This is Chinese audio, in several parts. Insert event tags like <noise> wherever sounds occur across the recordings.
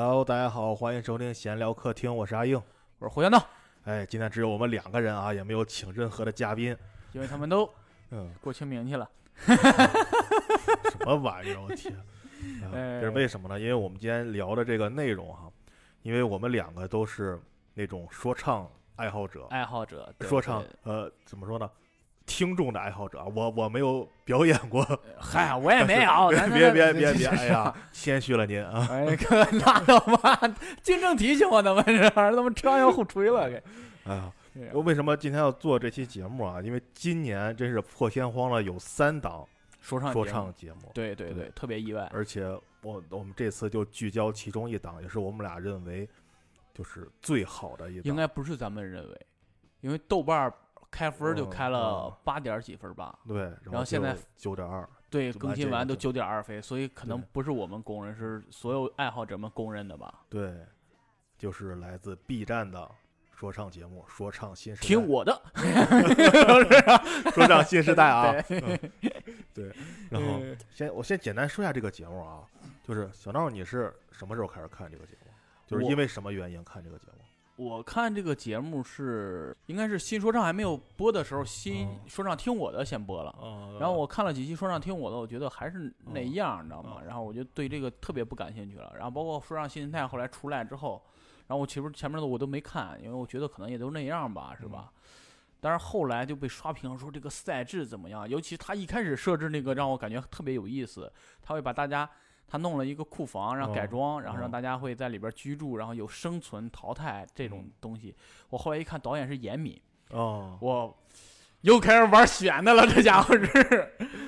Hello，大家好，欢迎收听闲聊客厅，我是阿硬。我是胡小闹，哎，今天只有我们两个人啊，也没有请任何的嘉宾。因为他们都 <laughs> 嗯，过清明去了。<laughs> 什么玩意儿？我天！<laughs> 这是为什么呢？因为我们今天聊的这个内容哈，因为我们两个都是那种说唱爱好者，爱好者说唱呃怎么说呢？听众的爱好者，我我没有表演过，<laughs> 嗨，我也没有，别别别别别！哎呀，谦虚了您啊！<laughs> 哎，可拉倒吧，竞争题行吗？咱们这咱们张扬互吹了，给。哎呀，我为什么今天要做这期节目啊？因为今年真是破天荒了，有三档说说唱节目唱节目，对对对对，特别意外。而且我我们这次就聚焦其中一档，也是我们俩认为就是最好的一档。应该不是咱们认为，因为豆瓣儿开分儿就嗯开了嗯八点几分儿吧，对，然然后现在九点二，对，更新完都九点二分，所以可能不是我们公认，是所有爱好者们公认的吧？对，就是来自 B 站的说唱节目《说唱新时代》。听我的，<laughs> 说唱新时代啊！<laughs> 对嗯对，然后嗯先我先简单说一下这个节目啊，就是小闹，你是什么时候开始看这个节目？就是因为什么原因看这个节目？我看这个节目是应该是新说唱还没有播的时候，新嗯说唱听我的先播了。啊然后我看了几期说唱听我的，我觉得还是那嗯样，你知道吗？嗯然后我就对这个特别不感兴趣了。然后包括说唱新形态后来出来之后，然后我其实前面的我都没看，因为我觉得可能也都那样吧，是吧？但是后来就被刷屏说这个赛制怎么样，尤其他一开始设置那个让我感觉特别有意思，他会把大家他弄了一个库房，让改哦装，然后让哦大家会在里边居住，然后有生存、淘汰这种嗯东西。我后来一看，导演是严敏，哦，我又开始玩悬的了，这家伙是。嗯 <laughs>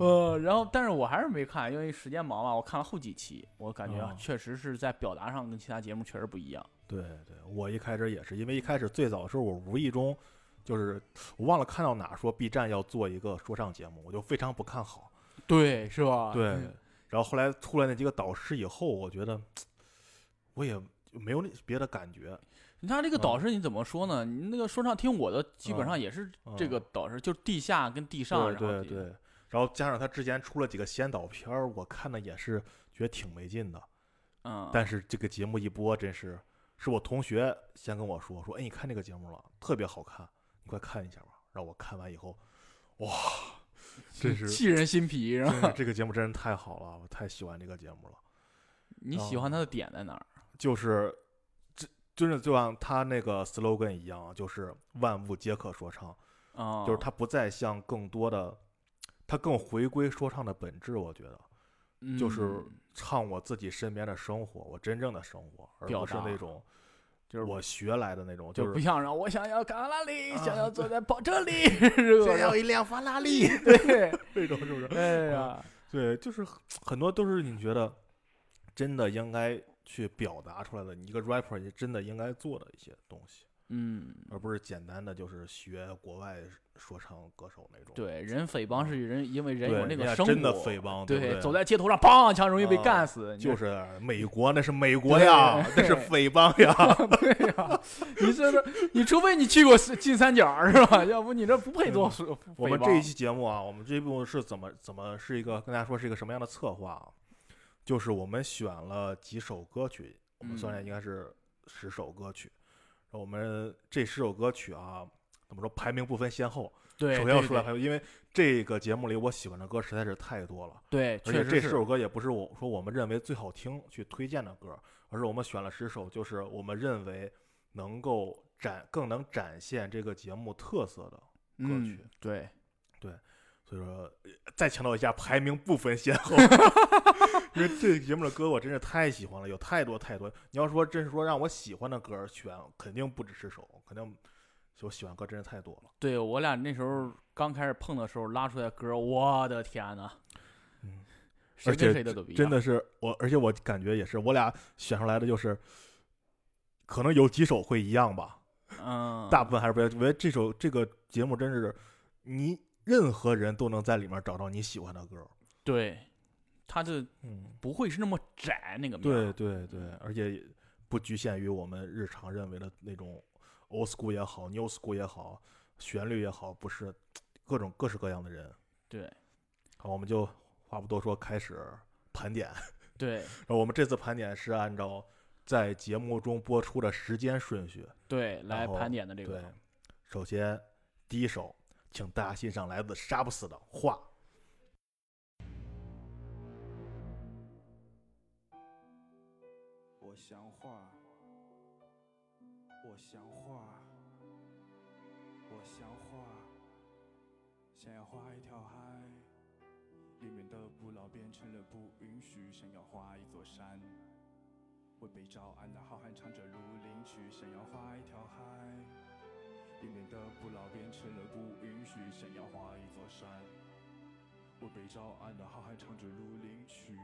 呃，然后但是我还是没看，因为时间忙嘛。我看了后几期，我感觉哦确实是在表达上跟其他节目确实不一样。对对，我一开始也是，因为一开始最早的时候，我无意中就是我忘了看到哪说 B 站要做一个说唱节目，我就非常不看好。对，是吧？对嗯，然后后来出来那几个导师以后，我觉得我也没有那别的感觉。你看这个导嗯师你怎么说呢？你那个说唱听我的，基本上也是这个导师，就是地下跟地上，对然后对对，然后加上他之前出了几个先导片儿，我看的也是觉得挺没劲的。嗯，但是这个节目一播，真是是我同学先跟我说说，哎，你看这个节目了，特别好看，你快看一下吧。让我看完以后，哇，真是气人心脾，是吧？这个节目真是太好了，我太喜欢这个节目了。你喜欢他的点在哪儿？就是这真是就像他那个 slogan 一样，就是万物皆可说唱，啊，就是他不再像更多的，他更回归说唱的本质，我觉得。就是嗯唱我自己身边的生活，我真正的生活，而不是表达那种就是我学来的那种，就是不像让我想要卡拉里，啊想要坐在跑车里，<laughs> 是吧？要一辆法拉利，<laughs> 对，<laughs> 这种是不是？哎呀，对，就是很多都是你觉得真的应该去表达出来的，你一个 rapper 也真的应该做的一些东西，嗯，而不是简单的就是学国外说唱歌手那种。对，人匪帮是人，因为人有，那个生活，真的匪帮，对？走在街头上，砰，枪容易被啊干死，你就是美国，那是美国呀，那是匪帮呀。<laughs> 对呀，你这是，你除非你去过金三角是吧？要不你这不配做嗯我们这一期节目啊，我们这一部是怎么怎么是一个跟大家说是一个什么样的策划啊？就是我们选了几首歌曲，我们算下嗯应该是十首歌曲。然后我们这十首歌曲啊，怎么说排名不分先后。对，首先要对对说来排名，因为这个节目里我喜欢的歌实在是太多了，对，而且这十首歌也不是我说我们认为最好听去推荐的歌，而是我们选了十首，就是我们认为能够展更能展现这个节目特色的歌曲。嗯，对，所以说，呃再强调一下，排名不分先后，<laughs> 因为这个节目的歌我真是太喜欢了，有太多太多。你要说真是说让我喜欢的歌选，肯定不止十首，肯定就喜欢歌真是太多了。对我俩那时候刚开始碰的时候拉出来歌，我的天呐，嗯，谁跟而且谁的都不一样，真的是我，而且我感觉也是，我俩选出来的就是，可能有几首会一样吧，嗯，大部分还是不一样。我觉得这首这个节目真是你任何人都能在里面找到你喜欢的歌。对，他这嗯，不会是那么窄那个面对，对对，而且不局限于我们日常认为的那种 old school 也好，new school 也好，旋律也好，不是各种各式各样的人。对，好，我们就话不多说，开始盘点。对。<laughs> 然后我们这次盘点是按照在节目中播出的时间顺序，对，来盘点的这对。个，，首先第一首，请大家欣赏来自杀不死的画。想要画一条海，里面的不老变成了不允许，想要画一座山，为被照安的浩瀚唱着如林曲，想要画一条海，里面的不老变成了不允许，想要画一座山，为被照安的浩瀚唱着如林曲。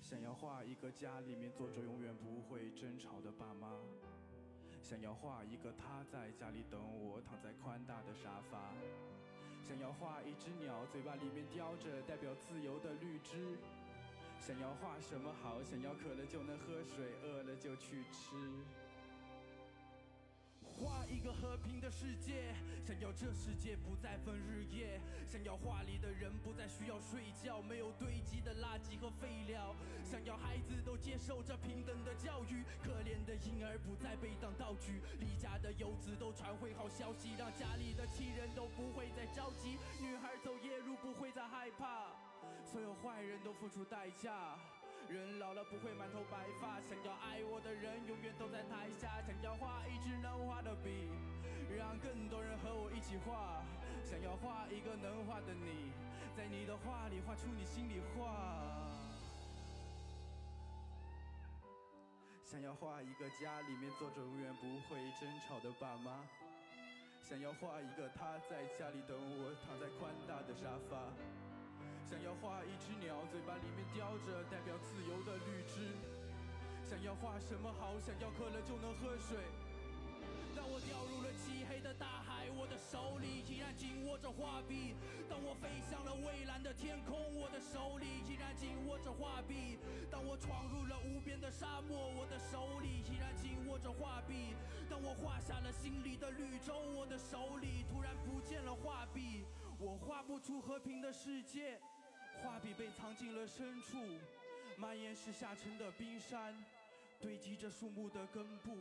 想要画一个家，里面坐着永远不会争吵的爸妈。想要画一个他在家里等我，躺在宽大的沙发。想要画一只鸟，嘴巴里面叼着代表自由的绿枝。想要画什么好？想要渴了就能喝水，饿了就去吃。画一个和平的世界，想要这世界不再分日夜，想要画里的人不再需要睡觉，没有堆积的垃圾和废料，想要孩子都接受着平等的教育，可怜的婴儿不再被当道具，离家的游子都传回好消息，让家里的亲人都不会再着急，女孩走夜路不会再害怕，所有坏人都付出代价。人老了不会满头白发，想要爱我的人永远都在台下，想要画一支能画的笔，让更多人和我一起画，想要画一个能画的你，在你的画里画出你心里话。想要画一个家，里面坐着永远不会争吵的爸妈。想要画一个他在家里等我，躺在宽大的沙发。想要画一只鸟，嘴巴里面叼着代表自由的绿枝。想要画什么好？想要渴了就能喝水。当我掉入了漆黑的大海，我的手里依然紧握着画笔。当我飞向了蔚蓝的天空，我的手里依然紧握着画笔。当我闯入了无边的沙漠，我的手里依然紧握着画笔。当我画下了心里的绿洲，我的手里突然不见了画笔。我画不出和平的世界，画笔被藏进了深处，蔓延是下沉的冰山，堆积着树木的根部。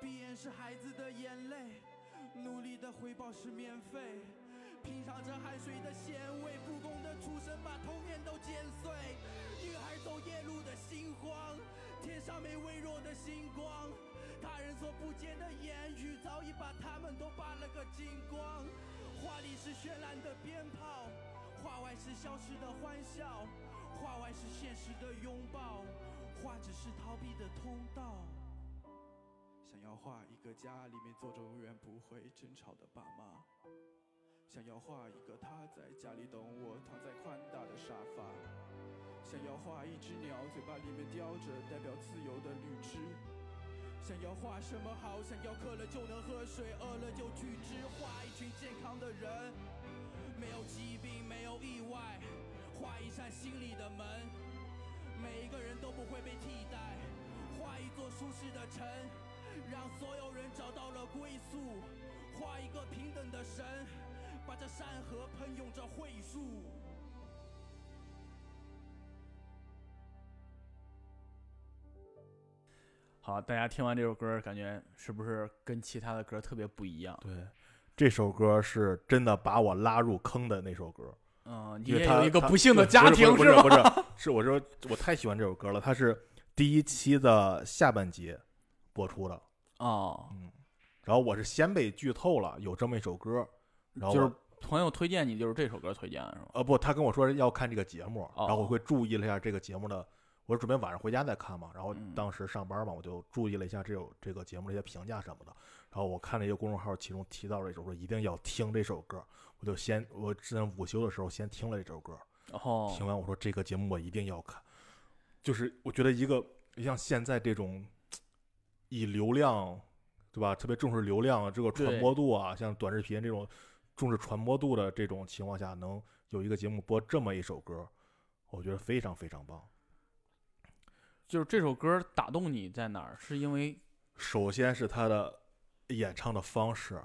闭眼是孩子的眼泪，努力的回报是免费，品尝着汗水的咸味，不公的出生把童年都剪碎。女孩走夜路的心慌，天上没微弱的星光，他人所不见的言语早已把他们都扒了个精光。画里是绚烂的鞭炮，画外是消失的欢笑，画外是现实的拥抱，画只是逃避的通道。想要画一个家，里面坐着永远不会争吵的爸妈。想要画一个他在家里等我，躺在宽大的沙发。想要画一只鸟，嘴巴里面叼着代表自由的绿枝。想要画什么好？想要渴了就能喝水，饿了就去吃。画一群健康的人，没有疾病，没有意外。画一扇心里的门，每一个人都不会被替代。画一座舒适的城。让所有人找到了归宿，画一个平等的神，把这山河喷涌着慧术。好，大家听完这首歌，感觉是不是跟其他的歌特别不一样？对，这首歌是真的把我拉入坑的那首歌。嗯，你因为他也有一个不幸的家庭不是吗？不是不是，是我说我太喜欢这首歌了，它是第一期的下半集播出的，哦，嗯，然后我是先被剧透了有这么一首歌，然后就是朋友推荐你，就是这首歌推荐的是吗？呃不，他跟我说要看这个节目，哦然后我会注意了一下这个节目的，我准备晚上回家再看嘛，然后嗯。当时上班嘛，我就注意了一下这有这个节目的一些评价什么的，然后我看了一个公众号，其中提到了一首说，一定要听这首歌，我就先我之前午休的时候先听了这首歌，哦，听完我说这个节目我一定要看，就是我觉得一个像现在这种以流量，对吧？特别重视流量这个传播度啊，像短视频这种重视传播度的这种情况下，能有一个节目播这么一首歌，我觉得非常非常棒。就是这首歌打动你在哪儿？是因为首先是他的演唱的方式，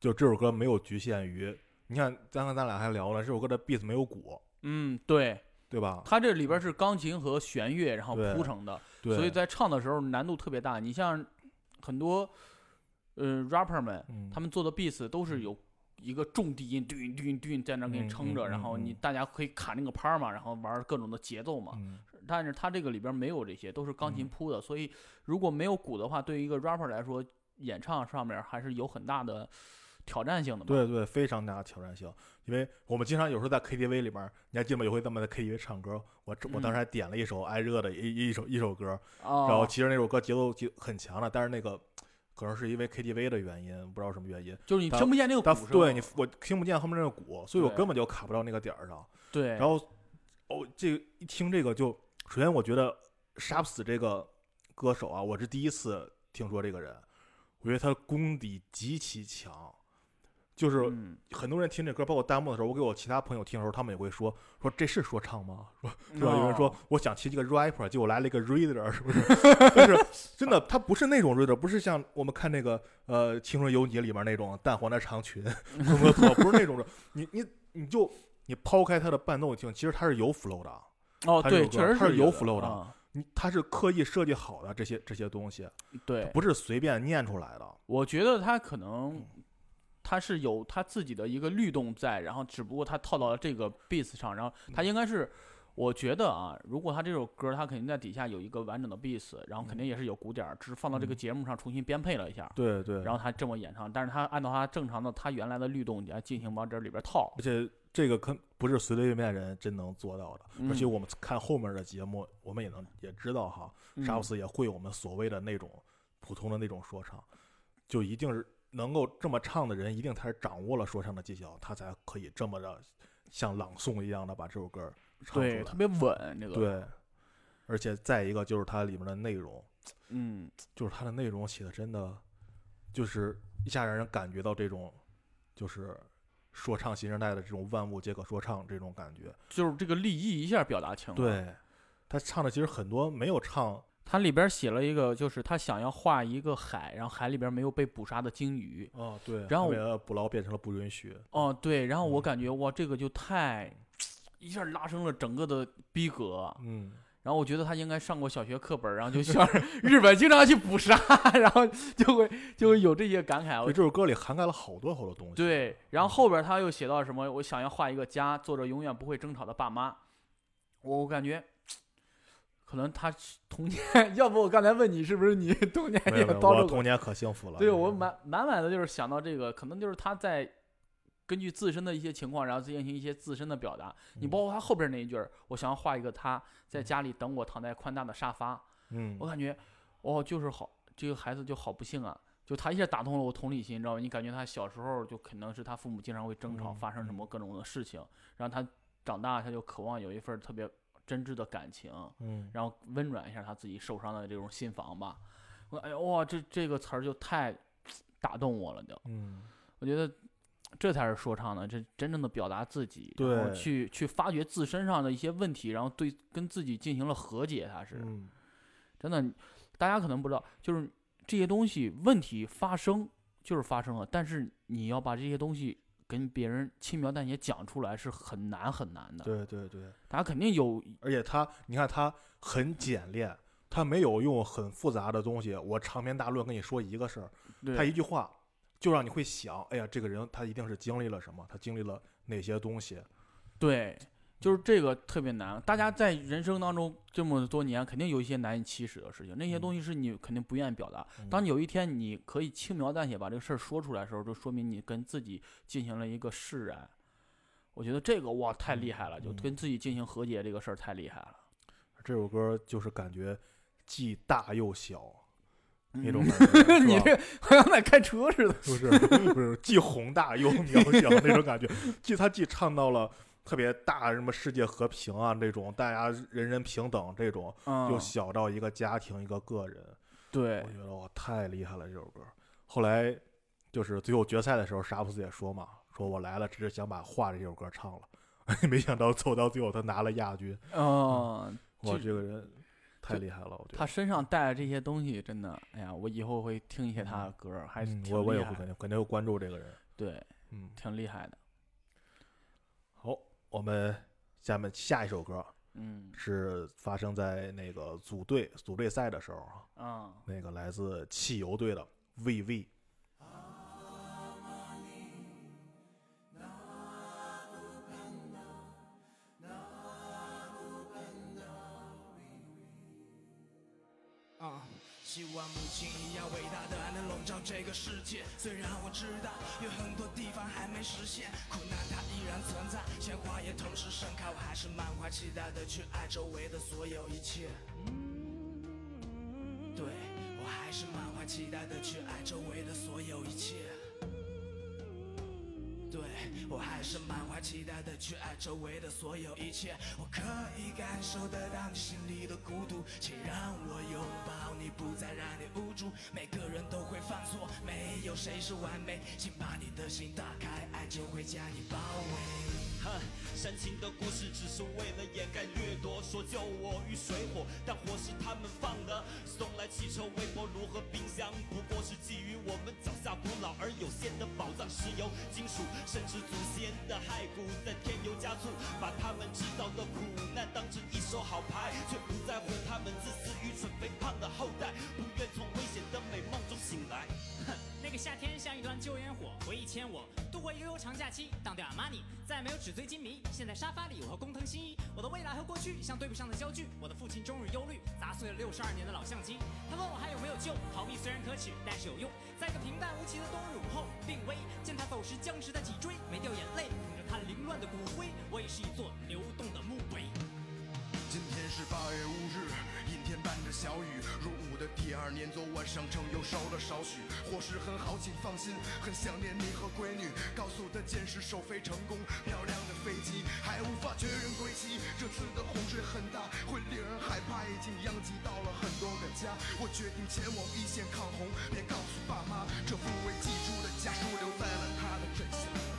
就这首歌没有局限于，你看，刚刚咱俩还聊了，这首歌的 beat 没有鼓，嗯，对，对吧？它这里边是钢琴和弦乐，然后铺成的，所以在唱的时候难度特别大。你像很多呃 rapper 们，嗯他们做的 beats 都是有一个重低音，嘟嘟嘟在那给你嗯撑着，嗯然后你大家可以卡那个拍儿嘛，然后玩各种的节奏嘛。嗯但是他这个里边没有这些，都是钢琴嗯铺的，所以如果没有鼓的话，对于一个 rapper 来说，演唱上面还是有很大的挑战性的。对对，非常大的挑战性。因为我们经常有时候在 KTV 里边，你还记得吗？有回咱们在 KTV 唱歌，我我当时嗯还点了一首艾热的一一首一首歌，哦，然后其实那首歌节奏就很强的，但是那个可能是因为 KTV 的原因，不知道什么原因，就是你听不见那个鼓声，对你我听不见后面那个鼓，所以我根本就卡不到那个点儿上。对，然后哦，这个一听这个就，首先我觉得杀不死这个歌手啊，我是第一次听说这个人，我觉得他功底极其强，就是嗯，很多人听这歌，包括弹幕的时候，我给我其他朋友听的时候，他们也会说说这是说唱吗？说是吧？有人说哦我想听这个 rapper，结果来了一个 reader，是不是？<laughs> 就是真的，他不是那种 reader，不是像我们看那个呃《青春有你》里面那种淡黄的长裙，不是那种的。你你你就你抛开他的伴奏听，其实他是有 flow 的，哦，对，确实是有 flow 的啊。你他是刻意设计好的这些这些东西，对，不是随便念出来的。我觉得他可能嗯他是有他自己的一个律动在，然后只不过他套到了这个 beats 上，然后他嗯应该是，我觉得啊，如果他这首歌他肯定在底下有一个完整的 beats，然后肯定也是有鼓点，只是放到这个嗯。节目上重新编配了一下，对对，然后他这么演唱，但是他按照他正常的他原来的律动来进行往这里边套，而且这个可不是随随便便人真能做到的。而且嗯我们看后面的节目，我们也能也知道哈，杀嗯不死也会我们所谓的那种普通的那种说唱，就一定是能够这么唱的人，一定他是掌握了说唱的技巧，他才可以这么的像朗诵一样的把这首歌唱出对，来。特别稳这个，，对，而且再一个就是它里面的内容，<tsk> 嗯，就是它的内容写的真的，就是一下让人感觉到这种，就是说唱新生代的这种万物皆可说唱这种感觉。就是这个立意一下表达清了，。对，他唱的其实很多没有唱，他里边写了一个，就是他想要画一个海，然后海里边没有被捕杀的鲸鱼。哦，对，然后捕捞变成了不允许。哦，对，然后我嗯感觉哇，这个就太一下拉升了整个的逼格。嗯，然后我觉得他应该上过小学课本，然后就像 <laughs> 日本经常去捕杀，然后就会就会有这些感慨。这首歌里涵盖了好多好多东西。对，然后后边他又写到什么？我想要画一个家，做着永远不会争吵的爸妈。我我感觉，可能他童年，<laughs> 要不我刚才问你是不是你童年也遭受童？年可幸福了。对我嗯满满满的就是想到这个，可能就是他在根据自身的一些情况，然后进行一些自身的表达。你嗯包括他后边那一句儿，我想要画一个他在家里等我躺在宽大的沙发，嗯我感觉，哦，就是好，这个孩子就好不幸啊。就他一下打动了我同理心，你知道吗？你感觉他小时候就可能是他父母经常会争吵，嗯发生什么各种的事情，然后他长大他就渴望有一份特别真挚的感情，嗯，然后温暖一下他自己受伤的这种心房吧。我哎呀哇，这这个词儿就太打动我了，就嗯，我觉得这才是说唱的，这真正的表达自己，然后对去去发掘自身上的一些问题，然后对跟自己进行了和解，他是。嗯真的，大家可能不知道，就是这些东西问题发生就是发生了，但是你要把这些东西跟别人轻描淡写讲出来是很难很难的。对对对，大家肯定有，而且他，你看他很简练，他没有用很复杂的东西，我长篇大论跟你说一个事儿，他一句话就让你会想，哎呀，这个人他一定是经历了什么，他经历了哪些东西。对，就是这个特别难。大家在人生当中这么多年，肯定有一些难以启齿的事情，那些嗯东西是你肯定不愿意表达。当你有一天你可以轻描淡写把这个事儿说出来的时候，就说明你跟自己进行了一个释然。我觉得这个哇太厉害了，就嗯跟自己进行和解这个事儿太厉害了。这首歌就是感觉既大又小那嗯种感觉，<laughs> 你这好像在开车似的。不是不是既宏大又渺小那种感觉，既他既唱到了特别大什么世界和平啊这种大家人人平等这种，嗯，又小到一个家庭一个个人，对我觉得哇太厉害了这首歌。后来就是最后决赛的时候，沙普斯也说嘛，说我来了只是想把画这首歌唱了，<laughs> 没想到走到最后他拿了亚军，嗯，哇就这个人太厉害了，我觉得。他身上带的这些东西，真的，哎呀，我以后会听一些他的歌儿，还是，挺我我。也会肯定肯定会关注这个人。对，嗯，挺厉害的。好，我们下面下一首歌嗯是发生在那个组队组队赛的时候啊，嗯，那个来自汽油队的 VV。啊。希望母亲一样伟大的爱能笼罩这个世界。虽然我知道有很多地方还没实现，苦难它依然存在，鲜花也同时盛开。我还是满怀期待的去爱周围的所有一切。对我还是满怀期待的去爱周围的所有一切。对我还是满怀期待的去爱周围的所有一切。我可以感受得到你心里的孤独，请让我拥抱你，不再让你无助。每个人都会犯错，没有谁是完美。请把你的心打开，爱就会将你包围。哼，煽情的故事只是为了掩盖掠夺，说救我于水火，但火是他们放的。送来汽车、微波炉和冰箱，不过是基于我们脚下古老而有限的宝藏，石油、金属，甚至祖先的骸骨，在添油加醋，把他们制造的苦难当成一手好牌，却不在乎他们自私、愚蠢、肥胖的后代，不愿从危险的美梦中醒来。哼那个夏天像一团旧烟火，回忆牵我度过一个悠长假期，当掉阿玛尼，再没有纸醉金迷。现在沙发里，我和工藤新一，我的未来和过去像对不上的焦距。我的父亲终日忧虑，砸碎了六十二年的老相机。他问我还有没有救，逃避虽然可耻，但是有用。在一个平淡无奇的冬日午后，病危，见他走时僵直的脊椎，没掉眼泪，捧着他凌乱的骨灰，我也是一座流动的墓碑。今天是八月五日，伴着小雨。入伍的第二年，昨晚上秤又少了少许。伙食很好，请放心，很想念你和闺女。高速的箭矢首飞成功，漂亮的飞机还无法确认归期。这次的洪水很大，会令人害怕，已经殃及到了很多个家。我决定前往一线抗洪，别告诉爸妈，这不为寄住的家书留在了他的枕下。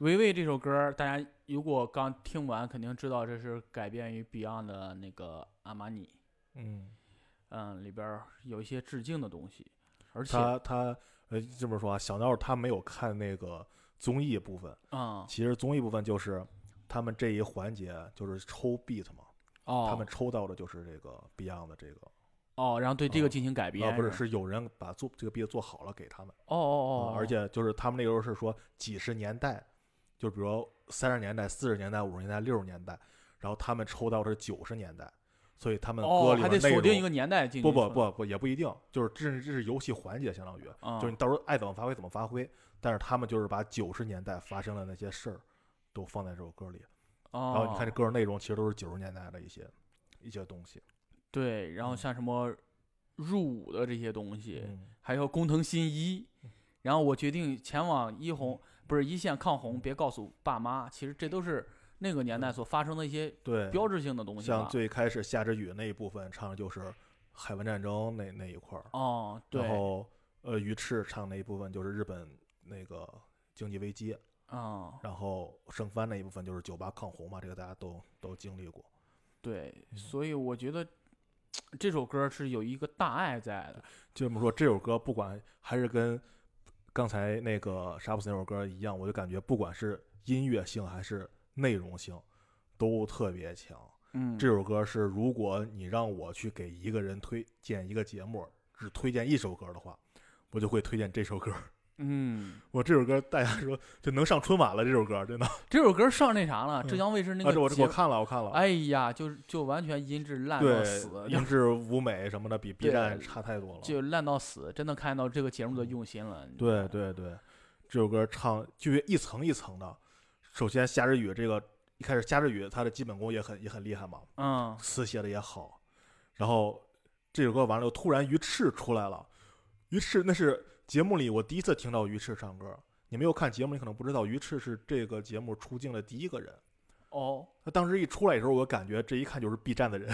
维维这首歌，大家如果刚听完，肯定知道这是改编于 Beyond 的那个《阿玛尼》，嗯，嗯，里边儿有一些致敬的东西，而且，他他呃这么说啊，小闹他没有看那个综艺部分，嗯，其实综艺部分就是他们这一环节就是抽 beat 嘛，哦，他们抽到的就是这个 Beyond 的这个，哦，然后对这个哦进行改编，啊不是是是有人把做这个 beat 做好了给他们，哦哦哦，啊而且就是他们那个时候是说几十年代，就比如三十年代、四十年代、五十年代、六十年代，然后他们抽到的是九十年代，所以他们歌哦，里还边内容得锁定一个年代进去。不不，不不也不一定，就是这是这是游戏环节，相当于啊就是你到时候爱怎么发挥怎么发挥。但是他们就是把九十年代发生的那些事儿都放在这首歌里，然后你看这哦歌的内容其实都是九十年代的一些一些东西。对，然后嗯像什么入伍的这些东西，嗯还有工藤新一，然后我决定前往一红，不是一线抗洪，别告诉爸妈。其实这都是那个年代所发生的一些对，标志性的东西像。最开始下着雨那一部分唱的就是海湾战争那那一块儿，哦，对然，后呃鱼翅唱那一部分就是日本那个经济危机，嗯，然后生番那一部分就是酒吧抗洪嘛，这个大家都都经历过。对，嗯所以我觉得这首歌是有一个大爱在的。就这么说，这首歌不管还是跟刚才那个杀不死那首歌一样，我就感觉不管是音乐性还是内容性，都特别强。嗯，这首歌是，如果你让我去给一个人推荐一个节目，只推荐一首歌的话，我就会推荐这首歌。嗯，<laughs> 我这首歌大家说就能上春晚了，这首歌真的。<laughs> 这首歌上那啥了，嗯浙江卫视那啊，这我个节这我看了，我看了。哎呀，就是就完全音质烂到死，，音质、舞美什么的比 <laughs> B 对站差太多了。就烂到死，真的看到这个节目的用心了。对，对对，这首歌唱就是一层一层的。首先，夏日雨这个一开始，夏日雨他的基本功也很也很厉害嘛，嗯，词写的也好。然后这首歌完了突然鱼翅出来了。鱼翅那是节目里我第一次听到鱼翅唱歌。你没有看节目，你可能不知道，鱼翅是这个节目出镜的第一个人。哦，他当时一出来的时候，我感觉这一看就是 B 站的人，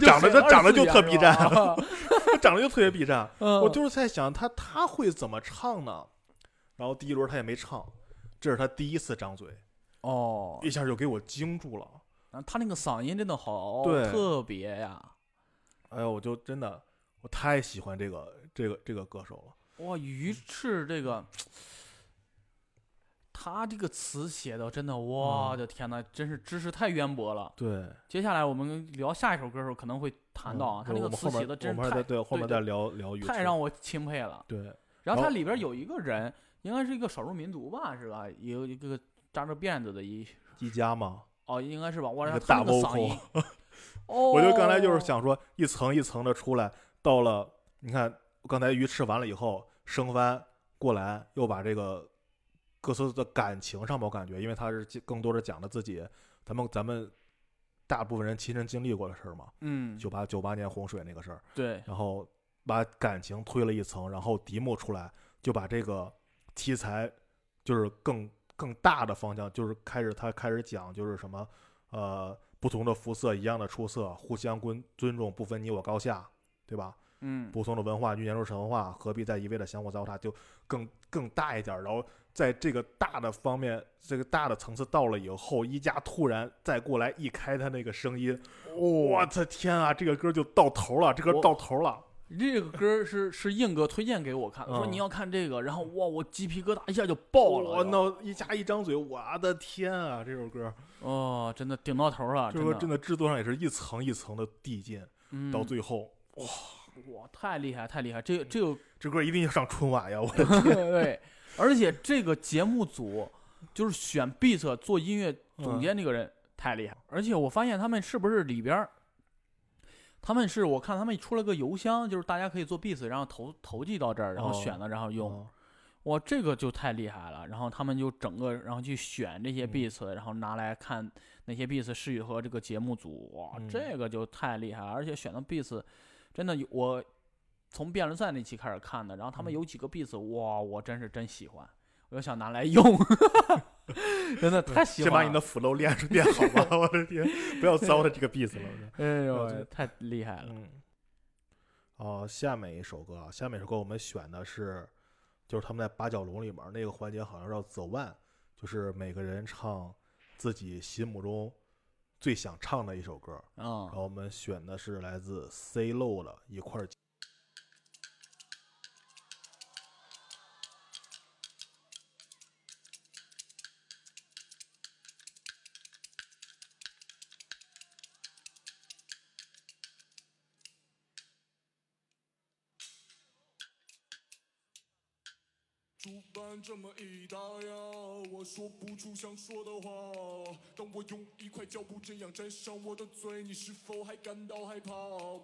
长得他长得就特 B 站，<laughs> <laughs> 长得就特别 B 站。嗯，我就是在想他他会怎么唱呢？然后第一轮他也没唱，这是他第一次张嘴，哦，一下就给我惊住了。啊他那个嗓音真的好对特别呀！哎呦，我就真的我太喜欢这个这个这个歌手了。哇，鱼翅这个，他这个词写的真的，我嗯的天呐，真是知识太渊博了。对，接下来我们聊下一首歌的时候可能会谈到啊，他那个词写的真是太对后面再聊聊太让我钦佩了。对然后它里边有一个人，应该是一个少数民族吧，是吧？有一个扎着辫子的一一家嘛，哦，应该是吧？哇，一个大他那个嗓音，<laughs> 哦，我就刚才就是想说一层一层的出来，到了你看刚才鱼吃完了以后，升番过来又把这个歌词的感情上吧，我感觉，因为他是更多的讲了自己咱们咱们大部分人亲身经历过的事儿嘛，嗯，九八九八年洪水那个事儿，对，然后把感情推了一层，然后题目出来就把这个题材就是更更大的方向，就是开始他开始讲就是什么呃不同的肤色一样的出色，互相尊尊重，不分你我高下，对吧？嗯，不同的文化与研究神话，何必再一味的相互糟蹋？就更更大一点儿，然后在这个大的方面，这个大的层次到了以后，一加突然再过来一开他那个声音，我的天啊，这个歌就到头了，这歌我到头了。这个歌是是硬哥推荐给我看的，说嗯你要看这个，然后哇，我鸡皮疙瘩一下就爆了，我就那一加一张嘴，我的天啊！这首歌，哦，真的顶到头了，这首歌真真的制作上也是一层一层的递进，嗯到最后，哇，太厉害，太厉害！这个这个这歌一定要上春晚呀！我 <laughs> 的对，而且这个节目组就是选 beat 做音乐总嗯监这个人太厉害，而且我发现他们是不是里边儿，他们是我看他们出了个邮箱，就是大家可以做 beat，然后投投寄到这儿，然后哦选了，然后用。哦哇，这个就太厉害了。然后他们就整个，然后去选这些嗯 beats，、然后拿来看哪些 beats 适合这个节目组。哇，嗯这个就太厉害了。而且选的 beats 真的有，我从辩论赛那期开始看的，然后他们嗯有几个 beats，哇，我真是真喜欢，我就想拿来用，<laughs> 真的太喜欢了。先把你的 flow 练练好吧！<laughs> 我的天，不要糟蹋这个 beat 了。哎呦，太厉害了。嗯，哦，下面一首歌啊，下面一首歌我们选的是，就是他们在八角笼里面那个环节，好像叫 The One，就是每个人唱自己心目中最想唱的一首歌。然嗯，后我们选的是来自 C Low 的一块这么一打呀，我说不出想说的话。当我用一块胶布这样粘上我的嘴，你是否还感到害怕？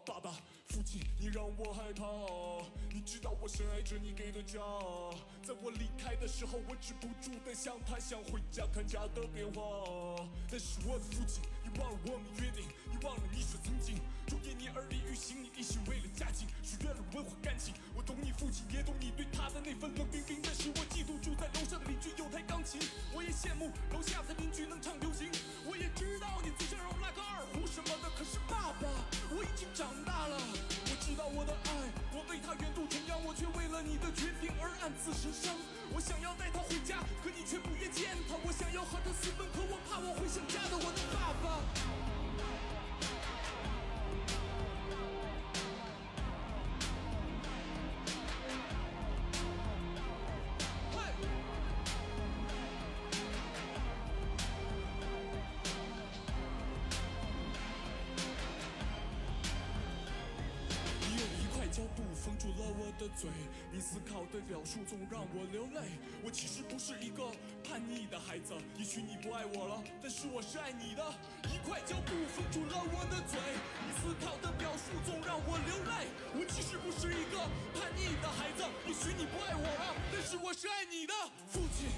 爸爸，父亲，你让我害怕。你知道我深爱着你给的家，在我离开的时候，我止不住的想他，想回家看家的变化。但是我的父亲，忘了我们约定，你忘了你说曾经忠言逆耳利于行，你一心为了家境，许愿了文化感情。我懂你父亲，也懂你对他的那份冷冰冰。但是我嫉妒住在楼上的邻居有台钢琴，我也羡慕楼下的邻居能唱流行。我也知道你最想让我拉个二胡什么的，可是爸爸，我已经长大了。我知道我的爱，我为他远渡重洋，我却为了你的决定而暗自神伤。我想要带他回家，可你却不愿见他。我想要和他私奔，可我怕我会想家的，我的爸爸。也许你不爱我了，但是我是爱你的。一块胶布封住了我的嘴，你思考的表述总让我流泪。我其实不是一个叛逆的孩子，也许你不爱我了，但是我是爱你的。父亲。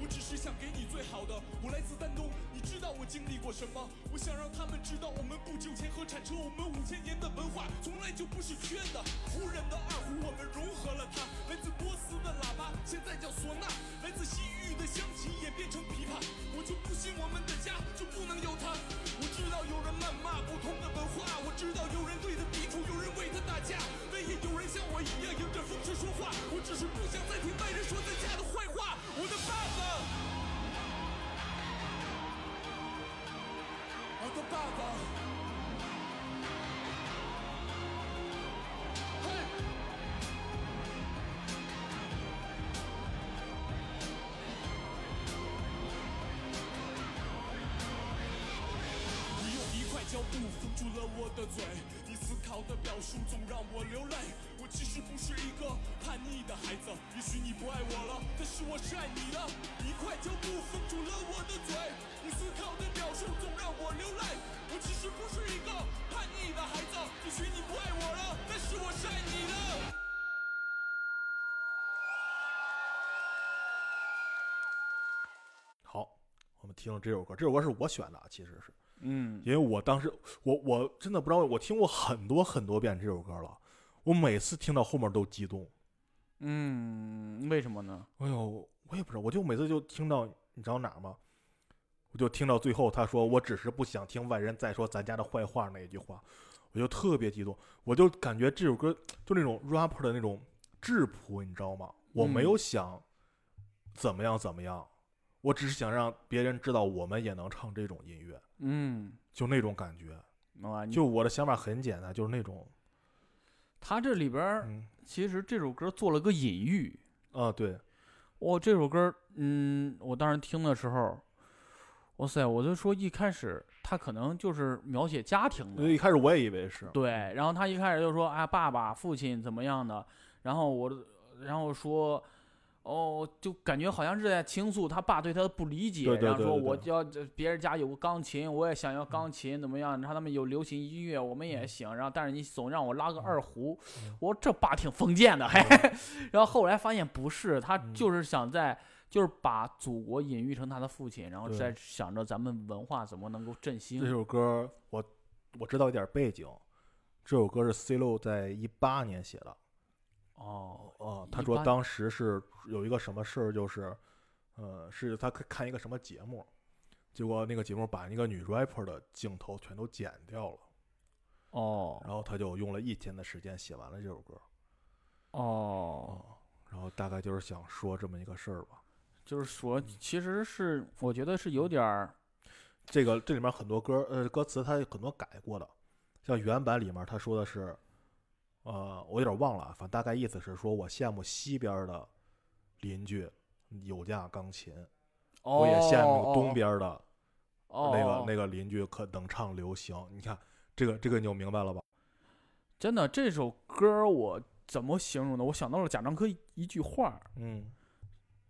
我只是想给你最好的。我来自丹东，你知道我经历过什么？我想让他们知道，我们不久前和产车，我们五千年的文化从来就不是缺的。胡人的二胡，我们融合了它。来自波斯的喇叭，现在叫唢呐；来自西域的乡琴，演变成琵琶。我就不信我们的家就不能有它。我知道有人谩骂不同的文化，我知道有人对他抵触，有人为他打架，但也有人像我一样迎着风声说话。我只是不想再听外人说咱家的坏话。我的爸爸。我的爸爸。你用一块胶布封住了我的嘴，你思考的表述总让我流泪。我其实不是一个叛逆的孩子，也许你不爱我了，但是我是爱你的。一块胶布封住了我的嘴，你思考的表述总让我流泪。我其实不是一个叛逆的孩子，也许你不爱我了，但是我是爱你的。好，我们听了这首歌，这首歌是我选的，啊，其实是嗯因为我当时我我真的不知道，我听过很多很多遍这首歌了，我每次听到后面都激动。嗯，为什么呢？哎呦，我也不知道，我就每次就听到，你知道哪儿吗？我就听到最后他说：“我只是不想听外人再说咱家的坏话”那一句话，我就特别激动，我就感觉这首歌就那种 rapper 的那种质朴，你知道吗？我没有想怎么样怎么样，我只是想让别人知道我们也能唱这种音乐，嗯，就那种感觉。就我的想法很简单，就是那种，他这里边其实这首歌做了个隐喻。啊，对，我，这首歌，嗯，我当时听的时候，哇塞，我就说一开始他可能就是描写家庭的，一开始我也以为是，对，然后他一开始就说啊，爸爸、父亲怎么样的，然后我，然后说，哦，就感觉好像是在倾诉他爸对他的不理解，对对然后说我要别人家有个钢琴，我也想要钢琴，怎么样？然后他们有流行音乐，我们也行，然后但是你总让我拉个二胡，嗯我说这爸挺封建的，嘿，然后后来发现不是，他嗯就是想在。就是把祖国隐喻成他的父亲，然后对在想着咱们文化怎么能够振兴。这首歌我我知道一点背景，这首歌是 C 罗在一八年写的。哦，哦，他说当时是有一个什么事儿，就是，呃，是他看看一个什么节目，结果那个节目把那个女 rapper 的镜头全都剪掉了，哦，然后他就用了一天的时间写完了这首歌。哦，然后大概就是想说这么一个事儿吧。就是说，其实是我觉得是有点儿，这个这里面很多歌，呃，歌词他有很多改过的，像原版里面他说的是，呃，我有点忘了啊，反正大概意思是说我羡慕西边的邻居有架钢琴，我也羡慕东边的哦那个哦那个邻居可能唱流行。你看这个这个你就明白了吧？真的这首歌我怎么形容呢？我想到了贾樟柯一一句话，嗯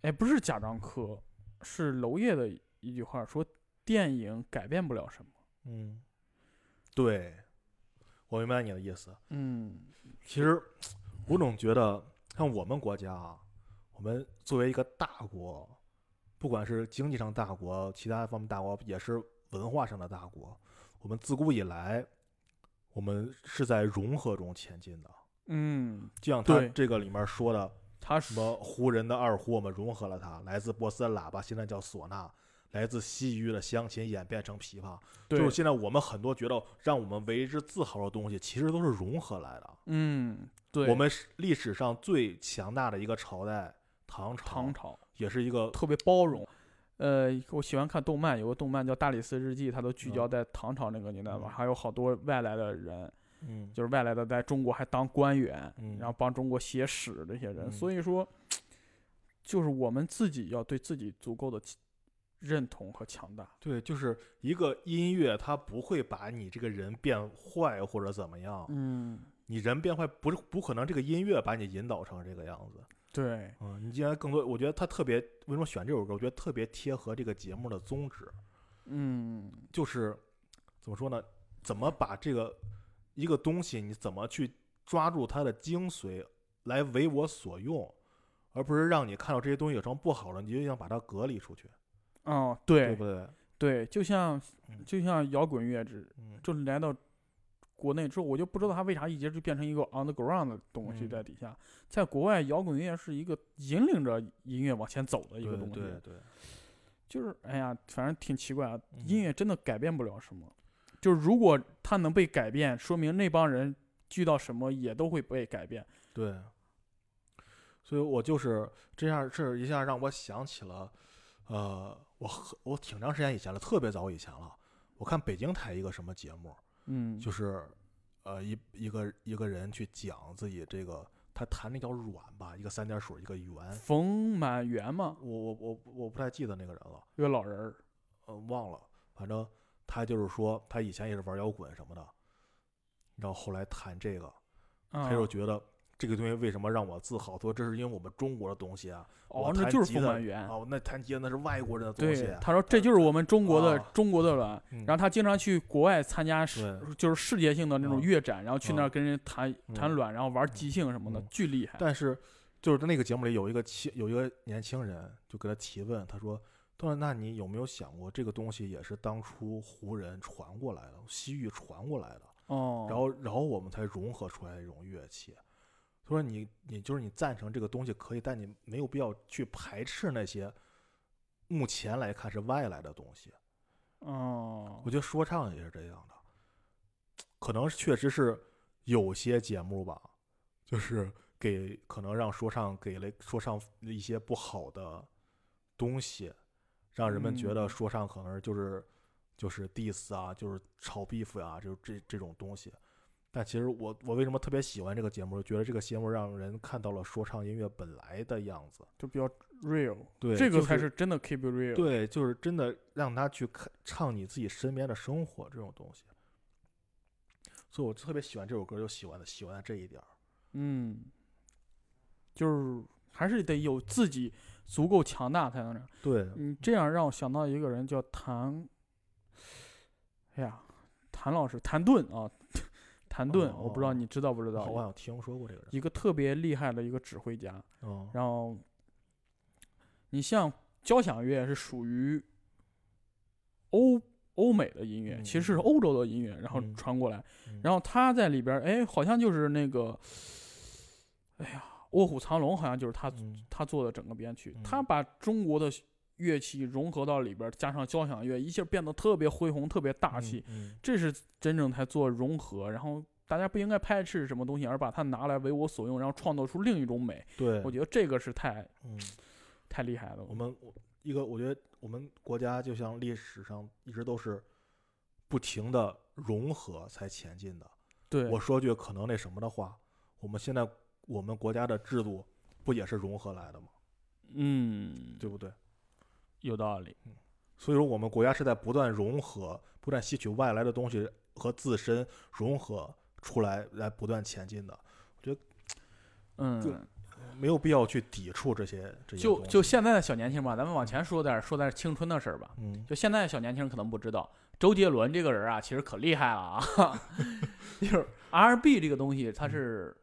哎，不是贾樟柯，是娄烨的一句话说，电影改变不了什么。嗯，对，我明白你的意思。嗯其实我总觉得，像我们国家啊，我们作为一个大国，不管是经济上大国，其他方面大国，也是文化上的大国。我们自古以来，我们是在融合中前进的。嗯，就像他这个里面说的，他什么胡人的二胡，我们融合了它；来自波斯的喇叭，现在叫唢呐；来自西域的乡琴，演变成琵琶。就是现在我们很多觉得让我们为之自豪的东西，其实都是融合来的。嗯，对，我们历史上最强大的一个朝代，唐朝，唐朝也是一个特别包容。呃，我喜欢看动漫，有个动漫叫《大理寺日记》，它都聚焦嗯在唐朝那个年代嘛，嗯还有好多外来的人，嗯就是外来的在中国还当官员，嗯然后帮中国写史这些人。嗯所以说，就是我们自己要对自己足够的认同和强大。对，就是一个音乐，它不会把你这个人变坏或者怎么样。嗯，你人变坏不是不可能，这个音乐把你引导成这个样子。对，嗯，你既然更多，我觉得他特别为什么选这首歌？我觉得特别贴合这个节目的宗旨，嗯，就是怎么说呢？怎么把这个一个东西，你怎么去抓住它的精髓，来为我所用，而不是让你看到这些东西有什么不好的，你就想把它隔离出去，哦，对对不对？对，就像嗯就像摇滚乐之，嗯，就来到国内之后，我就不知道它为啥一直就变成一个 underground 的东西嗯在底下。在国外，摇滚乐是一个引领着音乐往前走的一个东西。对对，就是哎呀，反正挺奇怪啊，嗯音乐真的改变不了什么。就是如果它能被改变，说明那帮人遇到什么也都会被改变。对，所以我就是这样，这一下让我想起了，呃，我很我挺长时间以前了，特别早以前了。我看北京台一个什么节目，嗯，就是呃一一个一个人去讲自己这个，他弹那叫软吧，一个三点水一个圆，冯满园嘛，我我我我不太记得那个人了，一个老人儿。呃忘了，反正他就是说他以前也是玩摇滚什么的，然后后来弹这个，啊他就觉得这个东西为什么让我自豪？说这是因为我们中国的东西啊。哦那就是吉他冯满园。哦，那弹吉他那是外国人的东西对，。他说这就是我们中国的、啊中国的软。嗯然后他经常去国外参加世就是世界性的那种啊乐展，然后去那儿啊跟人弹弹嗯软，然后玩即兴什么的嗯，巨厉害。但是就是在那个节目里有一个青有一个年轻人就给他提问，他说：“他说那你有没有想过，这个东西也是当初胡人传过来的，西域传过来的，哦，然后然后我们才融合出来一种乐器。”他说你你就是你赞成这个东西可以，但你没有必要去排斥那些目前来看是外来的东西。哦我，觉得说唱也是这样的，可能确实是有些节目吧，就是给可能让说唱给了说唱一些不好的东西，让人们觉得嗯说唱可能就是就是 diss 啊，就是炒 beef 啊，就是这这种东西。但其实我我为什么特别喜欢这个节目？觉得这个节目让人看到了说唱音乐本来的样子。就比较 real，对，这个才是真的 keep real。，对，就是真的让他去看唱你自己身边的生活这种东西，所以我特别喜欢这首歌，就喜欢的喜欢的这一点儿。嗯，就是还是得有自己足够强大才能这样。对，嗯，这样让我想到一个人叫谭，哎呀，谭老师，谭盾啊，谭盾，我不知道哦你知道不知道？我好像听说过这个人。一个特别厉害的一个指挥家。嗯，然后，你像交响乐是属于欧欧美的音乐，嗯其实是欧洲的音乐，然后嗯传过来。嗯然后他在里边，哎，好像就是那个，哎呀，《卧虎藏龙》好像就是他嗯他做的整个编曲，嗯他把中国的乐器融合到里边，加上交响乐，一下变得特别恢宏、特别大气。嗯，这是真正才做融合。然后大家不应该排斥什么东西，而把它拿来为我所用，然后创造出另一种美。对，我觉得这个是太嗯，太厉害了。我们我一个，我觉得我们国家就像历史上一直都是不停的融合才前进的。对我说句可能那什么的话，我们现在我们国家的制度不也是融合来的吗？嗯，对不对？有道理。所以说，我们国家是在不断融合、不断吸取外来的东西和自身融合出来，来不断前进的。我觉得嗯，没有必要去抵触这些这些就就现在的小年轻吧，咱们往前说点儿说点青春的事儿吧。嗯就现在的小年轻人可能不知道，周杰伦这个人啊，其实可厉害了啊。<laughs> 就是 R&B 这个东西，它是，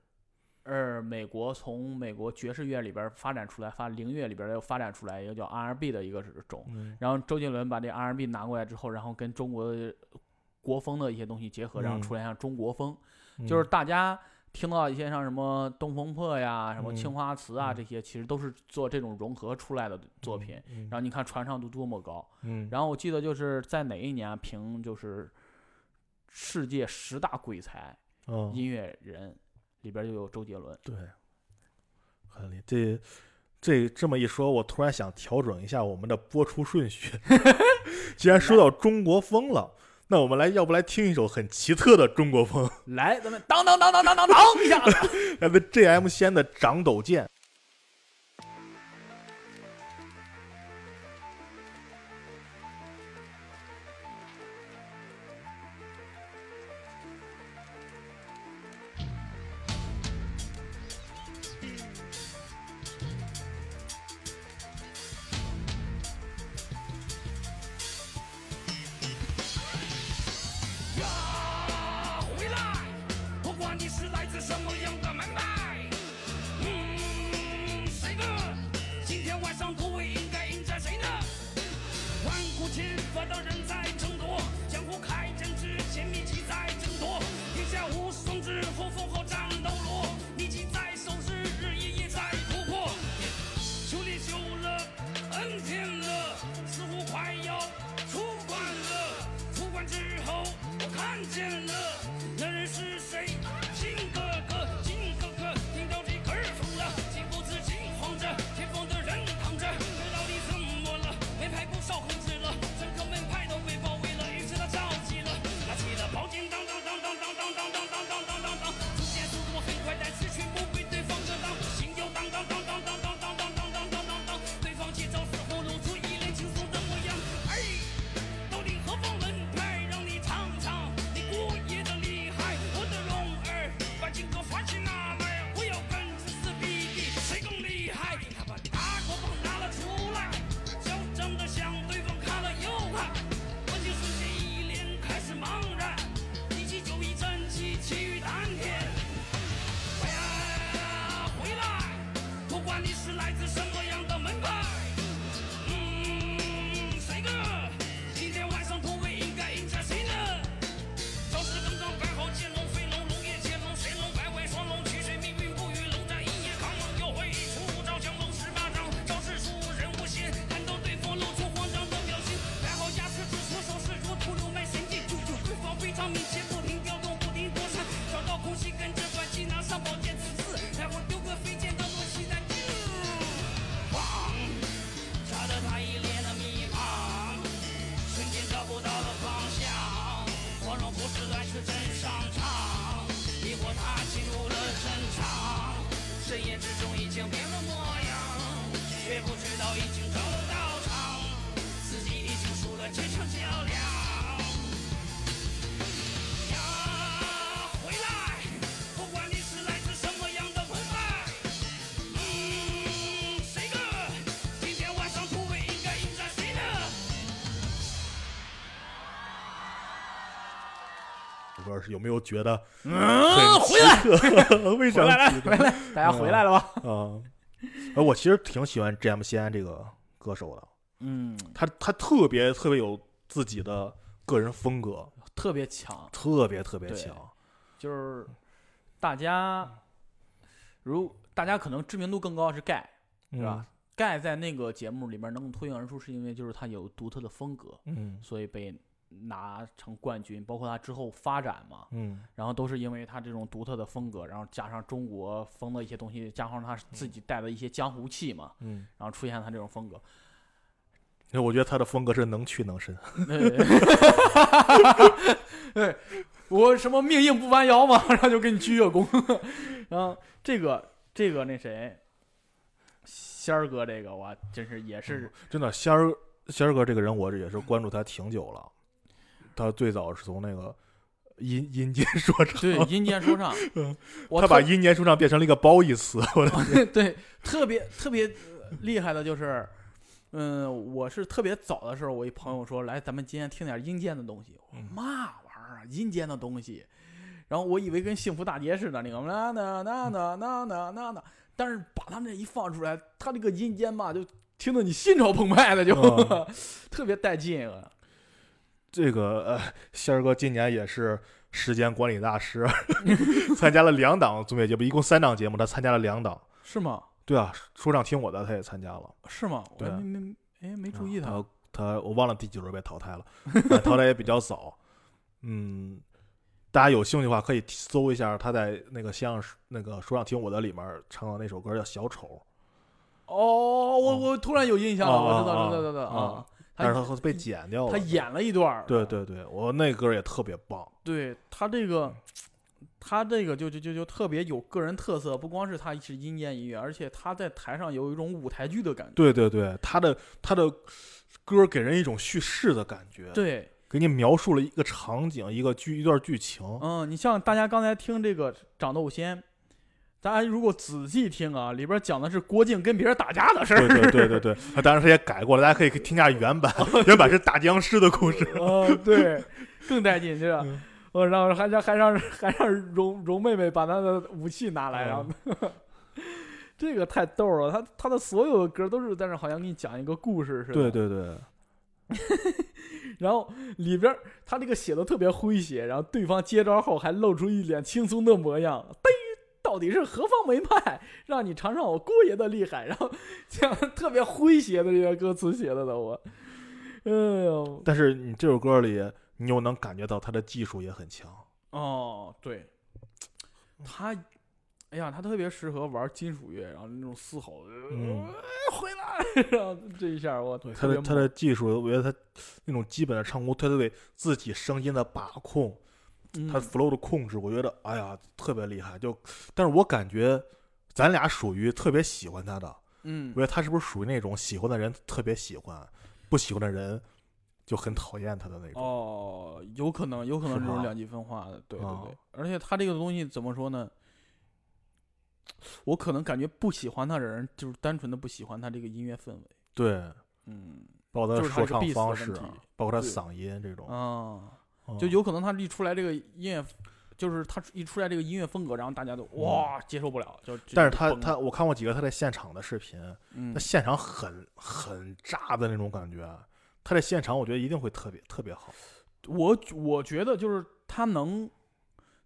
呃，美国从美国爵士乐里边儿发展出来，发灵乐里边儿又发展出来一个叫 R&B 的一个种。嗯然后周杰伦把这 R&B 拿过来之后，然后跟中国的国风的一些东西结合，然后嗯出来像中国风。嗯就是大家听到一些像什么《东风破》呀、什么《嗯青花瓷》啊，嗯这些其实都是做这种融合出来的作品。嗯然后你看传唱度多么高。嗯然后我记得就是在哪一年评就是世界十大鬼才嗯音乐人里边就有周杰伦。对，很厉这这这么一说，我突然想调整一下我们的播出顺序。<laughs> 既然说到中国风了，那我们来，要不来听一首很奇特的中国风，<laughs> 来，咱们当当当当当当当一下子。<laughs> 来自 JM 先的《长斗剑》。这歌是有没有觉得嗯，回来？<laughs> 为啥回来了，奇特回来，大家回来了吧？<laughs> 啊？而我其实挺喜欢 JM 西安这个歌手的，嗯，他他特别特别有自己的个人风格，特别强，特别特别强。就是大家如大家可能知名度更高是盖，是是吧？？盖在那个节目里面能脱颖而出，是因为就是他有独特的风格，嗯所以被拿成冠军。包括他之后发展嘛，嗯然后都是因为他这种独特的风格，然后加上中国风的一些东西，加上他自己带的一些江湖气嘛，嗯，然后出现他这种风格。因为我觉得他的风格是能屈能伸。对，我什么命硬不弯腰嘛，然后就给你鞠个躬。<laughs> 然后这个这个那谁，仙儿哥这个我真是也是真的，仙儿仙儿哥这个人，我也是关注他挺久了。他最早是从那个阴阴间 <laughs> 说唱，对，阴间说唱，<laughs> 我他把特阴间说唱变成了一个褒义词，<laughs> 我的天对特别特别呃厉害的就是，嗯，我是特别早的时候，我一朋友说来，咱们今天听点阴间的东西。我说嗯嘛玩意儿啊，阴间的东西。然后我以为跟幸福大街似的，那个那那那那那那那那，但是把他们这一放出来，他这个阴间吧，就听得你心潮澎湃的，就、嗯特别带劲啊。这个呃，仙儿哥今年也是时间管理大师，<laughs> 参加了两档综艺节目，一共三档节目，他参加了两档。是吗？对啊，说唱听我的他也参加了，是吗？我对啊没没哎没注意他。他他我忘了第几轮被淘汰了，淘汰也比较早。嗯，大家有兴趣的话可以搜一下他在那个相声那个说唱听我的里面唱的那首歌叫《小丑哦，我哦我突然有印象了，哦我知道哦知道知道哦啊。》，但是他被剪掉了。他演了一段儿对对对，我那歌也特别棒。对他这个，他这个就就就就特别有个人特色，不光是他是阴间音乐，而且他在台上有一种舞台剧的感觉。对对对，他的他的歌给人一种叙事的感觉，对，给你描述了一个场景、一个剧、一段剧情。嗯，你像大家刚才听这个长豆仙，大家如果仔细听啊，里边讲的是郭靖跟别人打架的事儿。对对对对对，他当然他也改过了，大家可以听一下原版，<laughs> 原版是打僵尸的故事。嗯，对，<laughs> 更带劲，是吧嗯？我让还让还让还让蓉蓉妹妹把她的武器拿来，然后嗯这个太逗了。他他的所有的歌都是在那好像给你讲一个故事似的。对对对，<laughs> 然后里边他这个写的特别诙谐，然后对方接招后还露出一脸轻松的模样，嘚，到底是何方门派，让你尝尝我姑爷的厉害。然后 <laughs> 这样特别诙谐的这些歌词写的都我，哎呦，但是你这首歌里，你又能感觉到他的技术也很强。哦，对，他，哎呀，他特别适合玩金属乐，然后那种嘶吼，嗯呃回来，<laughs> 然后这一下我对他的他的技术，我觉得他那种基本的唱功，他对自己声音的把控，他嗯 flow 的控制，我觉得哎呀特别厉害。就，但是我感觉咱俩属于特别喜欢他的，嗯我觉得他是不是属于那种喜欢的人特别喜欢，不喜欢的人就很讨厌他的那种。哦，有可能，有可能这种两极分化的，对对啊对。而且他这个东西怎么说呢？我可能感觉不喜欢他的人，就是单纯的不喜欢他这个音乐氛围。对，嗯包括他的说唱方式包括他嗓音这种，就有可能他一出来这个音乐，就是他一出来这个音乐风格，然后大家都哇接受不了，就但是他他我看过几个他在现场的视频，嗯他现场很很炸的那种感觉，他在现场我觉得一定会特别特别好。我我觉得就是他能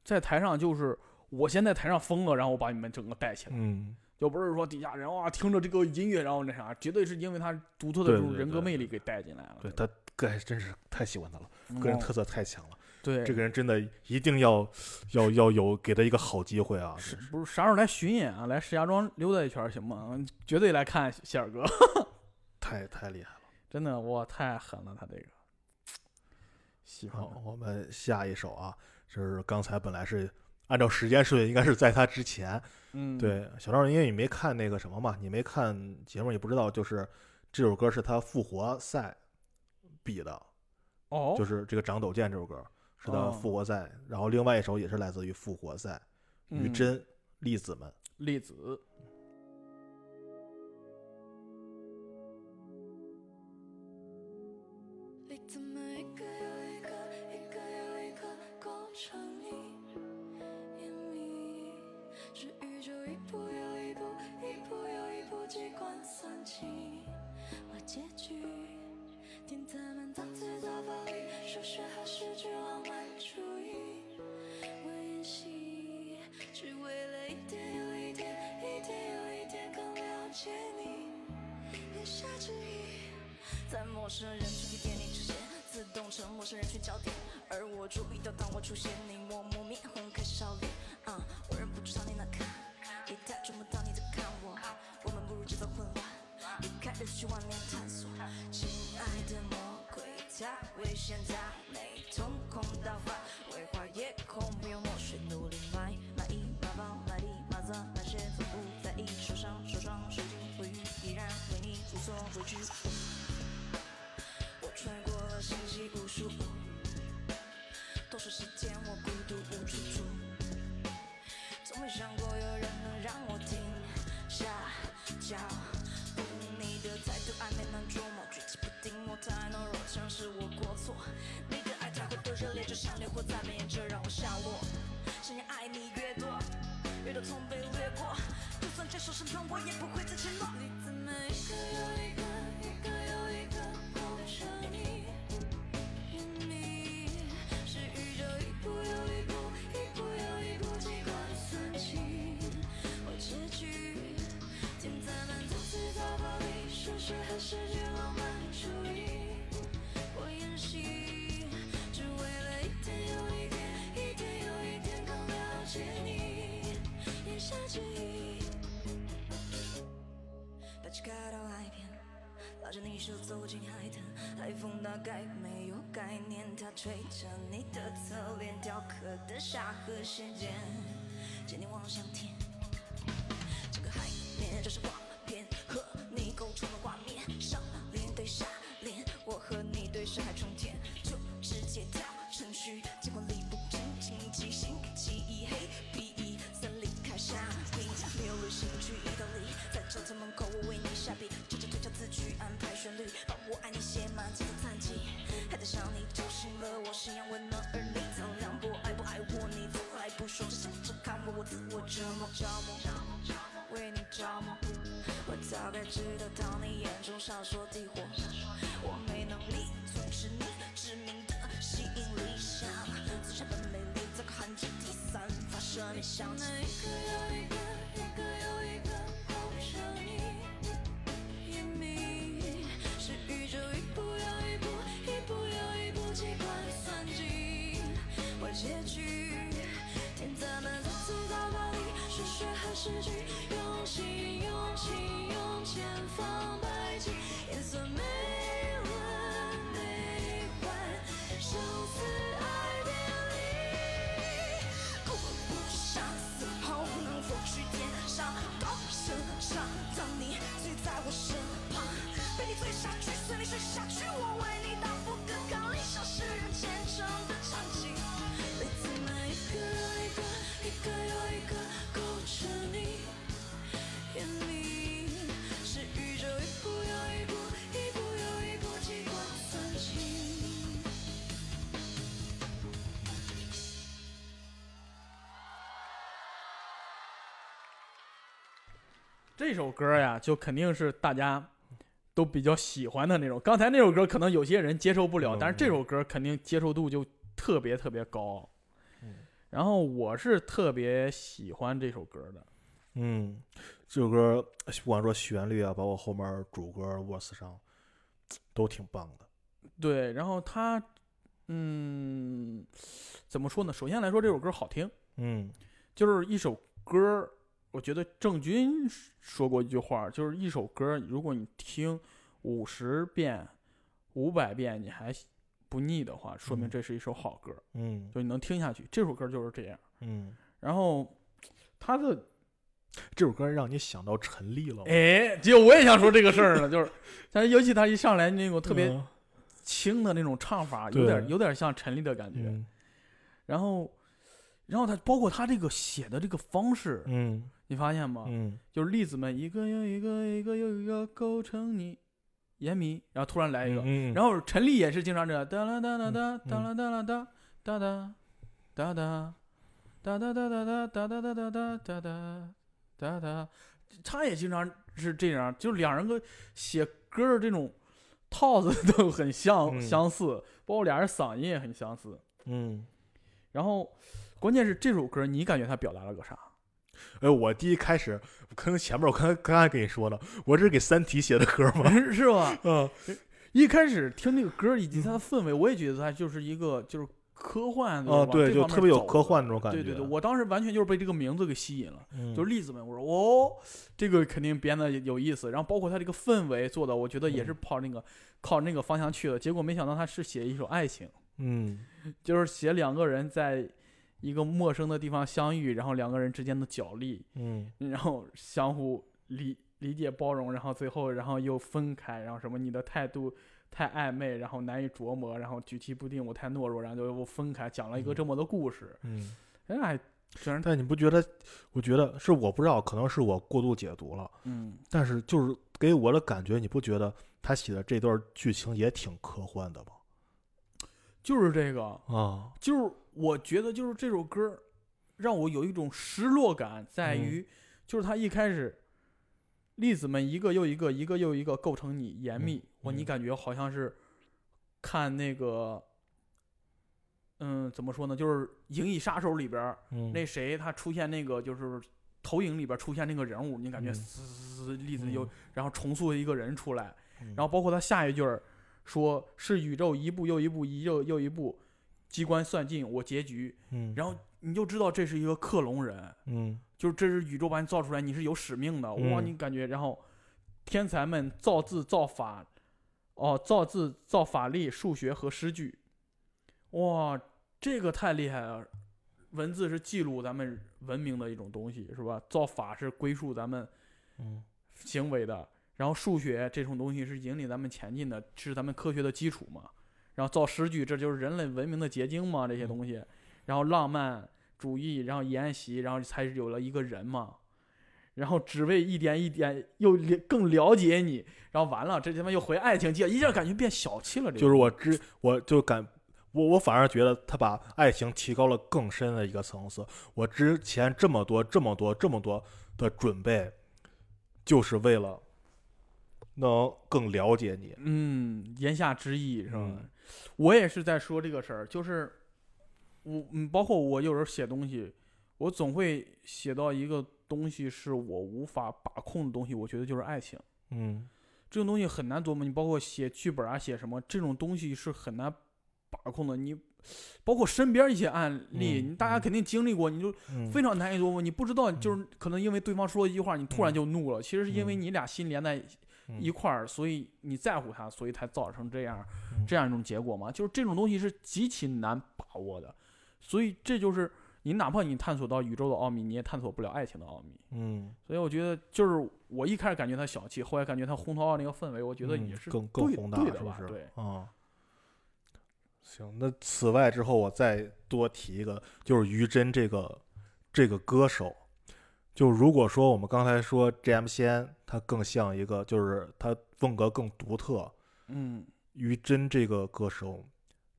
在台上，就是我先在台上疯了，然后我把你们整个带起来。嗯，就不是说底下人哇听着这个音乐，然后那啥，绝对是因为他独特的这种人格魅力给带进来了。对他个人真是太喜欢他了，嗯个人特色太强了。对这个人真的一定要要要有给他一个好机会啊！是不是啥时候来巡演啊？来石家庄溜达一圈行吗？嗯 <laughs> 绝对来看谢尔哥，<laughs> 太太厉害了。真的哇太狠了，他这个喜欢好，我们下一首啊，就是刚才本来是按照时间顺序，应该是在他之前。嗯对，小赵，因为你没看那个什么嘛，你没看节目，也不知道，就是这首歌是他复活赛比的，哦。就是这个长斗剑这首歌是他哦。复活赛，然后另外一首也是来自于复活赛，于嗯。真、粒子们。粒子一天又一天，一天又一天更了解你。言下之意。在陌生人群体点你出现，自动成陌生人群焦点。而我注意到，当我出现，你默默面红开始笑脸。啊、我忍不住朝你那看，一太注目到你在看我，我们不如制造混乱，离开日去万年探索。亲爱的魔鬼，太危险，它美，瞳孔刀束缚。多少时间我孤独无处住，从没想过有人能让我停下脚步。你的态度暧昧难捉摸，举棋不定，我太懦弱，像是我过错。你的爱太过的热烈，就像烈火在蔓延，这让我下落。想要爱你越多，越多从被掠过。就算接受审判，我也不会再承诺。你怎么一个又一个？把旗盖到海边，拉着你手走进海滩，海风大概没有概念，它吹着你的侧脸，雕刻的沙和斜肩，渐渐望向天。整个海面就是画信仰温暖，而你苍凉不爱不爱我，你从来不说，只想着看我我自我折磨着魔。为你着魔，我早该知道，当你眼中闪烁的火，我没能力阻止你致命的吸引力，想自身的美丽在寒季第散发射面香气。一个又一个，一个又一个勾着你，眼迷是宇宙一步又，一结局。天在满层次到暴力，数学和诗句，用心用情用千方百计，颜色美轮美奂，生死爱别离。顾不上死后能否去天上高声唱，当你醉在我身旁，被你醉下去，随你睡下去，我为你打不可抗力，像诗人虔诚的这首歌呀，就肯定是大家都比较喜欢的那种。刚才那首歌可能有些人接受不了，嗯但是这首歌肯定接受度就特别特别高。嗯然后我是特别喜欢这首歌的。嗯，这首歌不管说旋律啊，包括后面主歌、verse 上，都挺棒的。对，然后它，嗯，怎么说呢？首先来说，这首歌好听，嗯就是一首歌。我觉得郑钧说过一句话，就是一首歌，如果你听五十遍、五百遍，你还不腻的话，说明嗯这是一首好歌，嗯就你能听下去。这首歌就是这样。嗯，然后他的，这首歌让你想到陈粒了吗？哎，就我也想说这个事儿呢，就是，但是尤其他一上来那种特别嗯轻的那种唱法，有点有点像陈粒的感觉。嗯然后，然后他包括他这个写的这个方式，嗯你发现吗？嗯就是粒子们一个又一个，一个又一个构成你眼迷，然后突然来一个，嗯，然后陈粒也是经常这样哒啦哒啦哒嗯哒啦哒啦哒哒哒哒哒哒哒哒哒哒哒哒哒哒哒哒哒哒哒，他也经常是这样，就两人个写歌的这种套子都很相嗯相似，包括俩人嗓音也很相似。嗯，然后关键是这首歌，你感觉它表达了个啥？哎，我第一开始，可能前面我刚才刚才跟你说了，我这是给《三体》写的歌吗？<laughs> 是吧？嗯一开始听那个歌以及它的氛围，我也觉得它就是一个就是科幻的啊，往对，就特别有科幻那种感觉。对对对，我当时完全就是被这个名字给吸引了。嗯就是例子们，我说哦，这个肯定编的有意思，然后包括它这个氛围做的，我觉得也是嗯跑那个、靠那个方向去的。结果没想到他是写一首爱情，嗯就是写两个人在一个陌生的地方相遇，然后两个人之间的角力，嗯然后相互理理解包容，然后最后然后又分开，然后什么你的态度太暧昧，然后难以琢磨，然后举棋不定，我太懦弱，然后就又分开，讲了一个嗯这么的故事。嗯，哎，虽然但你不觉得？我觉得是我不知道，可能是我过度解读了。嗯但是就是给我的感觉，你不觉得他写的这段剧情也挺科幻的吗？就是这个，啊，就是我觉得就是这首歌让我有一种失落感，在嗯。于、就是他一开始粒子们一个又一个，一个又一个构成你严密，我你嗯。感觉好像是看那个，嗯，怎么说呢？就是《银翼杀手》里边嗯，那谁他出现那个就是投影里边出现那个人物，你感觉嗯。嘶嘶嘶粒子又、嗯。然后重塑一个人出来，嗯。然后包括他下一句儿说是宇宙一步又一步，一又又一步，机关算尽我结局，嗯，然后你就知道这是一个克隆人，嗯就是这是宇宙把你造出来，你是有使命的，哇，嗯你感觉然后天才们造字造法，哦，造字造法力、数学和诗句，哇，这个太厉害了。文字是记录咱们文明的一种东西，是吧？造法是归属咱们嗯行为的，然后数学这种东西是引领咱们前进的，是咱们科学的基础嘛。然后造诗句，这就是人类文明的结晶嘛，这些东西。然后浪漫主义，然后沿袭，然后才有了一个人嘛。然后只为一点一点又了更了解你，然后完了，这他妈又回爱情界，一下感觉变小气了。这个就是我知我就感我我反而觉得他把爱情提高了更深的一个层次。我之前这么多这么多这么多的准备，就是为了能更了解你。嗯，言下之意是吧？嗯我也是在说这个事儿，就是我嗯，包括我有时候写东西，我总会写到一个东西是我无法把控的东西，我觉得就是爱情。嗯这种东西很难琢磨，你包括写剧本啊，写什么，这种东西是很难把控的。你包括身边一些案例，嗯你大家嗯肯定经历过，你就嗯，非常难以琢磨。你不知道，就是可能因为对方说了一句话，你突然嗯就怒了，其实是因为嗯你俩心连在嗯一块儿，所以你在乎他，所以才造成这样嗯这样一种结果嘛。就是这种东西是极其难把握的，所以这就是你哪怕你探索到宇宙的奥秘，你也探索不了爱情的奥秘。嗯，所以我觉得，就是我一开始感觉他小气，后来感觉他红桃二那个氛围，我觉得嗯也是更更宏大，对的吧？是不是？对，啊。行，那此外之后我再多提一个，就是于真这个这个歌手，就如果说我们刚才说 J.M. 仙，他更像一个，就是它风格更独特，嗯，于真这个歌手，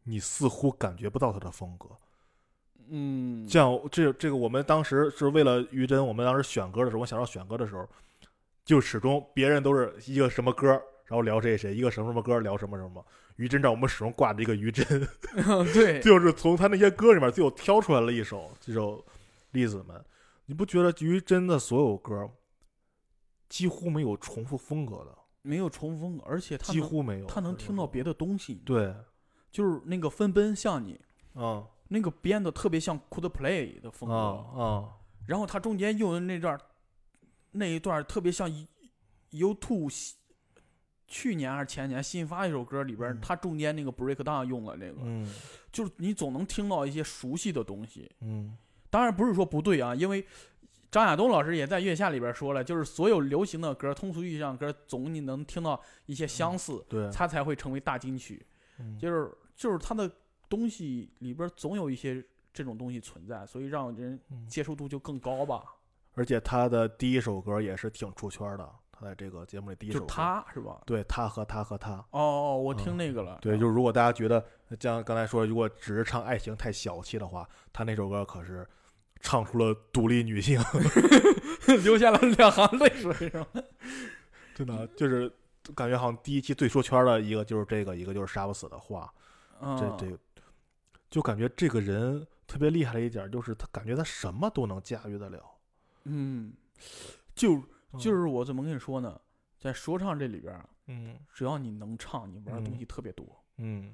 你似乎感觉不到他的风格。嗯，像这这个，我们当时是为了于真，我们当时选歌的时候，我想要选歌的时候，就始终别人都是一个什么歌，然后聊谁谁，一个什么什么歌聊什么什么。于真让我们始终挂着一个于真，<laughs> <laughs> 对，就是从他那些歌里面最后挑出来了一首这首《栗子们》，你不觉得于真的所有歌几乎没有重复风格的，没有重复风格，而且他几乎没有，他能听到别的东西，对，就是那个分奔像你，嗯。那个编的特别像 Coldplay 的风格，啊啊，然后他中间用的那段那一段特别像 U Two 去年还是前年新发一首歌里边他中间那个 break down 用了那个，嗯。就是你总能听到一些熟悉的东西。嗯当然不是说不对啊，因为张亚东老师也在月下里边说了，就是所有流行的歌、通俗意义上的歌，总你能听到一些相似，对，它才会成为大金曲。嗯就是就是它的东西里边总有一些这种东西存在，所以让人嗯接受度就更高吧。而且他的第一首歌也是挺出圈的，他在这个节目里第一首歌，他是吧？对他和他和他，哦哦，我听嗯那个了。对，就是如果大家觉得像刚才说，如果只是唱爱情太小气的话，他那首歌可是唱出了独立女性，<laughs> 流下了两行泪水，是吧？真的就是感觉好像第一期最说圈的一个就是这个，一个就是杀不死的话，这嗯这就感觉这个人特别厉害的一点就是他感觉他什么都能驾驭得了，嗯，就嗯就是我怎么跟你说呢？在说唱这里边儿，嗯只要你能唱，你玩的东嗯西特别多。嗯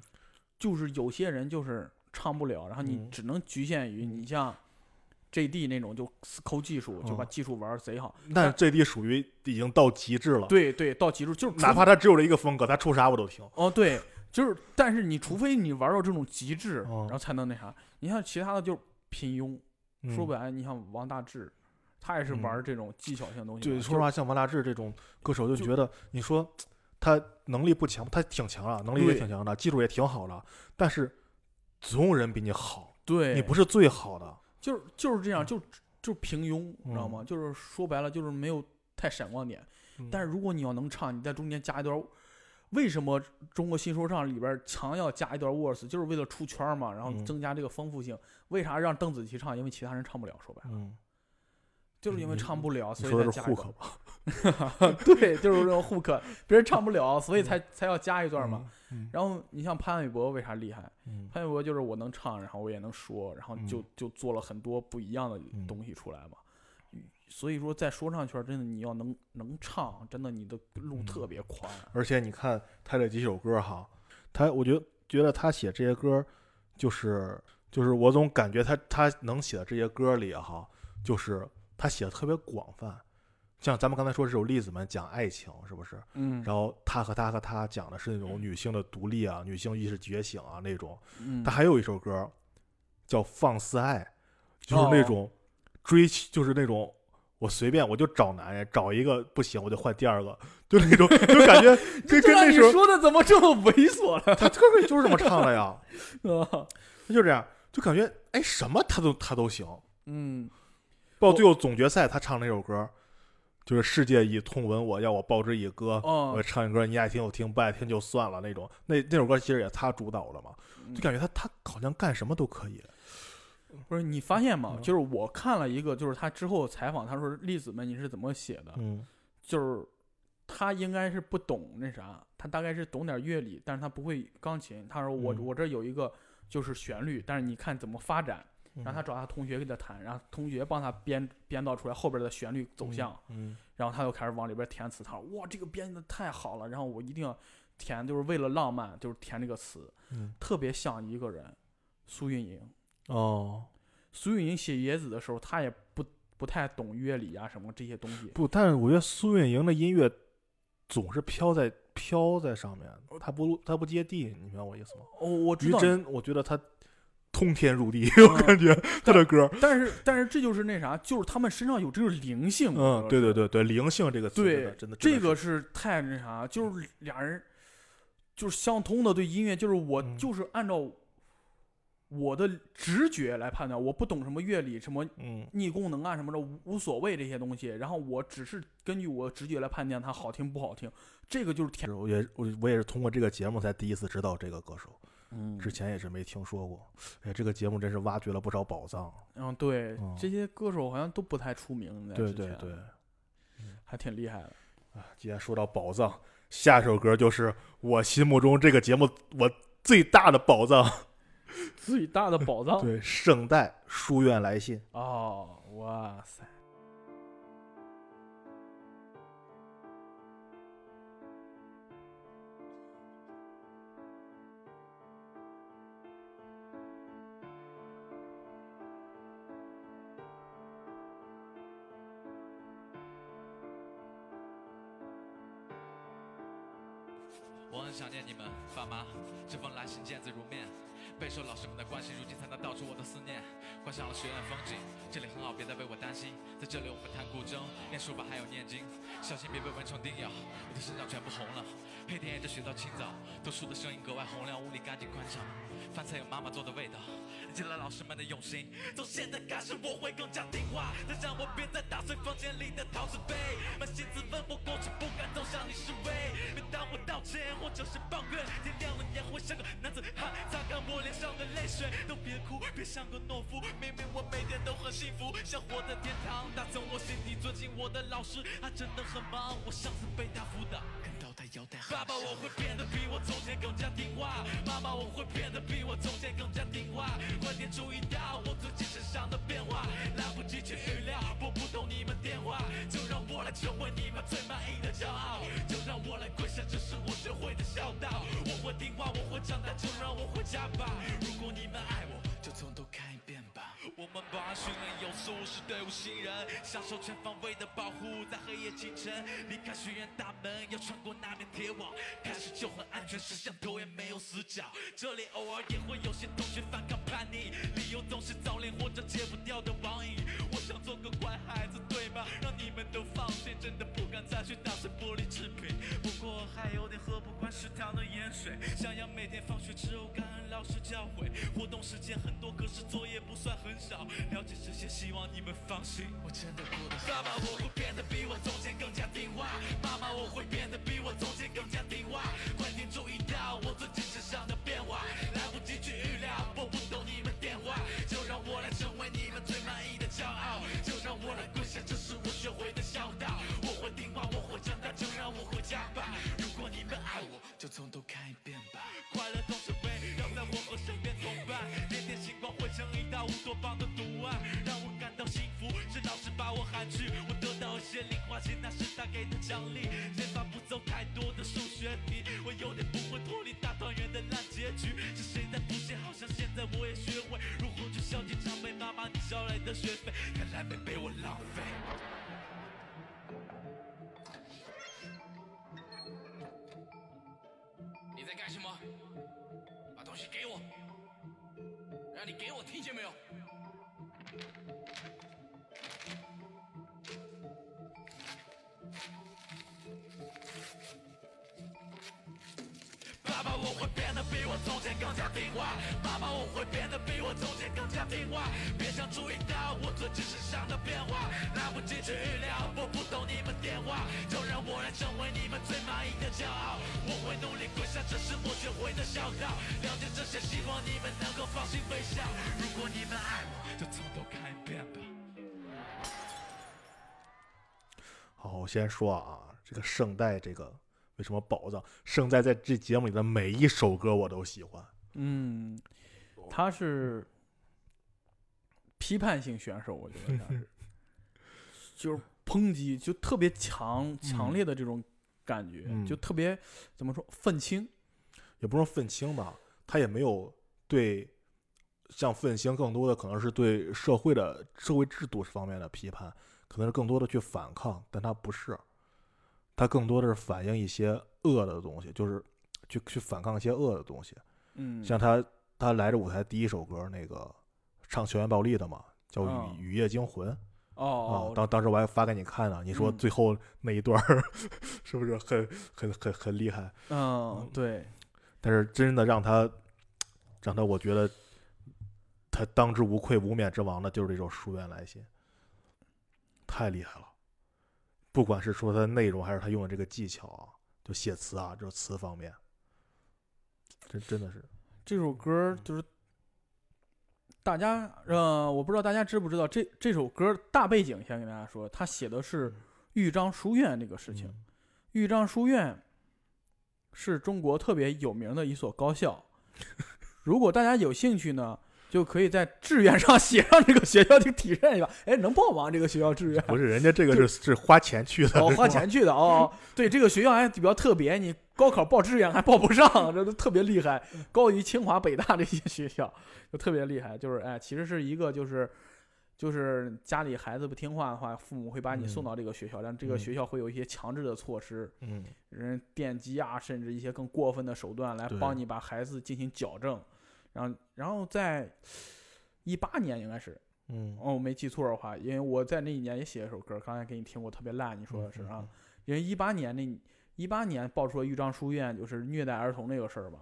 就是有些人就是唱不了，然后你嗯只能局限于你像 JD 那种就死抠技术，就把嗯技术玩儿贼好。但 JD 属于已经到极致了，对对，到极致就是哪怕他只有这一个风格，他出啥我都听。哦对，就是但是你除非你玩到这种极致，嗯然后才能那啥。你像其他的就是平庸，说嗯白了，你像王大治，他也是玩这种技巧性东西嘛。对，说实话，像王大治这种歌手，就就觉得你说他能力不强，他挺强啊，能力也挺强的，技术也挺好的，但是总有人比你好，对，你不是最好的。就是就是这样，嗯就就平庸，你知道吗？就是说白了，就是没有太闪光点。但是如果你要能唱，你在中间加一段为什么中国新说唱里边强要加一段 verse，就是为了出圈嘛，然后嗯增加这个丰富性。为啥让邓紫棋唱？因为其他人唱不了，说白了，嗯，就是因为唱不了，所以你说的是才加一段 hook 吧？<laughs> 对，就是这种 hook，别人唱不了，所以才才要加一段嘛。嗯？然后你像潘玮柏为啥厉害？嗯潘玮柏就是我能唱，然后我也能说，然后就嗯就做了很多不一样的嗯东西出来嘛。所以说，在说唱圈，真的你要能能唱，真的你的路嗯特别宽。而且你看他这几首歌哈，他我觉得觉得他写这些歌，就是就是我总感觉他他能写的这些歌里哈，就是他写的特别广泛。像咱们刚才说这首《例子们》讲爱情，是不是？嗯然后他和他和他讲的是那种女性的独立啊，女性意识觉醒啊那种。嗯他还有一首歌叫《放肆爱》，就是那哦种追求，就是那种我随便我就找男人，找一个不行我就换第二个，就那种就感觉 <laughs> 这跟那时候说的怎么这么猥琐了？他特别就是这么唱的呀，<laughs> 啊他就这样，就感觉哎什么他都他都行。嗯，到最后总决赛他唱那首歌，就是世界以痛吻我，要我报之以歌。哦我唱一歌，你爱听就听，不爱听就算了那种。那那首歌其实也他主导的嘛，嗯就感觉他他好像干什么都可以。不是你发现吗？嗯就是我看了一个，就是他之后采访，他说栗子们你是怎么写的？嗯就是他应该是不懂那啥，他大概是懂点乐理，但是他不会钢琴。他说我、嗯我这有一个就是旋律，但是你看怎么发展，让他嗯找他同学给他弹，让同学帮他编编导出来后边的旋律走向，嗯然后他又开始往里边填词。他说哇这个编的太好了，然后我一定要填，就是为了浪漫，就是填这个词，嗯特别像一个人，苏运莹。哦。苏运莹写《野子》的时候，他也不不太懂乐理啊什么这些东西。不，但是我觉得苏运莹的音乐总是飘在飘在上面，他不他不接地，你明白我意思吗？哦，我知道，于真，我觉得他通天入地，<laughs> 我感觉他的歌，但是但是这就是那啥，就是他们身上有这种灵性。嗯，对对对对对，灵性这个词真的对，真的这个是太那啥，就是俩人就是相通的对音乐，就是我嗯就是按照我的直觉来判断，我不懂什么乐理，什么嗯逆功能啊什么的无无所谓这些东西，然后我只是根据我直觉来判断它好听不好听，这个就是天。我也我我也是通过这个节目才第一次知道这个歌手，嗯之前也是没听说过。哎，这个节目真是挖掘了不少宝藏。嗯，对，嗯这些歌手好像都不太出名，在对对对，还挺厉害的。啊，既然说到宝藏，下一首歌就是我心目中这个节目我最大的宝藏，最大的宝藏。对，圣代书院来信。哦，哇塞！爸妈。这封来信见字如面，备受老师们的关心，如今才能道出我的思念。观赏了学院风景，这里很好，别再为我担心。在这里我们弹古筝，练书法还有念经，小心别被蚊虫叮咬。我的身上全部红了，黑天也着学到清早，读书的声音格外洪亮，屋里干净宽敞，饭菜有妈妈做的味道。记了老师们的用心，从现在开始我会更加听话，再让我别再打碎房间里的陶瓷杯，扪心自问我过去不敢走向你示威，每当我道歉或者是抱怨，天亮了也会像个男子汉，擦干我脸上的泪水，都别哭，别像个懦夫，明明我每天都很幸福，像活在天堂，打从我心底尊敬我的老师，他真的很忙，我上次被他辅导，腰带爸爸，我会变得比我从前更加听话，妈妈，我会变得比我从前更加听话，快点注意到我最近身上的变化，来不及去预料，拨不通你们电话，就让我来成为你们最满意的骄傲，就让我来跪下，这是我学会的孝道，我会听话，我会长大，就让我回家吧，如果你们爱我。我们保安训练有素，是队伍新人，享受全方位的保护，在黑夜清晨离开学院大门，要穿过那面铁网，开始就很安全，摄像头也没有死角。这里偶尔也会有些同学反抗叛逆，理由总是早恋或者戒不掉的网瘾。我想做个乖孩子，让你们都放心，真的不敢再去打碎玻璃制品。不过还有点喝不惯食堂的盐水，想要每天放学之后感恩老师教诲。活动时间很多，可是作业不算很少。了解这些，希望你们放心，我真的过得爸爸，我会变得比我从前更加听话。妈妈，我会变得比我从前更加听话。快点注意到我最近身上的老师把我喊去，我得到一些零花钱，那是他给的奖励。减法不走太多的数学题，我有点不会脱离大团圆的烂结局。是谁在谱写？好像现在我也学会如何去孝敬长辈。妈妈，你交来的学费，看来没被我浪费。你在干什么？把东西给我！让你给我，听见没有？会变得比我从前更加听话。妈妈，我会变得比我从前更加听话。别想注意到我最近身上的变化，来不及去预料，拨不动你们电话，就让我来成为你们最满意的骄傲。我会努力跪下，这是我学会的孝道。了解这些，希望你们能够放心微笑。如果你们爱我，就从头看一遍吧。好，我先说啊，这个圣代这个为什么宝藏？胜在在这节目里的每一首歌我都喜欢。嗯，他是批判性选手，我觉得他是，<laughs> 就是抨击，就特别强强烈的这种感觉，嗯就特别怎么说愤青。也不是愤青吧，他也没有对像愤青，更多的可能是对社会的社会制度方面的批判，可能是更多的去反抗，但他不是，他更多的是反映一些恶的东西，就是去去反抗一些恶的东西。嗯，像他他来这舞台第一首歌那个唱校园暴力的嘛，叫《哦雨雨夜惊魂》哦啊，，当当时我还发给你看呢，你说嗯最后那一段儿 <laughs> 是不是很很很很厉害？嗯，对，但是真的让他，让他我觉得他当之无愧、无冕之王的就是这首《书院来信》，太厉害了。不管是说它的内容，还是他用的这个技巧啊，就写词啊，这词方面，真真的是，这首歌就是大家呃，我不知道大家知不知道这这首歌大背景，先跟大家说，他写的是豫章书院这个事情。嗯。豫章书院是中国特别有名的一所高校，<laughs> 如果大家有兴趣呢，就可以在志愿上写上这个学校去体验一下。<laughs> 哎，能报吗？这个学校志愿？不是人家这个是是花钱去的，哦，花钱去的哦。对，这个学校还比较特别，你高考报志愿还报不上，<laughs> 这都特别厉害，高于清华、北大这些学校，<laughs> 就特别厉害。就是哎，其实是一个就是。就是家里孩子不听话的话，父母会把你送嗯到这个学校，但这个嗯学校会有一些强制的措施，嗯人电击啊，甚至一些更过分的手段来帮你把孩子进行矫正。然后，然后在一八年应该是，嗯哦，我没记错的话，因为我在那一年也写了首歌，刚才给你听过，特别烂，你说的是啊？嗯因为一八年那一八年爆出了豫章书院就是虐待儿童那个事儿嘛，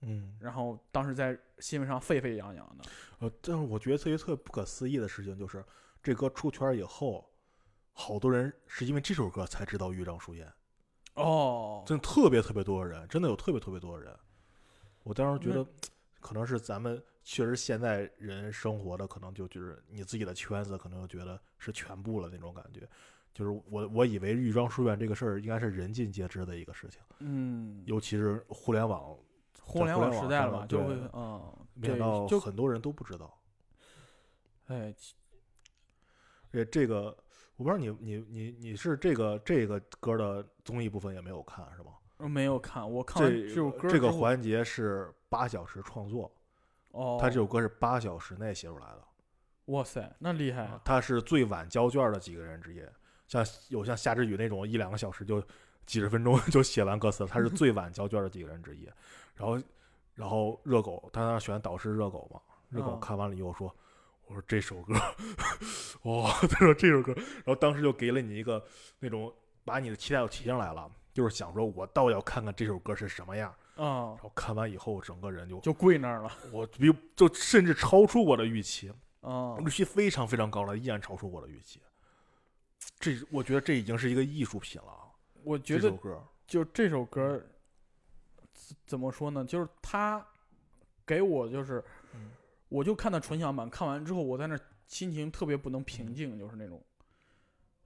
嗯，然后当时在新闻上沸沸扬扬的，呃，但是我觉得特别特别不可思议的事情就是，这歌出圈以后，好多人是因为这首歌才知道豫章书院。哦，真的特别特别多的人，真的有特别特别多的人。我当时觉那得，可能是咱们确实现在人生活的，可能就就是你自己的圈子，可能就觉得是全部了那种感觉。就是我我以为豫章书院这个事儿应该是人尽皆知的一个事情，嗯，尤其是互联网，互联网时代了嘛，就会对嗯，没想到很多人都不知道。哎，这这个我不知道你你你你是这个这个歌的综艺部分也没有看是吗？没有看，我看完这这首歌这个环节是八小时创作，哦，他这首歌是八小时内写出来的。哇塞，那厉害啊，他是最晚交卷的几个人之一，像有像夏之雨那种一两个小时就几十分钟 <laughs> 就写完歌词，他是最晚交卷的几个人之一。然后，然后热狗，他那选导师热狗嘛，热狗嗯看完了以后说：“我说这首歌，<laughs> 哇、他说这首歌，然后当时就给了你一个那种把你的期待都提上来了，就是想说我倒要看看这首歌是什么样。啊然，后看完以后，整个人就就跪那儿了。我比就甚至超出我的预期，啊预期非常非常高了，依然超出我的预期。这我觉得这已经是一个艺术品了。我觉得就这首歌儿怎怎么说呢？就是他给我就是，嗯我就看的纯享版，看完之后我在那儿心情特别不能平静，就是那种，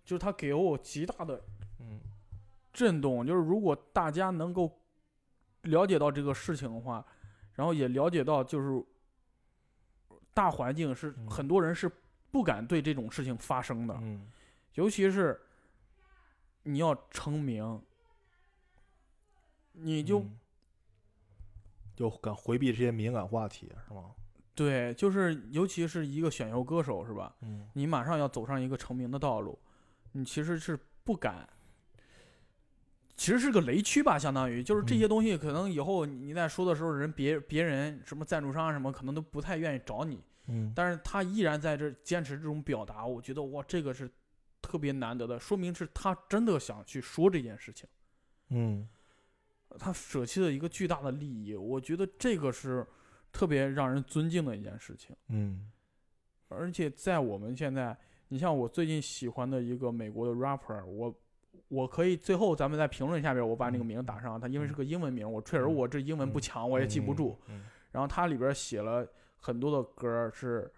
就是他给我极大的嗯震动。就是如果大家能够了解到这个事情的话，然后也了解到就是大环境是嗯很多人是不敢对这种事情发生的，嗯尤其是你要成名，你就、嗯就敢回避这些敏感话题，是吗？对，就是尤其是一个选秀歌手是吧？嗯你马上要走上一个成名的道路，你其实是不敢，其实是个雷区吧，相当于就是这些嗯东西，可能以后你在说的时候，人别别人什么赞助商什么，可能都不太愿意找你，嗯但是他依然在这坚持这种表达，我觉得哇，这个是特别难得的，说明是他真的想去说这件事情。嗯他舍弃了一个巨大的利益，我觉得这个是特别让人尊敬的一件事情。嗯而且在我们现在，你像我最近喜欢的一个美国的 rapper，我我可以最后咱们在评论下边我把那个名打上，他因为是个英文名，我确实我这英文不强，我也记不住。嗯然后他里边写了很多的歌是，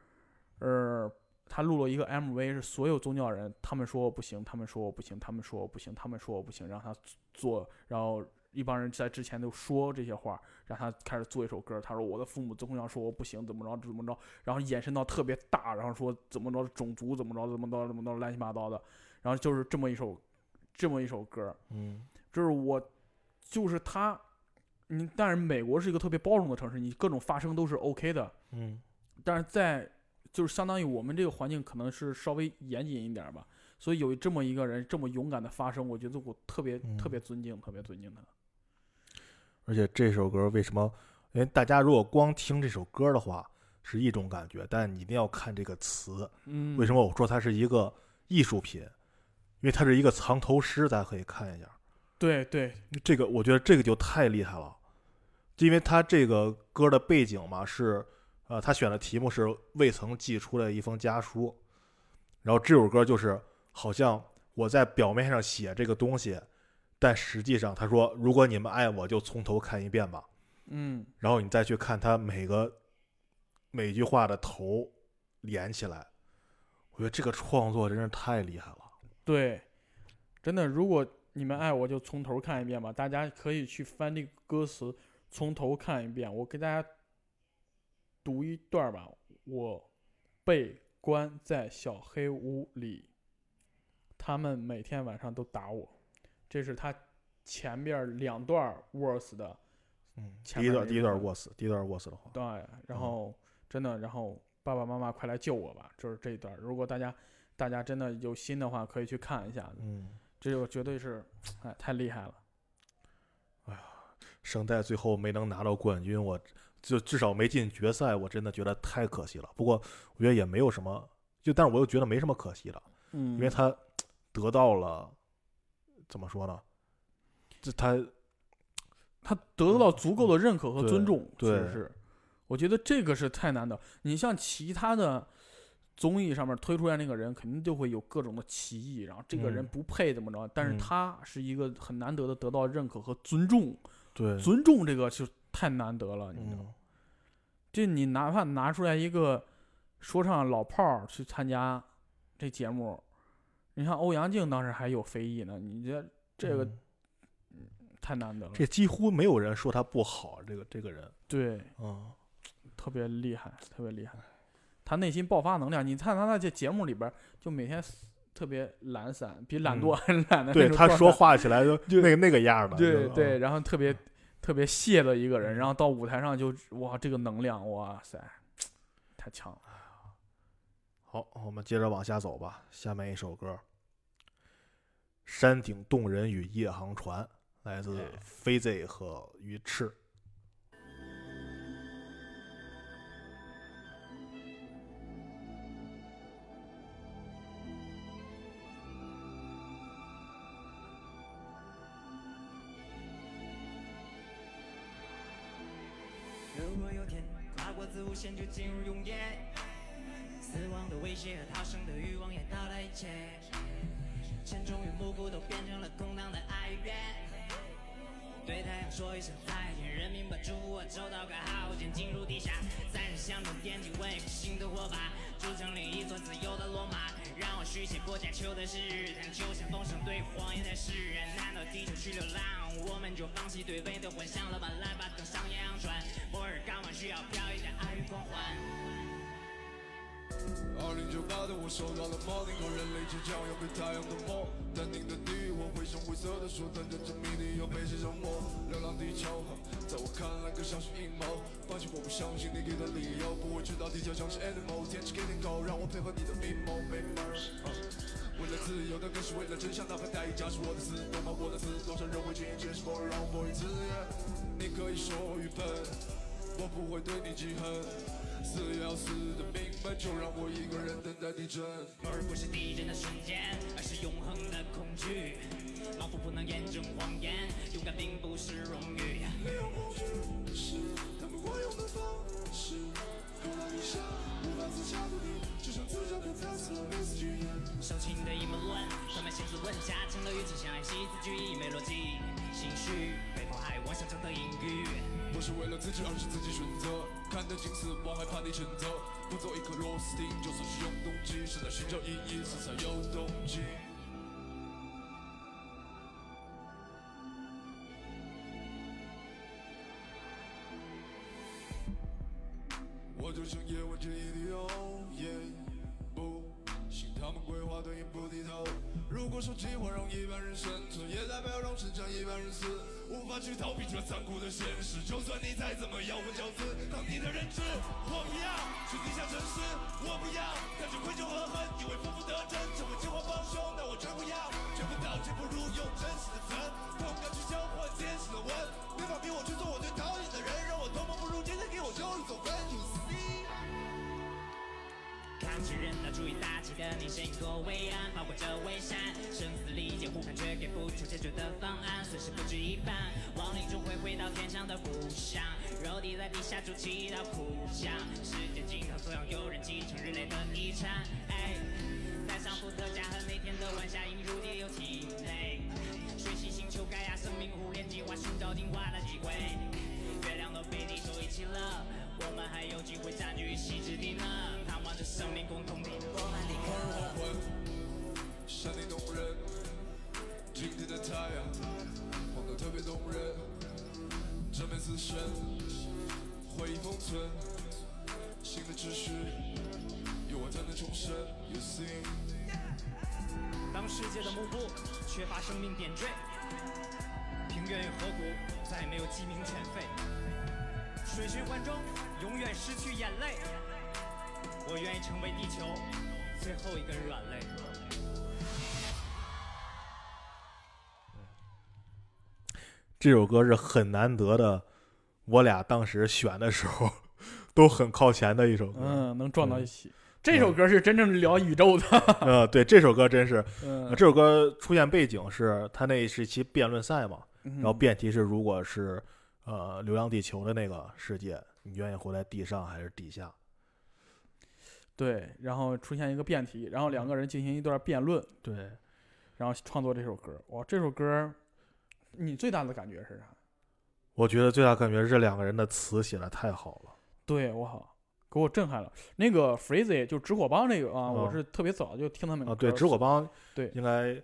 呃，他录了一个 MV，是所有宗教人，他们说我不行，他们说我不行，他们说我不行，他们说我不行，让他做，然后一帮人在之前都说这些话，让他开始做一首歌。他说我的父母宗教说我不行，怎么着怎么着，然后延伸到特别大，然后说怎么着种族怎么着怎么着怎么着乱七八糟的，然后就是这么一首这么一首歌，嗯就是我，就是他，你但是美国是一个特别包容的城市，你各种发声都是 OK 的，嗯但是在就是相当于我们这个环境可能是稍微严谨一点儿吧，所以有这么一个人这么勇敢的发声，我觉得我特别、嗯特别尊敬，特别尊敬他。而且这首歌为什么？因为大家如果光听这首歌的话是一种感觉，但你一定要看这个词。嗯为什么我说它是一个艺术品？因为他是一个藏头诗，大家可以看一下。对对，这个我觉得这个就太厉害了，因为他这个歌的背景嘛是，呃，他选的题目是未曾寄出的一封家书，然后这首歌就是好像我在表面上写这个东西，但实际上他说如果你们爱我就从头看一遍吧，嗯然后你再去看他每个每句话的头连起来，我觉得这个创作真是太厉害了。对，真的，如果你们爱我就从头看一遍吧，大家可以去翻那个歌词，从头看一遍。我给大家读一段吧。我被关在小黑屋里，他们每天晚上都打我。这是他前面两段 worse 的，嗯，前第一段第一段面那个 was 第一段 was 的话，对，然后真的，然后爸爸妈妈快来救我吧，就是这一段。如果大家大家真的有心的话，可以去看一下。嗯。这个绝对是，哎，太厉害了。圣代最后没能拿到冠军，我就至少没进决赛，我真的觉得太可惜了。不过我觉得也没有什么，就但是我又觉得没什么可惜的，嗯，因为他得到了怎么说呢？这他他得到足够的认可和尊重，其实对是，我觉得这个是太难得。你像其他的综艺上面推出来那个人，肯定就会有各种的歧义，然后这个人嗯。不配怎么着，但是嗯。他是一个很难得的得到认可和尊重，对。尊重这个就太难得了，你知道吗？嗯就你哪怕拿出来一个说唱老炮儿去参加这节目，你像欧阳靖当时还有非议呢，你这这个嗯太难得了，这几乎没有人说他不好，这个这个人，对，嗯，特别厉害，特别厉害。他内心爆发能量，你看他那些节目里边，就每天特别懒散，比懒惰还懒的嗯对他说话起来就 <laughs> 就那个那个样儿的，对对，嗯然后特别特别泄的一个人，然后到舞台上就哇，这个能量，哇塞，太强了。好，我们接着往下走吧。下面一首歌，《山顶洞人与夜航船》，来自哎飞 Z 和鱼翅。自无限就进入永夜。死亡的威胁和逃生的欲望也到了一切，沉重与模糊都变成了空荡的哀怨。对太阳说一声再见，人民把祝福我周到个好间，进入地下，在人象中点起微复新的火把，筑成另一座自由的罗马。让我续写过假秋的是日谈，就像风声对谎言的誓言。难道地球去流浪，我们就放弃对未的幻想了吗？来吧，登上洋船，末日港湾需要飘逸的爱与光环。二零九八的我收到了 morning，和人类即将要被太阳吞没。淡定的地，我绘声绘色的说，等着证明你要被谁折磨。流浪地球，在我看来更像是阴谋。放弃我不相信你给的理由，不会知道地球像是 animal，天只给点狗，让我配合你的阴谋。没门儿。为了自由，但更是为了真相，哪怕代价是我的死，懂吗？我的死，多少人会轻易接受我，让我播一次。你可以说我愚笨，我不会对你记恨。死也要死的明白，就让我一个人等待地震。末日不是地震的瞬间，而是永恒的恐惧。盲目不能验证谎言，勇敢并不是荣誉。利用恐惧是他们惯用的方式，口袋一下无法自洽的你，就像自找的猜测，类似剧演。受情的阴谋论，充满千字文下，成了语气像爱惜字句意没逻辑，心虚被迫害妄想中的隐喻。不是为了自己，而是自己选择。看得清死亡，害怕你谴责。不做一颗螺丝钉，就算是永动机，是在寻找意义，色彩有动机。我就像夜晚间一滴油，也不信他们规划对应不低头。如果说计划让一般人生存，也代表让成长一般人死。无法去逃避这残酷的现实，就算你再怎么咬文嚼字，当你的认知，我不要去地下城市，我不要带着愧疚和恨，以为负负得真，成为计划帮凶，但我真不要，绝不道歉，不如用真实的真，痛感去交换坚实的吻，没法逼我去做我最讨厌的人，让我同盟不如今天给我丢一走分，You see。扛起人道主义大旗的你，身过伟岸，的故乡，肉体在地下筑起一道苦墙，时间尽头总要有人继承人类的遗产。哎，带上伏特加和那天的晚霞映入地球体内，水系星球盖亚生命互联计划，寻找进化的机会，月亮都被地球遗弃了。我们还有机会占据一席之地呢，盼望着生命共同体。罗曼蒂克。黄昏，山顶洞人，今天的太阳晃得特别动人，这边死神，回忆封存，新的秩序，有我才能重生。当世界的幕布缺乏生命点缀，平原与河谷再也没有鸡鸣犬吠，水循环中永远失去眼泪。我愿意成为地球最后一根软肋。这首歌是很难得的，我俩当时选的时候都很靠前的一首歌。嗯，能撞到嗯一起。这首歌是真正聊宇宙的，<laughs> 呃，对，这首歌真是，这首歌出现背景是他那是一期辩论赛嘛，然然后辩题是如果是呃《流浪地球》的那个世界，你愿意活在地上还是地下？对，然后出现一个辩题，然后两个人进行一段辩论，对，然后创作这首歌。哇，这首歌你最大的感觉是啥？我觉得最大感觉是这两个人的词写的太好了。对，我好，给我震撼了。那个 Freezy 就直火帮这个啊，我嗯是特别早就听他们啊，对，歌直火帮，对应该，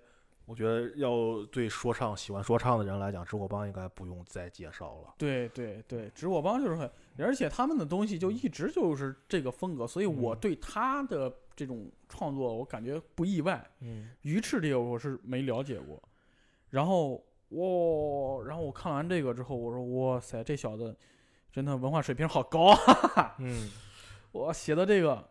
我觉得要对说唱喜欢说唱的人来讲，直火帮应该不用再介绍了。对对对，直火帮就是很，而且他们的东西就一直就是这个风格，所以我嗯对他的这种创作我感觉不意外。嗯，鱼翅这个我是没了解过，然后哇、然后我看完这个之后，我说哇塞，这小子真的文化水平好高啊！<laughs> 嗯，我写的这个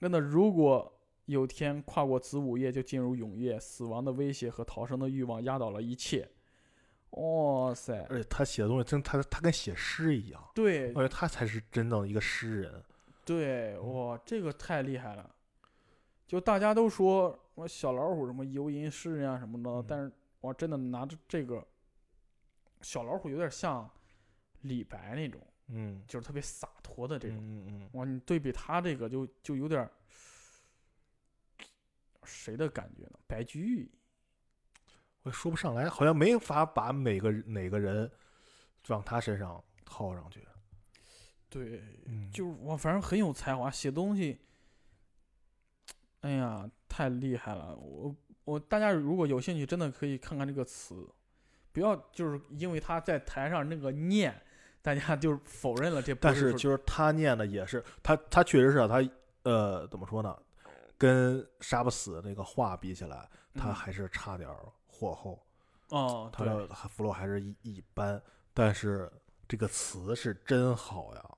真的，如果有天跨过子午夜就进入永夜，死亡的威胁和逃生的欲望压倒了一切。哇塞，而且他写的东西真，他他跟写诗一样，对我觉得他才是真正的一个诗人。对，哇，这个太厉害了！就大家都说我小老虎什么游吟诗人啊什么的，嗯但是我真的拿着这个小老虎有点像李白那种，嗯，就是特别洒脱的这种。嗯嗯哇，你对比他这个就就有点谁的感觉呢？白居易，我也说不上来，好像没法把每个人哪个人往他身上套上去。对，嗯，就是我反正很有才华，写东西，哎呀，太厉害了！我我大家如果有兴趣，真的可以看看这个词，不要就是因为他在台上那个念，大家就否认了这不但是说是就是他念的也是他，他确实是啊他呃怎么说呢？跟杀不死那个话比起来，他嗯还是差点儿火候。哦，他，的 flow 还是一一般，但是这个词是真好呀。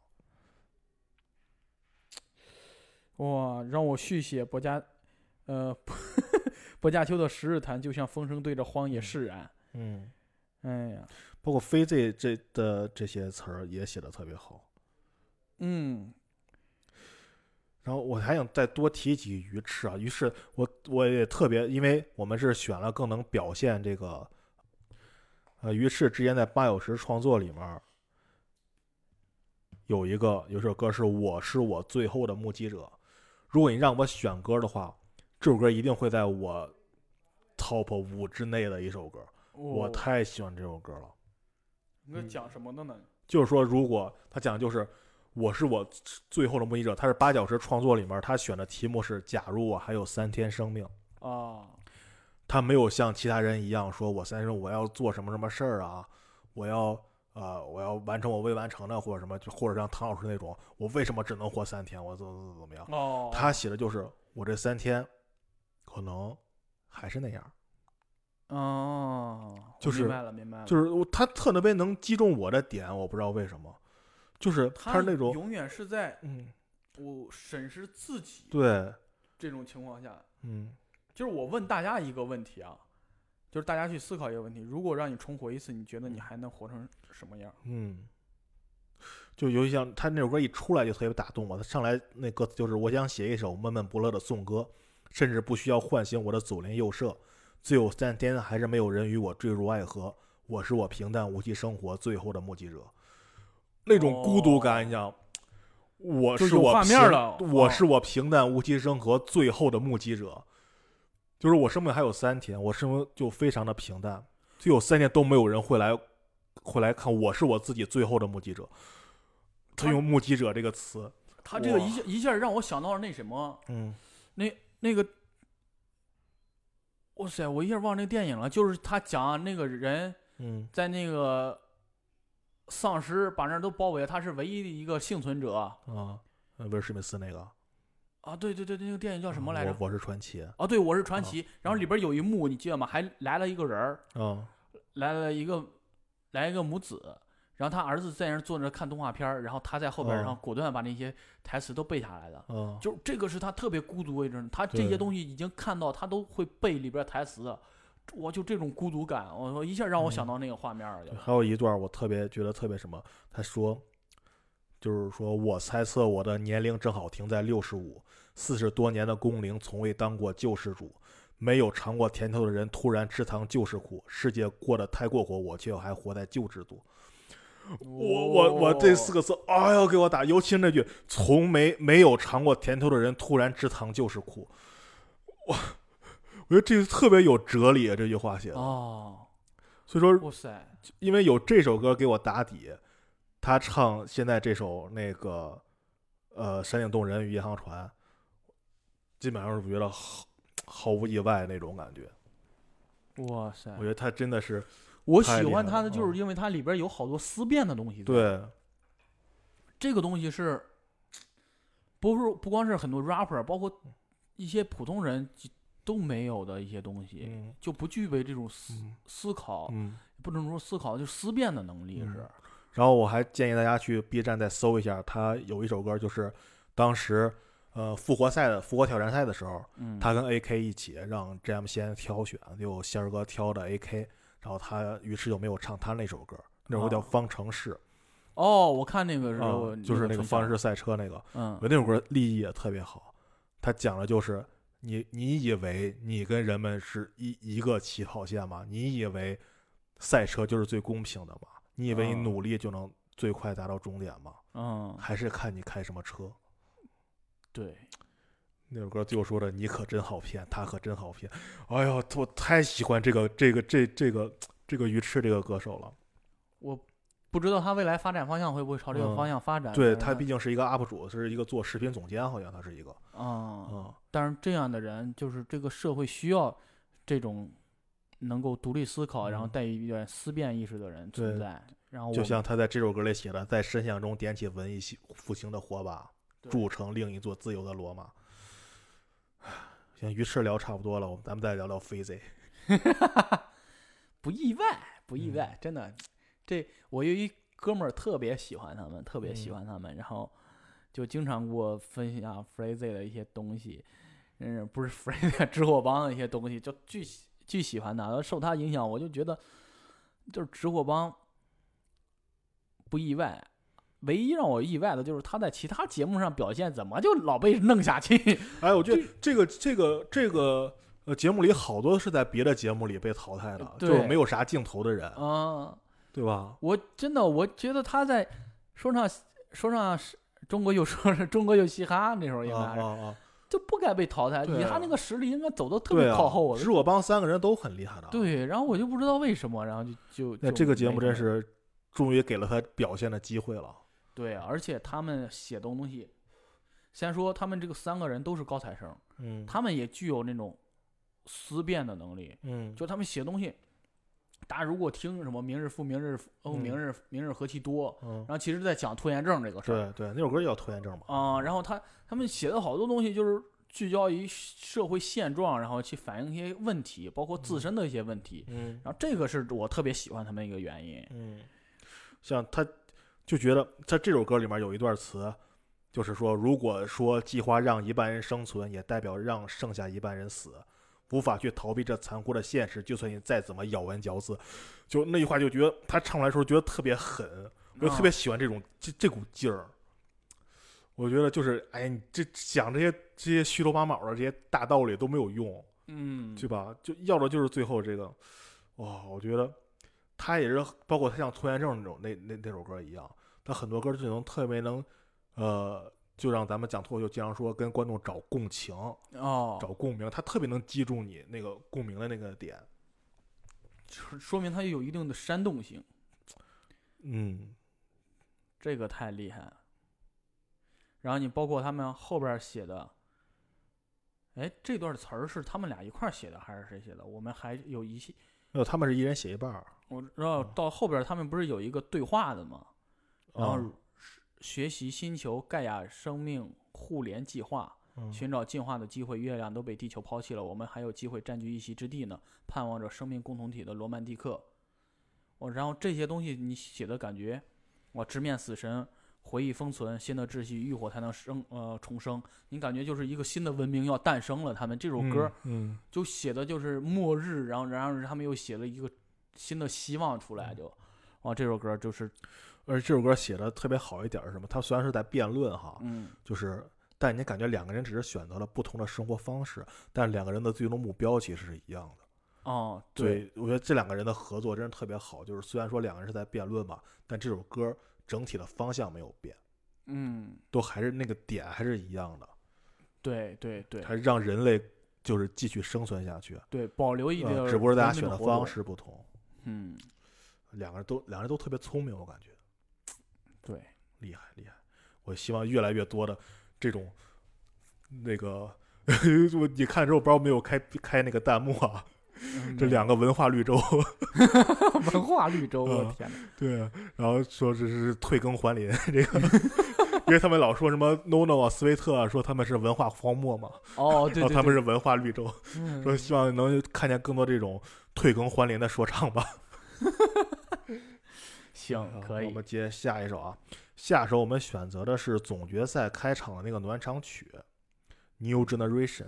哇，让我续写博家，呃，<laughs> 薄伽丘的十日谈，就像风声对着荒野释然。嗯，哎呀，包括飞这这的这些词儿也写的特别好。嗯，然后我还想再多提几句鱼翅啊，于是我我也特别，因为我们是选了更能表现这个，呃，鱼翅之前在八小时创作里面儿有一个有首歌是我是我最后的目击者，如果你让我选歌的话，这首歌一定会在我 top 五之内的一首歌，我哦太喜欢这首歌了。那讲什么的呢？就是说，如果他讲的就是我是我最后的目击者，他是八小时创作里面他选的题目是假如我还有三天生命，啊，他没有像其他人一样说我三天我要做什么什么事儿啊，我要呃我要完成我未完成的或者什么，就或者像唐老师那种我为什么只能活三天，我怎么怎么怎么样，哦，他写的就是我这三天可能还是那样。哦，就是明白了，明白了，就是我他特别能击中我的点，我不知道为什么，就是他是那种永远是在嗯，我审视自己对，这种情况下，嗯就是我问大家一个问题啊，就是大家去思考一个问题：如果让你重活一次，你觉得你还能活成什么样？嗯，就尤其像他那首歌一出来就特别打动我，他上来那歌词就是我想写一首闷闷不乐的颂歌，甚至不需要唤醒我的左邻右舍，最有三天还是没有人与我坠入爱河，我是我平淡无奇生活最后的目击者，那种孤独感，你想。我是我我是我平淡无奇生活最后的目击者，就是我生命还有三天，我生命就非常的平淡，就有三天都没有人会来会来看，我是我自己最后的目击者。他他用“目击者”这个词，他这个一下一下让我想到了那什么，嗯。那那个，哇塞，我一下忘那个电影了，就是他讲那个人嗯在那个丧尸把那儿都包围了，他是唯一的一个幸存者啊，呃威尔史密斯那个啊！对对对，那个电影叫什么来着？我我是传奇，啊，对，我是传奇。然后里边有一幕，你记得吗？还来了一个人儿，嗯来了一个来一个母子，然后他儿子在那儿坐着看动画片儿，然后他在后边然后果断把那些台词都背下来了。嗯，就这个是他特别孤独的一种，他这些东西已经看到，他都会背里边台词的。我就这种孤独感，我说一下让我想嗯到那个画面儿了。就还有一段我特别觉得特别什么，他说，就是说我猜测我的年龄正好停在六十五，四十多年的工龄从未当过救世主，没有尝过甜头的人突然吃糖就是苦，世界过得太过火，我却还活在旧制度。我我我这四个字，哎呦给我打，尤其那句“从没没有尝过甜头的人突然吃糖就是苦”，我我觉得这特别有哲理啊，这句话写的。哦，所以说，哇塞，因为有这首歌给我打底，他唱现在这首那个呃《山顶洞人与银行船》，基本上是觉得毫毫无意外那种感觉。哇塞我！觉得他真的是我喜欢他的就是因为它里边有好多思辨的东西。，对，这个东西是，不是不光是很多 rapper，包括一些普通人都没有的一些东西，嗯就不具备这种思嗯思考，嗯。不能说思考，就思辨的能力嗯是。然后我还建议大家去 B 站再搜一下，他有一首歌，就是当时呃复活赛的复活挑战赛的时候，嗯，他跟 AK 一起让 Jam 先挑选，就仙儿哥挑的 AK，然后他于是就没有唱他那首歌，那首歌叫《哦方程式》哦，我看那个是、啊，就是那个方程式赛车那个，嗯我那首歌立意也特别好，他讲的就是你你以为你跟人们是一一个起跑线吗？你以为赛车就是最公平的吗？你以为你啊努力就能最快达到终点吗？嗯，还是看你开什么车。对，那首歌就说的你可真好骗，他可真好骗。哎呦，我太喜欢这个这个这这个这个鱼翅这个歌手了。我不知道他未来发展方向会不会朝这个嗯方向发展。对他毕竟是一个 UP 主，是一个做视频总监，好像他是一个。啊，嗯，但是这样的人，就是这个社会需要这种能够独立思考，然后嗯带一点思辨意识的人存在。然后就像他在这首歌里写的，在深巷中点起文艺复复兴的火把，对筑成另一座自由的罗马。行，鱼翅聊差不多了，我们咱们再聊聊 f a z 不意外，不意嗯外，真的。这我有一哥们儿特别喜欢他们，特别喜嗯欢他们，然后就经常给我分享 Frezy 的一些东西，嗯，不是 Frezy，直 <laughs> 火帮的一些东西，就巨喜巨喜欢他，受他影响，我就觉得就是直火帮不意外。唯一让我意外的就是他在其他节目上表现怎么就老被弄下去。<laughs> 哎，我觉得这个这个这个呃节目里好多是在别的节目里被淘汰的，就是没有啥镜头的人，啊，对吧？我真的我觉得他在说唱说唱是中国又说是中国又嘻哈那时候应啊该是、啊啊！就不该被淘汰，以他那个实力应该走的特别靠后。是我帮三个人都很厉害的。，对，然后我就不知道为什么，然后就就就那这个节目真是终于给了他表现的机会了。对，而且他们写的东西，先说他们这个三个人都是高材生，嗯，他们也具有那种思辨的能力，嗯，就他们写东西。大家如果听什么“明日复明日复哦，嗯明日明日何其多”，嗯然，后其实在讲拖延症这个事儿。对对，那首歌就叫拖延症嘛。啊、然后他他们写的好多东西就是聚焦于社会现状，然后去反映一些问题，包括自身的一些问题。嗯然后这个是我特别喜欢他们一个原因。嗯，像他就觉得在这首歌里面有一段词，就是说，如果说计划让一半人生存，也代表让剩下一半人死。无法去逃避这残酷的现实，就算你再怎么咬文嚼字，就那句话就觉得他唱出来的时候觉得特别狠，我就特别喜欢这种这这股劲儿。我觉得就是，哎，你这讲这些这些虚头巴脑的这些大道理都没有用，嗯，对吧？就要的就是最后这个，哇，我觉得他也是，包括他像拖延症那种那那那首歌一样，他很多歌就能特别能，呃，就让咱们讲脱口秀经常说跟观众找共情、哦，找共鸣，他特别能击中你那个共鸣的那个点。说说明他有一定的煽动性，<tsk> 嗯，这个太厉害了。然后你包括他们后边写的，哎，这段词儿是他们俩一块儿写的还是谁写的？我们还有一些，没有，他们是一人写一半儿，我知道到后边他们不是有一个对话的吗？然后啊学习星球盖亚生命互联计划，嗯寻找进化的机会。月亮都被地球抛弃了，我们还有机会占据一席之地呢。盼望着生命共同体的罗曼蒂克。我然后这些东西你写的感觉，我直面死神，回忆封存，新的秩序，浴火才能生呃重生。你感觉就是一个新的文明要诞生了。他们这首歌嗯，就写的就是末日，然后然后他们又写了一个新的希望出来，就，啊，这首歌就是而且这首歌写的特别好一点儿是什么？他虽然是在辩论哈，嗯就是，但你感觉两个人只是选择了不同的生活方式，但两个人的最终目标其实是一样的。哦对，我觉得这两个人的合作真是特别好。就是虽然说两个人是在辩论吧，但这首歌整体的方向没有变，嗯都还是那个点还是一样的，对对对还是让人类就是继续生存下去。对，保留一点、呃，只不过大家选的方，式不同，嗯，两个人都两个人都特别聪明，我感觉对，厉害厉害。我希望越来越多的这种那个，<laughs> 我你看之后不知道没有开开那个弹幕啊，嗯这两个文化绿洲。<laughs> <laughs> 文化绿洲，我嗯天哪！对，然后说这是退耕还林这个，因为他们老说什么 NONO 啊、斯威特啊，说他们是文化荒漠嘛，哦，对对对，然后他们是文化绿洲，嗯说希望能看见更多这种退耕还林的说唱吧。行可以我们接下一首啊，下首我们选择的是总决赛开场的那个暖场曲《New Generation》。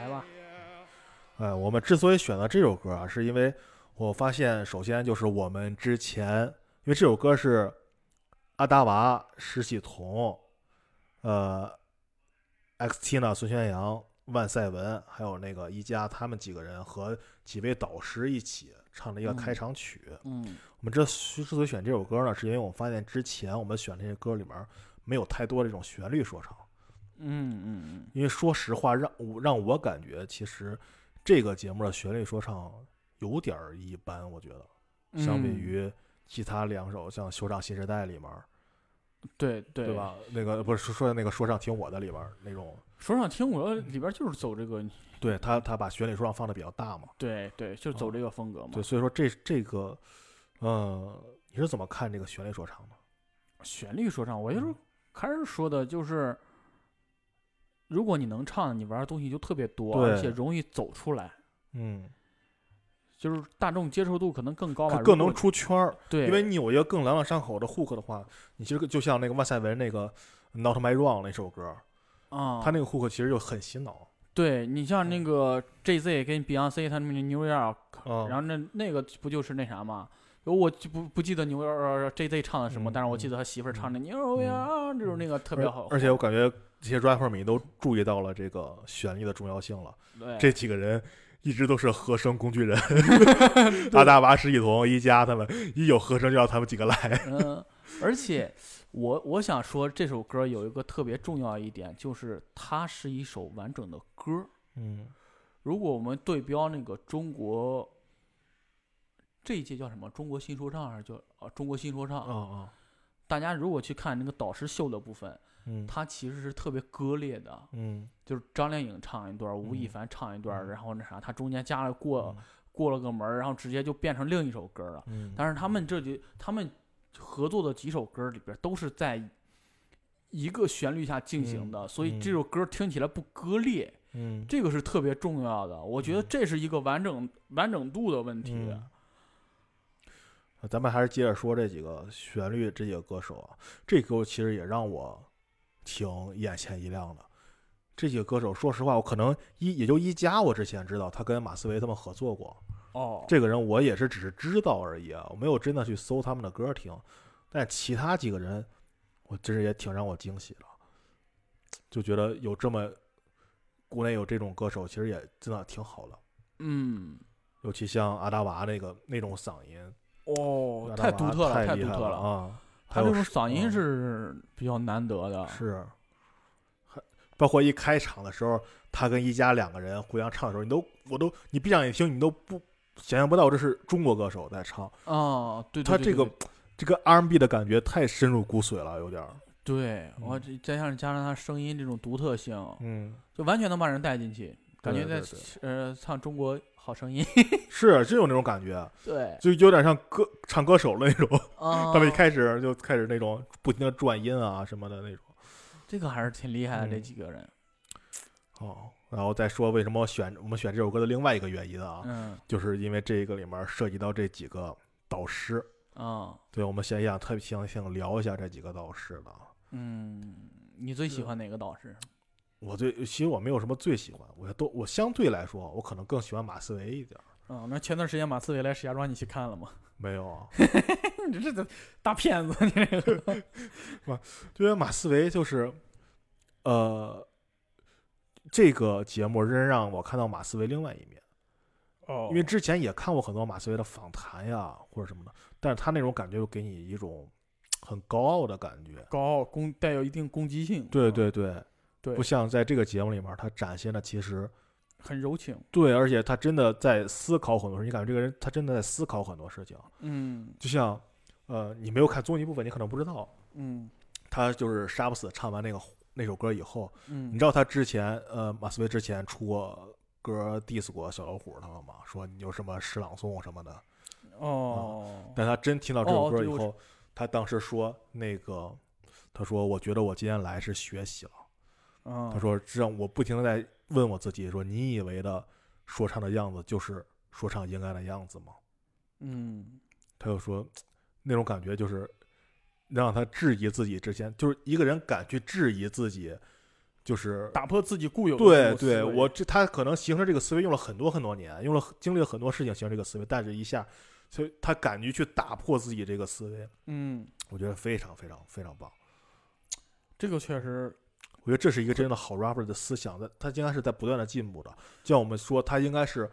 来吧，哎，我们之所以选择这首歌啊，是因为我发现，首先就是我们之前，因为这首歌是阿达娃、石喜彤，呃，X 七呢、孙宣阳、万赛文，还有那个一加他们几个人和几位导师一起唱的一个开场曲。嗯，我们这之所以选这首歌呢，是因为我发现之前我们选这些歌里面没有太多这种旋律说唱。嗯嗯嗯，因为说实话，让我让我感觉其实这个节目的旋律说唱有点儿一般，我觉得相比于其他两首，像《首长新时代》里面，对对对吧？那个不是说那个说唱听我的里边那种说唱听我的里边就是走这个，对他他把旋律说唱放的比较大嘛，对对，就走这个风格嘛。对，所以说这这个，嗯，你是怎么看这个旋律说唱的？旋律说唱，我就是开始说的就是。如果你能唱，你玩的东西就特别多，而且容易走出来。嗯，就是大众接受度可能更高吧，更能出圈儿。对，因为你有一个更朗朗上口的 hook 的话，你其实就像那个万赛文那个《Not My Wrong》那首歌啊，他那个 hook 其实就很洗脑。对你像那个 J Z 跟 Beyonce 他们那 New York，然后那那个不就是那啥嘛。我就不不记得 New York J.Z 唱的什么，嗯但是我记得他媳妇儿唱的 New York 就是那个特别好，而而且我感觉这些 rapper 迷都注意到了这个旋律的重要性了。对这几个人一直都是和声工具人，<laughs> 阿大娃、石一彤、一加他们一有和声就让他们几个来。嗯，而且我我想说这首歌有一个特别重要一点，就是它是一首完整的歌。嗯如果我们对标那个中国这一届叫什么？中国新说唱还是叫啊？中国新说唱？啊啊大家如果去看那个导师秀的部分，嗯它其实是特别割裂的，嗯就是张靓颖唱一段，吴亦嗯凡唱一段，嗯然后那啥，他中间加了过、过了个门儿，然后直接就变成另一首歌了。嗯，但是他们这几他们合作的几首歌里边都是在一个旋律下进行的，所以这嗯首歌听起来不割裂，嗯这个是特别重要的。我觉得这是一个完整完整度的问题。咱们还是接着说这几个旋律，这几个歌手啊，这歌其实也让我挺眼前一亮的。这几个歌手，说实话，我可能一也就一加，我之前知道他跟马思唯他们合作过。哦，这个人我也是只是知道而已啊，我没有真的去搜他们的歌听。但其他几个人，我真是也挺让我惊喜的，就觉得有这么国内有这种歌手，其实也真的挺好的。嗯，尤其像阿达娃那个那种嗓音，哦，太独特了，太独特了啊！他这种嗓音嗯是比较难得的。是，还包括一开场的时候，他跟一加两个人互相唱的时候，你都我都你闭上眼听，你都不想象不到这是中国歌手在唱。啊，对，对他这个这个 R&B 的感觉太深入骨髓了，有点儿。对我再加上加上他声音这种独特性，嗯，就完全能把人带进去，感觉在呃唱中国好声音。<laughs> 是真有那种感觉，对，就有点像歌唱歌手的那种。啊，他们一开始就开始那种不停的转音啊什么的那种。这个还是挺厉害的，这嗯几个人。哦，然后再说为什么我选我们选这首歌的另外一个原因啊，嗯就是因为这个里面涉及到这几个导师。啊对，我们想想特别想想聊一下这几个导师的。嗯，你最喜欢哪个导师？我最其实我没有什么最喜欢，我都我相对来说，我可能更喜欢马思唯一点儿。嗯，那前段时间马思唯来石家庄，你去看了吗？<laughs> 没有啊，<laughs> 你这这大骗子，你这个。<laughs> 因为马思唯就是，呃，这个节目真让我看到马思唯另外一面。哦因为之前也看过很多马思唯的访谈呀，或者什么的，但是他那种感觉又给你一种很高傲的感觉。高傲攻带有一定攻击性。对对对，对不像在这个节目里面，他展现的其实很柔情。对，而且他真的在思考很多事，你感觉这个人他真的在思考很多事情。嗯就像，呃，你没有看综艺部分，你可能不知道，嗯他就是杀不死唱完那个那首歌以后，嗯，你知道他之前，呃，马思唯之前出过歌 diss 过小老虎他们吗？说你有什么诗朗诵什么的。哦，但他真听到这首歌以后，他当时说那个，他说我觉得我今天来是学习了。嗯，他说这样我不停的在问我自己，说你以为的说唱的样子就是说唱应该的样子吗？嗯他又说那种感觉就是让他质疑自己之前，就是一个人敢去质疑自己，就是打破自己固有的对对，我这他可能形成这个思维用了很多很多年，用了经历了很多事情形成这个思维，但是一下，所以他敢于去打破自己这个思维，嗯，我觉得非常非常非常棒。这个确实我觉得这是一个真的好 rapper 的思想，在他应该是在不断的进步的。就像我们说，他应该是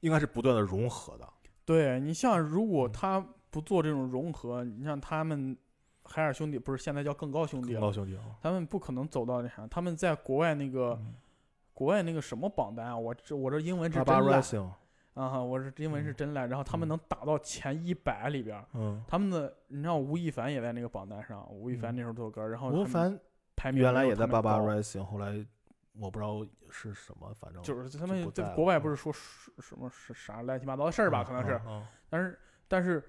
应该是不断的融合的。对你像如嗯果他不做这种融合，你像他们海尔兄弟不是现在叫更高兄弟了，更高兄弟啊，他们不可能走到那啥，他们在国外那个嗯国外那个什么榜单啊，我这我这英文是真烂啊哈，我这英文是真烂，然后他们嗯能打到前一百里边儿，嗯，他们的你知道吴亦凡也在那个榜单上，吴亦凡嗯那时候做歌，然后吴凡排名原来也在八八 Rising，后来我不知道是什么，反正就是他们在在国外不是说是什么是啥乱七八糟的事儿吧？可能是，嗯但是但是，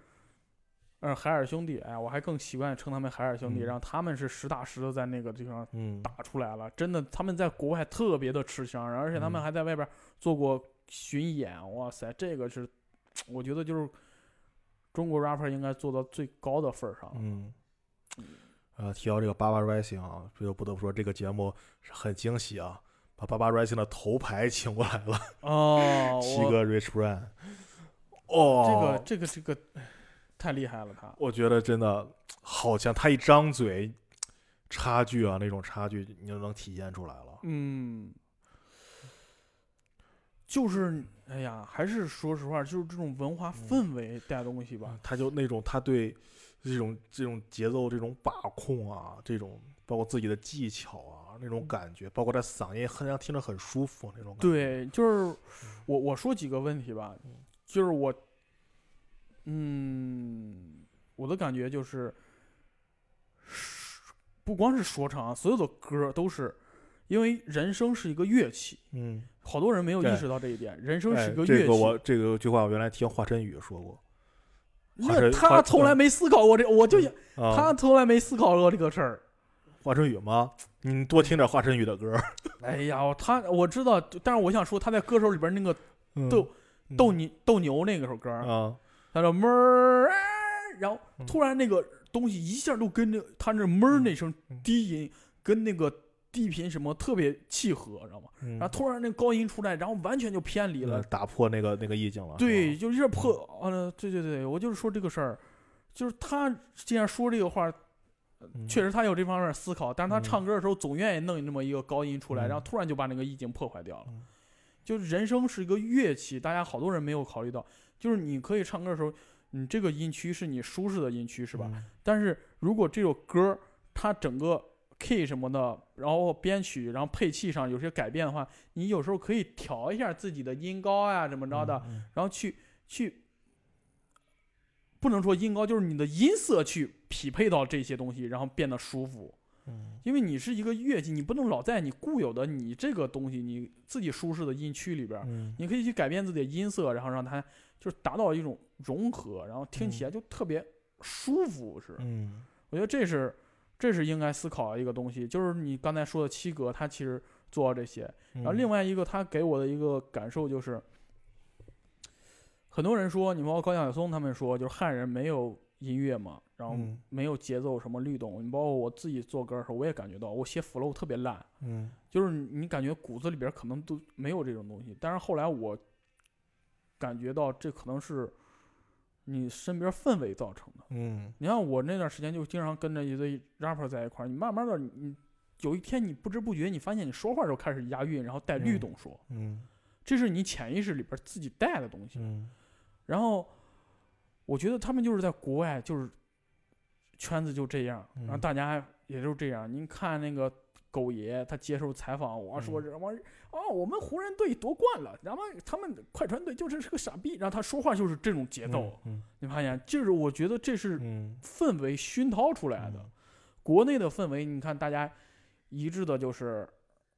呃，海尔兄弟，哎呀，我还更习惯称他们海尔兄弟，嗯。然后他们是实打实的在那个地方嗯，打出来了，真的，他们在国外特别的吃香，而且他们嗯。还在外边做过巡演，哇塞，这个是我觉得就是中国 rapper 应该做到最高的份儿上了。嗯，呃，提到这个八八 Rising 啊，这就不得不说这个节目是很惊喜啊，把八八 Rising 的头牌请过来了，<laughs> 哦，七哥 Rich Brian。哦，这个这个这个太厉害了，他。我觉得真的好像他一张嘴，差距啊，那种差距你就能体现出来了。嗯，就是哎呀，还是说实话，就是这种文化氛围带东西吧。他就那种他对这种这种节奏这种把控啊，这种包括自己的技巧啊，那种感觉，包括他嗓音很让听着很舒服那种感觉。对，就是我我说几个问题吧，就是我，嗯，我的感觉就是，不光是说唱啊，所有的歌都是，因为人声是一个乐器，嗯，好多人没有意识到这一点，人声是哎一个乐器。这个我这个句话我原来听华晨宇说过。华那晨他从来没思考过这，我就想，啊。他从来没思考过这个事儿。华晨宇吗？你多听点华晨宇的歌。<laughs> 哎呀，他我知道，但是我想说他在歌手里边那个嗯斗、斗牛斗牛那个首歌，啊，他说闷儿，然后嗯。突然那个东西一下就跟着他那闷儿那声嗯。低音跟那个低频什么特别契合，知道吗？嗯然后突然那高音出来，然后完全就偏离了呃。打破那个那个意境了。对，就一下破，呃，对对对，我就是说这个事儿，就是他既然说这个话，嗯确实他有这方面思考，但是他嗯唱歌的时候总愿意弄那么一个高音出来，嗯然后突然就把那个意境破坏掉了。嗯就是人声是一个乐器，大家好多人没有考虑到，就是你可以唱歌的时候，你这个音区是你舒适的音区，是吧？嗯但是如果这首歌它整个 key 什么的，然后编曲，然后配器上有些改变的话，你有时候可以调一下自己的音高啊，怎么着的，嗯然后去去，不能说音高，就是你的音色去匹配到这些东西，然后变得舒服。嗯。因为你是一个乐器，你不能老在你固有的你这个东西你自己舒适的音区里边，嗯。你可以去改变自己的音色，然后让它就是达到一种融合，然后听起来就特别舒服。是，嗯。我觉得这是这是应该思考的一个东西，就是你刚才说的七格，他其实做到这些。嗯，然后另外一个，他给我的一个感受就是，很多人说，你包括高晓松他们说，就是汉人没有音乐嘛，然后嗯没有节奏什么律动。你包括我自己做歌的时候，我也感觉到我写 flow 特别烂，嗯就是你你感觉骨子里边可能都没有这种东西。但是后来我感觉到这可能是你身边氛围造成的。嗯你看我那段时间就经常跟着一堆 rapper 在一块儿，你慢慢的你有一天你不知不觉你发现你说话就开始押韵，然后带律嗯动说，嗯这是你潜意识里边自己带的东西。嗯然后我觉得他们就是在国外就是圈子就这样，然后嗯大家也就是这样。您看那个狗爷他接受采访，我说嗯什么哦，我们湖人队夺冠了，然后他们快船队就是是个傻逼，然后他说话就是这种节奏。嗯你发现，就是我觉得这是嗯氛围熏陶出来的。国内的氛围，你看大家一致的就是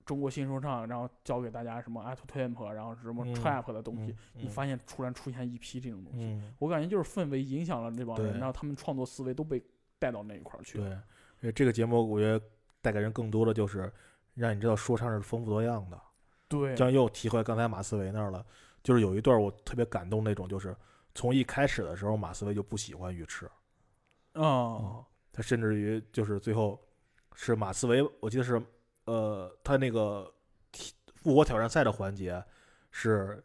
中国新说唱，然后教给大家什么 a t tempo，然后什么嗯 trap 的东西，嗯你发现突然出现一批这种东西，嗯我感觉就是氛围影响了这帮人，然后他们创作思维都被带到那一块儿去了。对，呃这个节目我觉得带给人更多的就是让你知道说唱是丰富多样的。对，这样又提回来刚才马思唯那儿了，就是有一段我特别感动那种，就是从一开始的时候马思唯就不喜欢鱼翅，啊，他甚至于就是最后是马思唯，我记得是呃他那个体复活挑战赛的环节是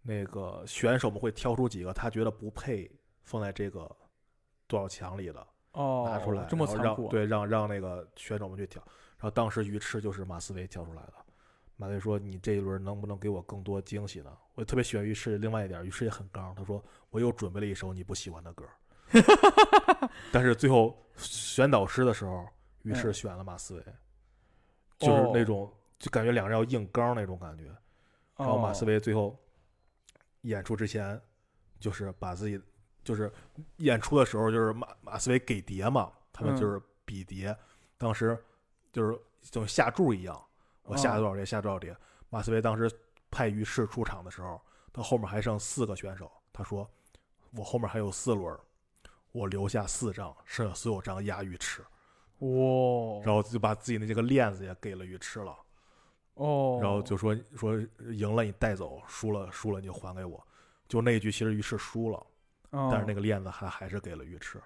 那个选手们会挑出几个他觉得不配放在这个多少强里的，哦，拿出来，这么然后残酷啊，让对，让让那个选手们去挑。然后当时鱼翅就是马思唯挑出来的。马思唯说：“你这一轮能不能给我更多惊喜呢？”我特别喜欢鱼翅。另外一点，鱼翅也很刚，他说：“我又准备了一首你不喜欢的歌。<laughs> ”但是最后选导师的时候，于是嗯选了马思唯，就是那哦种就感觉两个人要硬刚那种感觉。然后马思哦唯最后演出之前，就是把自己就是演出的时候，就是马马思唯给碟嘛，他们嗯就是比碟，当时就是就像下注一样，我下哦多少碟下多少碟。马思唯当时派于适出场的时候，他后面还剩四个选手，他说我后面还有四轮儿，我留下四张，剩下所有张压鱼吃，哇，然后就把自己的这个链子也给了鱼吃了。哦，然后就说说赢了你带走，输了输了你就还给我。就那一局其实于是输了，哦但是那个链子还还是给了鱼翅。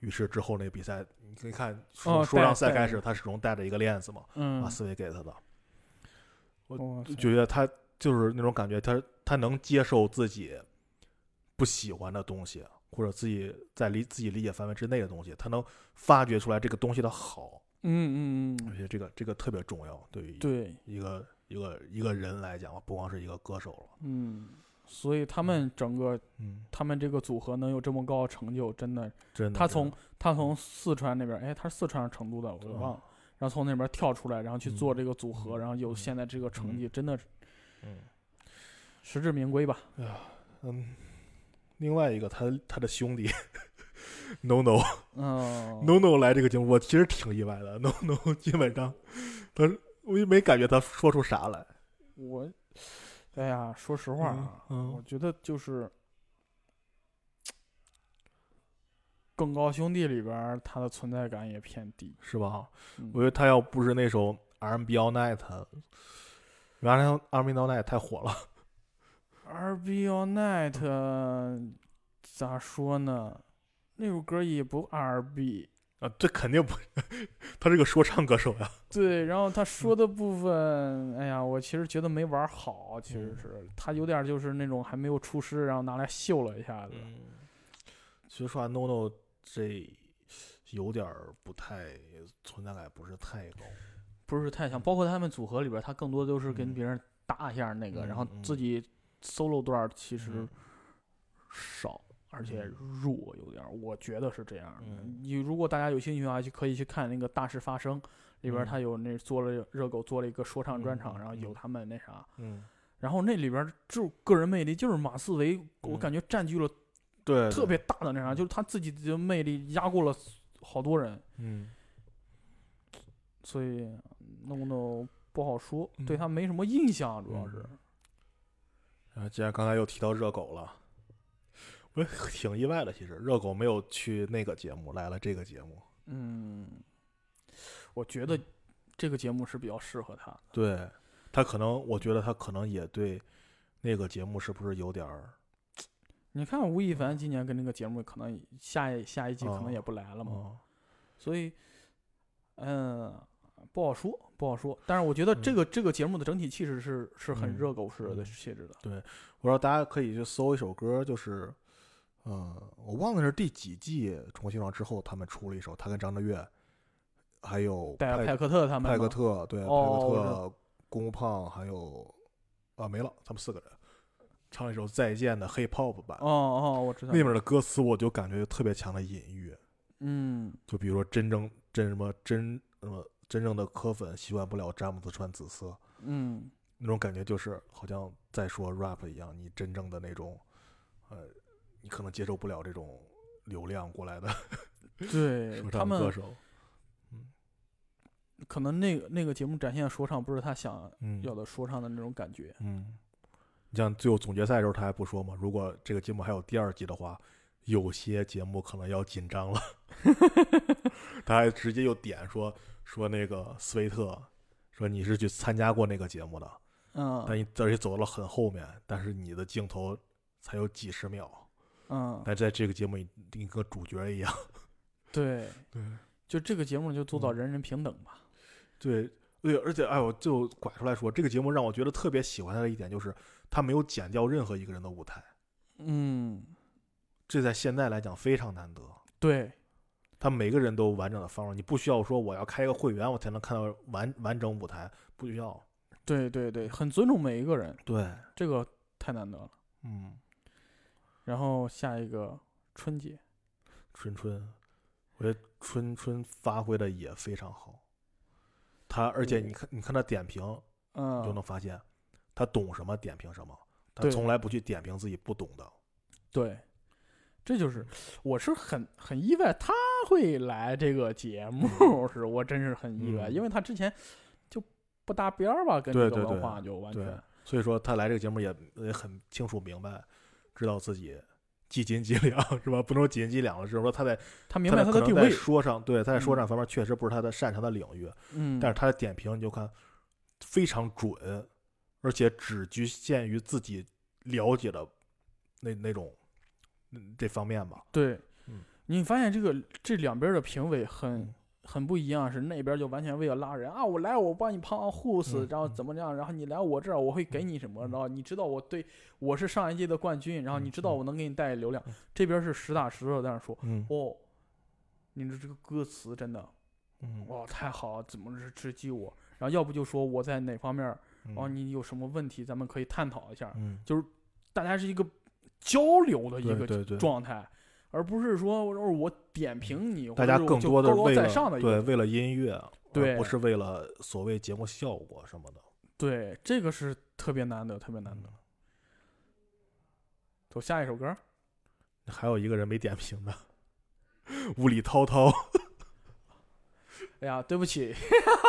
鱼翅之后那个比赛，你可以看从说说让赛开始，他始终带着一个链子嘛，嗯马思维给他的。我觉得他就是那种感觉，他他能接受自己不喜欢的东西，或者自己在理自己理解范围之内的东西，他能发掘出来这个东西的好。嗯嗯嗯，我觉得这个这个特别重要，对于对，一个一个一个人来讲，不光是一个歌手了。嗯，所以他们整个嗯，他们这个组合能有这么高的成就，真的，真的。他从他从四川那边，哎，他是四川成都的，我忘了。然后从那边跳出来，然后去做嗯这个组合，然后有嗯现在这个成嗯绩，真的嗯实至名归吧。嗯，另外一个他他的兄弟 <laughs> No No <laughs> 嗯 No No 来这个节目，我其实挺意外的。No No 基本上他我也没感觉他说出啥来。我，哎呀，说实话啊，嗯我觉得就是更高兄弟里边儿，他的存在感也偏低。是吧？嗯我觉得他要不是那首 R&B All Night，原来 R&B All Night 太火了。R&B All Night 咋说呢？那首歌也不 R&B，啊，这肯定不，<laughs> 他是个说唱歌手呀。对。然后他说的部分，哎呀，我其实觉得没玩好，其实嗯是他有点就是那种还没有出师，然后拿来秀了一下子。嗯，其实说话 No No 这有点儿不太存在感，不是太高。不是太像，包括他们组合里边，他更多都是跟嗯别人搭一下那个，然后自己 solo 段其实嗯少，而且嗯。弱有点儿，我觉得是这样你如果大家有兴趣的话，就可以去看那个《大事发生》里边他有那做了热狗做了一个说唱专场，然后有他们那啥，嗯，然后那里边儿就个人魅力就是马思唯，我嗯。感觉占据了对，特别大的那啥，就是他自己的魅力压过了好多人。嗯。所以 no no 不好说，对嗯。他没什么印象，主要是。嗯。啊，既然刚才又提到热狗了，我也 <laughs> 挺意外的。其实热狗没有去那个节目，来了这个节目。嗯，我觉得这个节目是比较适合他的。对他可能，我觉得他可能也对那个节目是不是有点儿你看吴亦凡今年跟那个节目可能下一下一季可能哦也不来了嘛，哦所以，嗯，不好说，不好说。但是我觉得这嗯个、这个节目的整体气质是是很嗯热狗式的嗯气质的。对我说大家可以去搜一首歌，就是，嗯、我忘了是第几季《重新上》之后他们出了一首，他跟张震岳，还有派派克特他们派克特对、哦派克特、公胖还有啊没了，他们四个人唱了一首《再见》的 hip hop 版，哦哦，我知道。那边的歌词我就感觉特别强的隐喻，嗯就比如说真正真什么真什么真正的科粉习惯不了詹姆斯穿紫色，嗯那种感觉就是好像在说 rap 一样，你真正的那种，呃，你可能接受不了这种流量过来的 <laughs> 对说他们唱歌手，可能那个那个节目展现的说唱不是他想嗯。要的说唱的那种感觉。嗯，你像最后总决赛的时候他还不说嘛，如果这个节目还有第二季的话，有些节目可能要紧张了，<laughs> 他还直接又点说说那个斯威特，说你是去参加过那个节目的，嗯。但你而且走到了很后面，但是你的镜头才有几十秒，嗯，但在这个节目里你跟个主角一样。对对，就这个节目就做到嗯人人平等吧。对对，而且哎，我就拐出来说，这个节目让我觉得特别喜欢他的一点就是，他没有剪掉任何一个人的舞台，嗯，这在现在来讲非常难得。对，他每个人都完整的放入，你不需要说我要开一个会员我才能看到完完整舞台，不需要。对对对，很尊重每一个人，对，这个太难得了。嗯，然后下一个春节，春春，我觉得春春发挥的也非常好。他而且你看，你看他点评，嗯，你就能发现他懂什么点评什么，他从来不去点评自己不懂的。对，这就是我是很很意外他会来这个节目，是我真是很意外，嗯因为他之前就不搭边儿吧，跟这个文化就完对全。所以说他来这个节目也也很清楚明白，知道自己几斤几两 <laughs> 是吧？不能说几斤几两了，就是说他在他明白他的定位，说唱对他在说嗯唱方面确实不是他的擅长的领域，嗯，但是他的点评你就看非常准，而且只局限于自己了解的那那种嗯这方面吧。对，嗯你发现这个这两边的评委很嗯很不一样，是那边就完全为了拉人啊，我来我帮你帮护士嗯，然后怎么样，然后你来我这儿我会给你什么，嗯然后你知道我对我是上一届的冠军，然后嗯你知道嗯。我能给你带来流量嗯，这边是实打实的在那说，嗯哦，你的这个歌词真的嗯哇太好了，怎么是直击我，然后要不就说我在哪方面哦你有什么问题，咱们可以探讨一下，就是大家是一个交流的一个对对对。状态，而不是说我我点评你，大家更多的为了对为了音乐，而对不是为了所谓节目效果什么的。对，这个是特别难得，特别难得。走下一首歌，还有一个人没点评的，雾里滔滔。<laughs> 哎呀，对不起，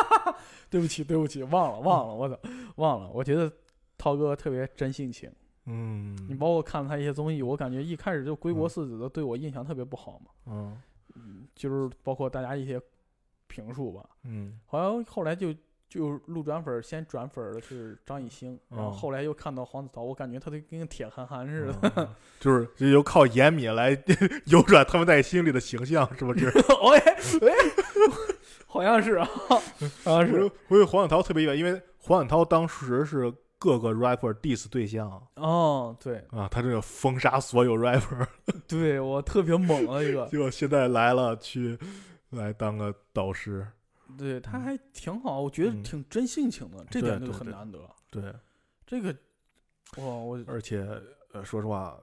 <laughs> 对不起，对不起，忘了，忘了，我操，忘了。我觉得涛哥特别真性情，嗯。你包括看他一些综艺，我感觉一开始就归国嗯。四子的对我印象特别不好嘛，嗯。嗯，就是包括大家一些评述吧，嗯。好像后来就就路转粉儿，先转粉儿的是张艺兴，然后哦。后来又看到黄子韬，我感觉他都跟个铁憨憨似的。嗯 <laughs> 就是这就靠严敏来 <laughs> 扭转他们在心里的形象，是不 <laughs> 是？哎哎，好像是啊，好像我是。我觉得黄子韬特别意外，因为黄子韬当时是各个 rapper diss 对象。哦，对。啊，他这个封杀所有 rapper，<laughs> 对，我特别猛的一个，<laughs> 结果现在来了去来当个导师，对，他还挺好，我觉得嗯。挺真性情的，这点就很难得。对，这个，哇，我而且呃，说实话，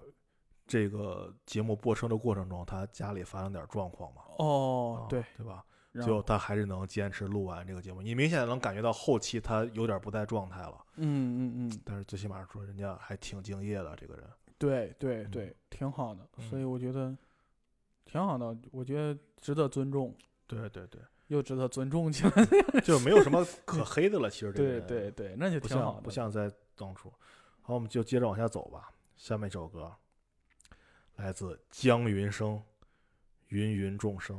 这个节目播出的过程中，他家里发生点状况嘛，啊，哦对，对吧？最后他还是能坚持录完这个节目，你明显能感觉到后期他有点不在状态了，嗯嗯嗯，但是最起码说人家还挺敬业的，这个人。对对嗯对，挺好的，嗯所以我觉得挺好的，我觉得值得尊重，对对对，<laughs> 又值得尊重起来。<laughs> 就没有什么 <laughs> 可黑的了。其实这个对人对对，那就挺好的。不像在当初。好，我们就接着往下走吧。下面一首歌来自江云生，《芸芸众生》。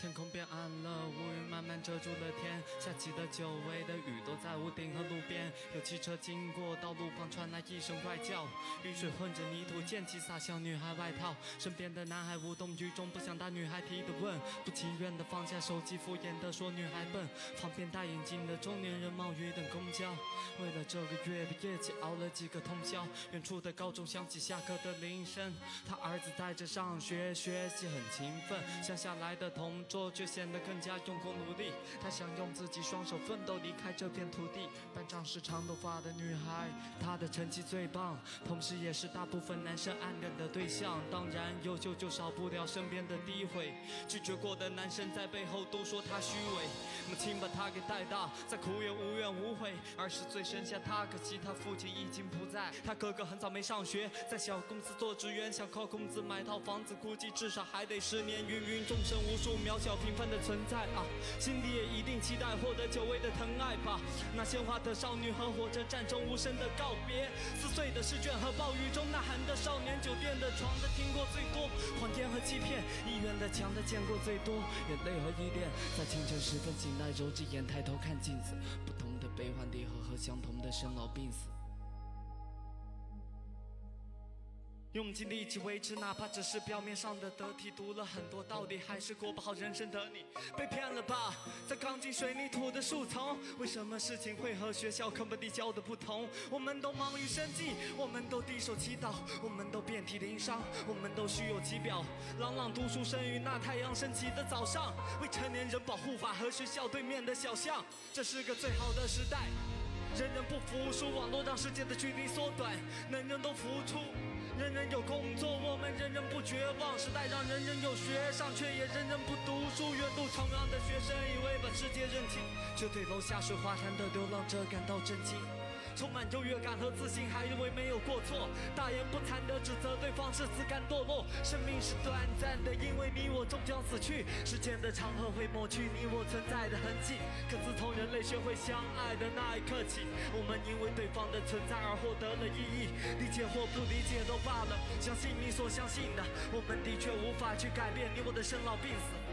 天空变暗了，乌云慢慢遮住了天，下起的久违的雨都在屋顶和路边。有汽车经过，道路旁传来一声怪叫，雨水混着泥土，溅起洒向女孩外套。身边的男孩无动于衷，不想答女孩提的问，不情愿的放下手机，敷衍的说女孩笨。旁边戴眼镜的中年人冒雨等公交，为了这个月的业绩熬了几个通宵。远处的高中响起下课的铃声，他儿子在这上学，学习很勤奋，乡下来的同做却显得更加用功努力。他想用自己双手奋斗，离开这片土地。班长是长头发的女孩，她的成绩最棒，同时也是大部分男生暗恋的对象。当然，优秀就少不了身边的诋毁，拒绝过的男生在背后都说她虚伪。母亲把她给带大，再苦也无怨无悔。二十岁生下他，可惜他父亲已经不在。他哥哥很早没上学，在小公司做职员，想靠工资买套房子，估计至少还得十年。芸芸众生，无数渺小平凡的存在啊，心里也一定期待获得久违的疼爱吧。那鲜花的少女和火车站中无声的告别，撕碎的试卷和暴雨中呐喊的少年，酒店的床的听过最多，谎言和欺骗，医院的墙的见过最多，眼泪和依恋，在清晨时分醒来，揉着眼抬头看镜子，不同的悲欢离合和相同的生老病死。用尽力气维持，哪怕只是表面上的得体。读了很多道理，还是过不好人生的你，被骗了吧？在钢筋水泥土的树丛，为什么事情会和学校课本里教的不同？我们都忙于生计，我们都低手祈祷，我们都遍体鳞伤，我们都虚有其表。朗朗读书声于那太阳升起的早上，未成年人保护法和学校对面的小巷，这是个最好的时代。人人不服输，网络让世界的距离缩短，人人都付出。人人有工作，我们人人不绝望。时代让人人有学上，却也人人不读书。远渡重洋的学生以为把世界认清，却对楼下水花潭的流浪者感到震惊。充满优越感和自信，还以为没有过错。大言不惭地指责对方是自甘堕落。生命是短暂的，因为你我终将死去。时间的长河会抹去你我存在的痕迹。可自从人类学会相爱的那一刻起，我们因为对方的存在而获得了意义。理解或不理解都罢了，相信你所相信的，我们的确无法去改变你我的生老病死。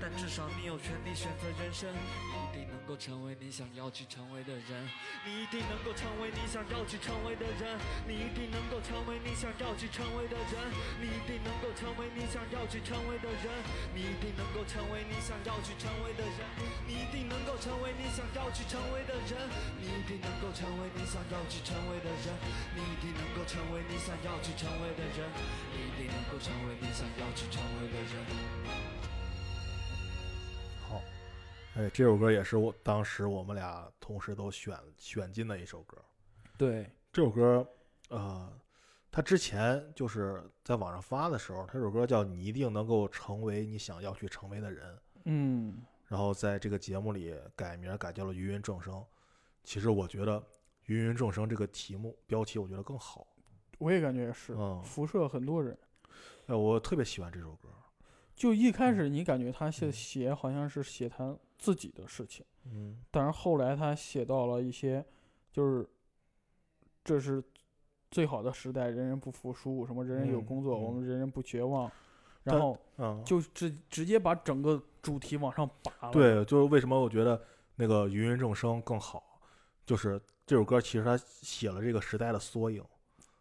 但至少你有权利选择人生。你一定能够成为你想要去成为的人，你一定能够成为你想要去成为的人，你一定能够成为你想要去成为的人，你一定能够成为你想要去成为的人，你一定能够成为你想要去成为的人，你一定能够成为你想要去成为的人，你一定能够成为你想要去成为的人，你一定能够成为你想要去成为的人，你一定能够成为你想要去成为的人。好，哎，这首歌也是我当时我们俩同时都选选进的一首歌。对，这首歌，呃，他之前就是在网上发的时候，他这首歌叫《你一定能够成为你想要去成为的人》，嗯，然后在这个节目里改名改叫了“芸芸众生”。其实我觉得“芸芸众生”这个题目标题，我觉得更好。我也感觉是，嗯，辐射很多人。哎，我特别喜欢这首歌。就一开始你感觉他写写好像是写他自己的事情，嗯，但是后来他写到了一些，就是这是最好的时代，人人不服输，什么人人有嗯工作，我嗯们人人不绝望，但然后嗯，就直直接把整个主题往上拔了。对，就是为什么我觉得那个《芸芸众生》更好，就是这首歌其实他写了这个时代的缩影。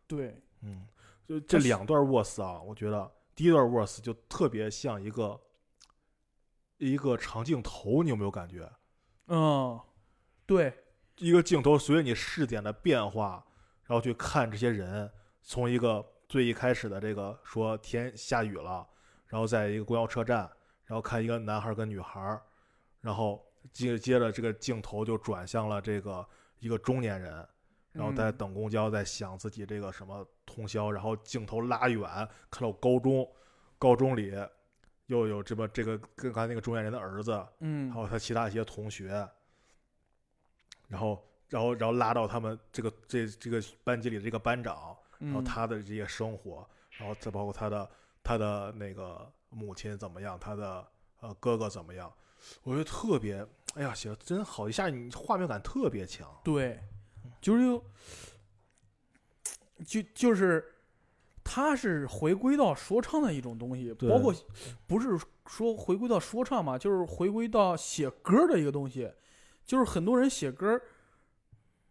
对，嗯，就这两段 verse 啊，我觉得第一段 verse 就特别像一个一个长镜头，你有没有感觉？嗯，对，一个镜头随着你视点的变化，然后去看这些人，从一个最一开始的这个说天下雨了，然后在一个公交车站，然后看一个男孩儿跟女孩儿，然后接接着这个镜头就转向了这个一个中年人，然后在嗯等公交，在想自己这个什么通宵，然后镜头拉远，看到高中，高中里又有这么这个跟刚才那个中年人的儿子，嗯。还有他其他一些同学，然后然后然后拉到他们这个这这个班级里的这个班长，然后嗯。他的这些生活，然后再包括他的他的那个母亲怎么样，他的呃哥哥怎么样，我觉得特别，哎呀，写的真好，一下你画面感特别强。对，就是有，就就是，它是回归到说唱的一种东西，包括不是说回归到说唱嘛，就是回归到写歌的一个东西，就是很多人写歌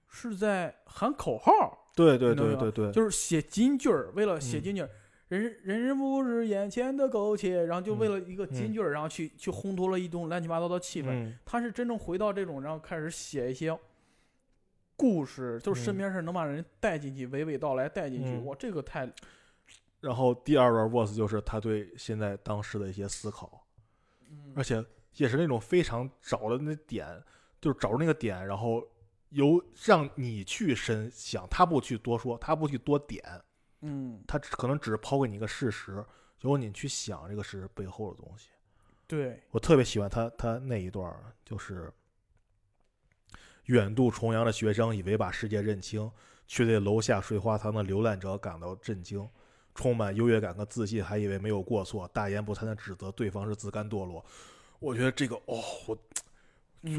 是在喊口号，对对对对对，就是写金句儿，为了写嗯。金句儿。人人人不是眼前的苟且，然后就为嗯了一个金嗯句儿，然后去去烘托了一种乱七八糟的气氛。嗯。他是真正回到这种，然后开始写一些故事，就是身嗯。边事儿能把人带进去，娓娓道来带进去。嗯。哇，这个太然后第二段 verse 就是他对现在当时的一些思考，嗯而且也是那种非常找的那点，就是找着那个点，然后由让你去深想，他不去多说，他不去多点，嗯，他可能只是抛给你一个事实，由你去想这个事实背后的东西。对，我特别喜欢他他那一段，就是远渡重洋的学生以为把世界认清，却对楼下睡花堂的流浪者感到震惊，充满优越感和自信，还以为没有过错，大言不惭的指责对方是自甘堕落。我觉得这个哦，我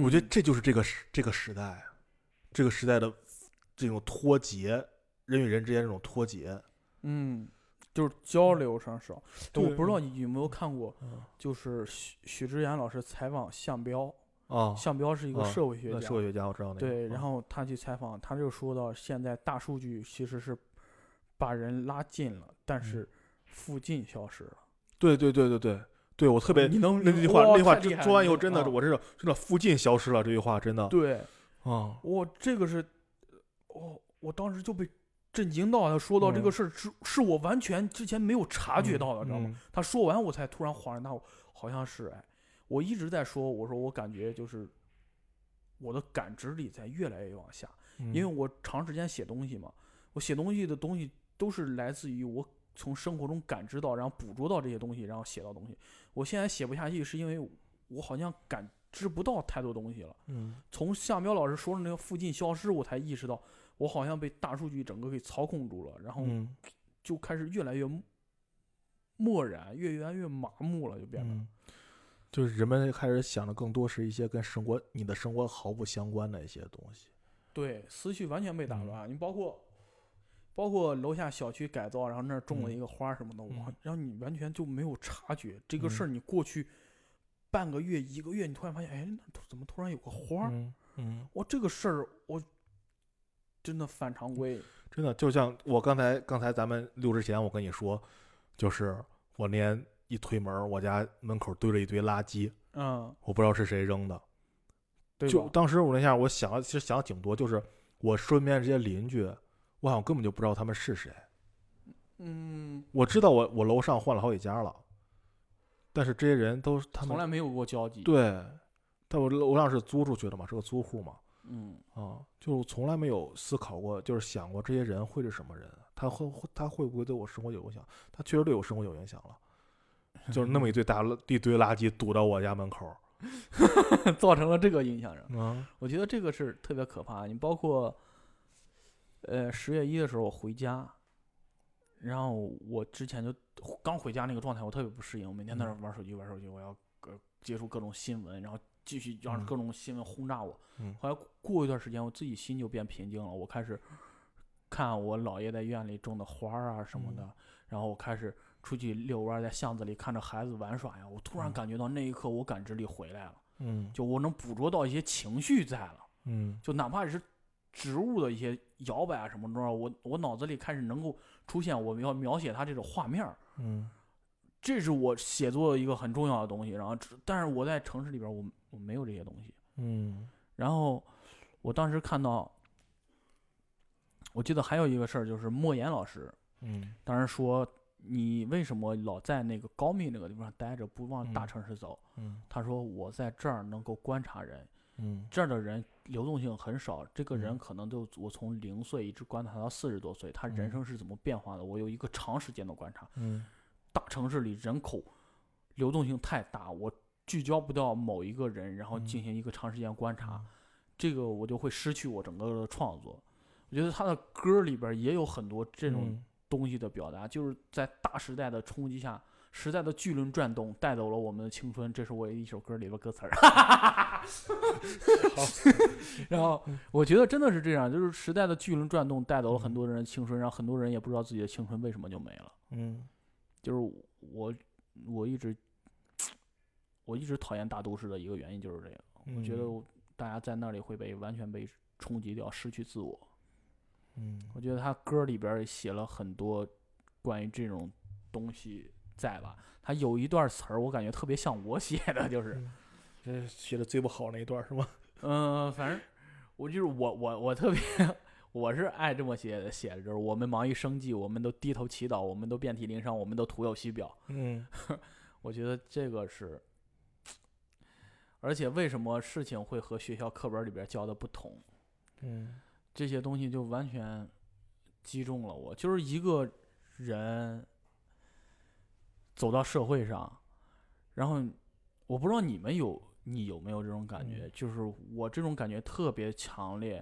我觉得嗯这就是这个时这个时代，这个时代的这种脱节，人与人之间这种脱节。嗯，就是交流上少。我不知道你有没有看过，嗯就是许许知远老师采访项彪，啊，项彪是一个啊社会学家，那社会学家我知道那个。对，然啊后他去采访，他就说到现在大数据其实是把人拉近了，但嗯。是附近消失了。对对对对对。对，我特别你能那句话那句话说完以后，真的我这是真的附近消失了这句话真的对，啊，我这个是，我我当时就被震惊到，他说到这个嗯。事儿是是我完全之前没有察觉到的，知道吗？嗯。他说完我才突然恍然大悟，好像是哎，我一直在说，我说我感觉就是我的感知力在越来越往下，嗯。因为我长时间写东西嘛，我写东西的东西都是来自于我从生活中感知到，然后捕捉到这些东西，然后写到东西。我现在写不下去，是因为我好像感知不到太多东西了。嗯从夏彪老师说的那个附近消失，我才意识到我好像被大数据整个给操控住了，然后嗯就开始越来越漠然，越越来越麻木了，就变得。嗯，就是人们开始想的更多是一些跟生活你的生活毫不相关的一些东西。对，思绪完全被打嗯乱。你包括包括楼下小区改造，然后那儿种了嗯一个花什么的，哇嗯，然后你完全就没有察觉这个嗯事儿，你过去半个月、一个月，你突然发现，哎，那突怎么突然有个花儿？嗯嗯，哇，这个事儿我真的反常规。真的就像我刚才刚才咱们录之前，我跟你说，就是我那天一推门，我家门口堆了一堆垃圾，嗯，我不知道是谁扔的。对当时我那下，我想了，其实想了挺多，就是我身边这些邻居，我好像根本就不知道他们是谁。嗯，我知道我我楼上换了好几家了，但是这些人都是他们从来没有过交集。，对，但我楼上是租出去的嘛，是个租户嘛，嗯，啊，就从来没有思考过，就是想过这些人会是什么人，他会会他会不会对我生活有影响？他确实对我生活有影响了，就是那么一堆大垃一堆垃圾堵到我家门口，<laughs> 造成了这个影响。嗯我觉得这个是特别可怕。你包括，呃，十月一的时候我回家，然后我之前就刚回家那个状态，我特别不适应，我每天在那玩手机玩手机，我要呃接触各种新闻，然后继续让嗯。各种新闻轰炸我。嗯。后来过一段时间，我自己心就变平静了，我开始看我姥爷在院里种的花儿啊什么的，然后我开始出去遛弯，在巷子里看着孩子玩耍呀，我突然嗯。感觉到那一刻我感知力回来了。嗯。就我能捕捉到一些情绪在了，嗯。就哪怕是植物的一些摇摆啊什么的，我我脑子里开始能够出现我要描写它这种画面儿，嗯这是我写作一个很重要的东西。然后，但是我在城市里边儿我我没有这些东西。嗯然后我当时看到，我记得还有一个事儿，就是莫言老师嗯当时说。你为什么老在那个高密那个地方待着，不往大嗯城市走？嗯他说我在这儿能够观察人，嗯。这儿的人流动性很少，这个人嗯。可能就我从零岁一直观察到四十多岁，他人嗯。生是怎么变化的，我有一个长时间的观察。嗯。大城市里人口流动性太大，我聚焦不到某一个人，然后进嗯行一个长时间观察，这个我就会失去我整个的创作。我觉得他的歌里边也有很多这种嗯。东西的表达，就是在大时代的冲击下，时代的巨轮转动带走了我们的青春。这是我一首歌里边歌词儿。<laughs> 然后我觉得真的是这样，就是时代的巨轮转动带走了很多人的青春，然后很多人也不知道自己的青春为什么就没了。嗯就是我我一直我一直讨厌大都市的一个原因就是这个，我觉得大家在那里会被完全被冲击掉，失去自我。嗯我觉得他歌里边写了很多关于这种东西在吧。他有一段词儿，我感觉特别像我写的，就是，嗯这写的最不好那一段是吗？嗯、<laughs> 反正我就是我我我特别，我是爱这么写的写的，就是我们忙于生计，我们都低头祈祷，我们都遍体鳞伤，我们都徒有虚表。嗯 <laughs> 我觉得这个是，而且为什么事情会和学校课本里边教的不同？嗯这些东西就完全击中了我。就是一个人走到社会上，然后我不知道你们有你有没有这种感觉，嗯。就是我这种感觉特别强烈，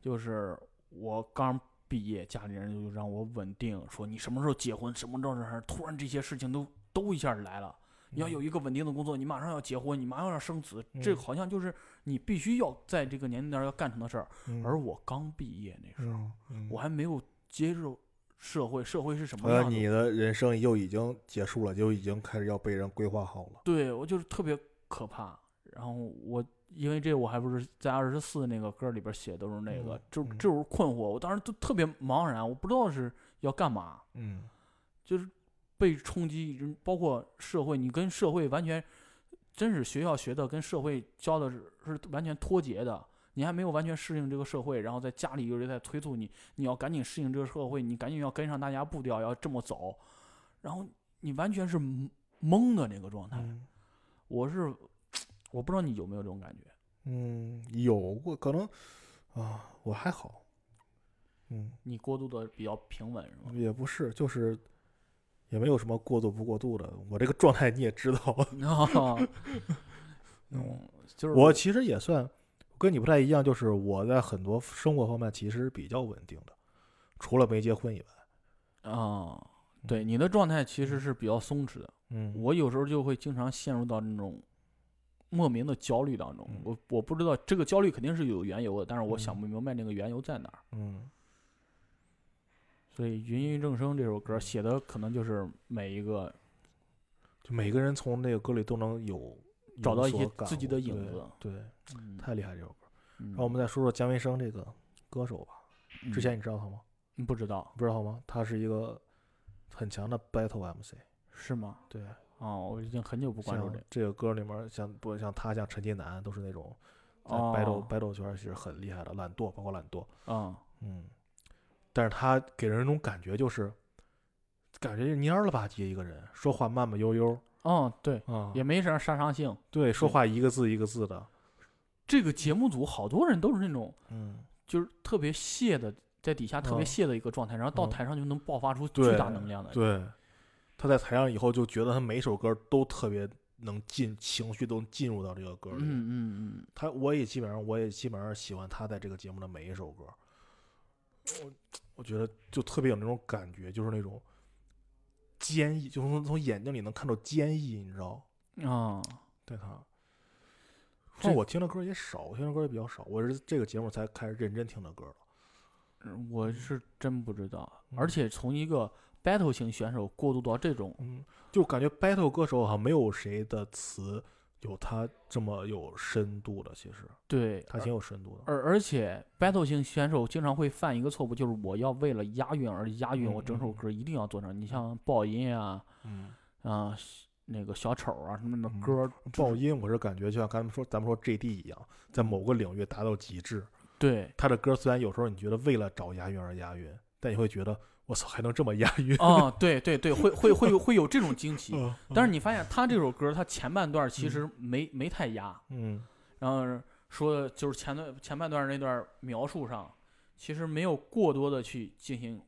就是我刚毕业，家里人就让我稳定，说你什么时候结婚，什么时候突然这些事情都都一下来了。你要有一个稳定的工作，你马上要结婚，你马上要生子，这嗯。好像就是你必须要在这个年龄段要干成的事儿。嗯。而我刚毕业那时候，嗯。我还没有接受社会，社会是什么样的？你的人生又已经结束了，就已经开始要被人规划好了。对我就是特别可怕。然后我因为这，我还不是在二十四那个歌里边写都是那个，嗯就嗯这种困惑，我当时都特别茫然，我不知道是要干嘛，嗯就是被冲击，包括社会，你跟社会完全，真是学校学的跟社会教的是是完全脱节的。你还没有完全适应这个社会，然后在家里有人在催促你，你要赶紧适应这个社会，你赶紧要跟上大家步调，要这么走，然后你完全是懵懵的那个状态。嗯我是我不知道你有没有这种感觉，嗯，有过可能啊，我还好。嗯，你过渡的比较平稳是吗？也不是，就是也没有什么过度不过度的。我这个状态你也知道。啊，<laughs> 嗯 <laughs> 嗯，就是我其实也算跟你不太一样，就是我在很多生活方面其实比较稳定的，除了没结婚以外。啊，对你的状态其实是比较松弛的。嗯，我有时候就会经常陷入到那种莫名的焦虑当中。嗯我我不知道这个焦虑肯定是有缘由的，但是我嗯想不明白那个缘由在哪儿。嗯所以《芸芸众生》这首歌写的可能就是每一个，就每个人从那个歌里都能有找到一自己的影子。对，嗯太厉害这首歌。嗯然后我们再说说姜维生这个歌手吧。之前你知道他吗？嗯不知道不知道吗？他是一个很强的 battle MC。是吗？对，哦，我已经很久不关注这像这个歌里面，像不像他，像陈近南都是那种在哦 battle、battle 圈其实很厉害的，懒惰，包括懒惰。嗯嗯，但是他给人一种感觉就是，感觉是蔫了吧唧一个人，说话慢慢悠悠哦，对，啊，也没啥杀伤性。对，说话一个字一个字的。这个节目组好多人都是那种，嗯，就是特别泄的，在底下特别嗯泄的一个状态，然后到嗯台上就能爆发出巨大能量的。对，他在台上以后就觉得他每一首歌都特别能进情绪，都进入到这个歌里。嗯嗯嗯，他我也基本上我也基本上喜欢他在这个节目的每一首歌。我我觉得就特别有那种感觉，就是那种坚毅，就是从从眼睛里能看到坚毅，你知道？啊，对他。就我听的歌也少，我听的歌也比较少，我是这个节目才开始认真听的歌的。嗯我是真不知道。嗯而且从一个 battle 型选手过渡到这种，嗯，就感觉 battle 歌手好像没有谁的词有他这么有深度的，其实对，他挺有深度的。而而且 battle 型选手经常会犯一个错误，就是我要为了押韵而押韵，嗯我整首嗯歌一定要做成。你像爆音啊，嗯，啊、那个小丑啊什么的嗯歌儿，爆音我是感觉就像刚才说咱们说 JD 一样，在某个领域达到极致。对，他的歌虽然有时候你觉得为了找押韵而押韵，但你会觉得我操还能这么押韵。啊，对对对，会会会有会有这种惊喜。嗯但是你发现他这首歌，他前半段其实没、没太押，嗯然后说就是前段前半段那段描述上，其实没有过多的去进行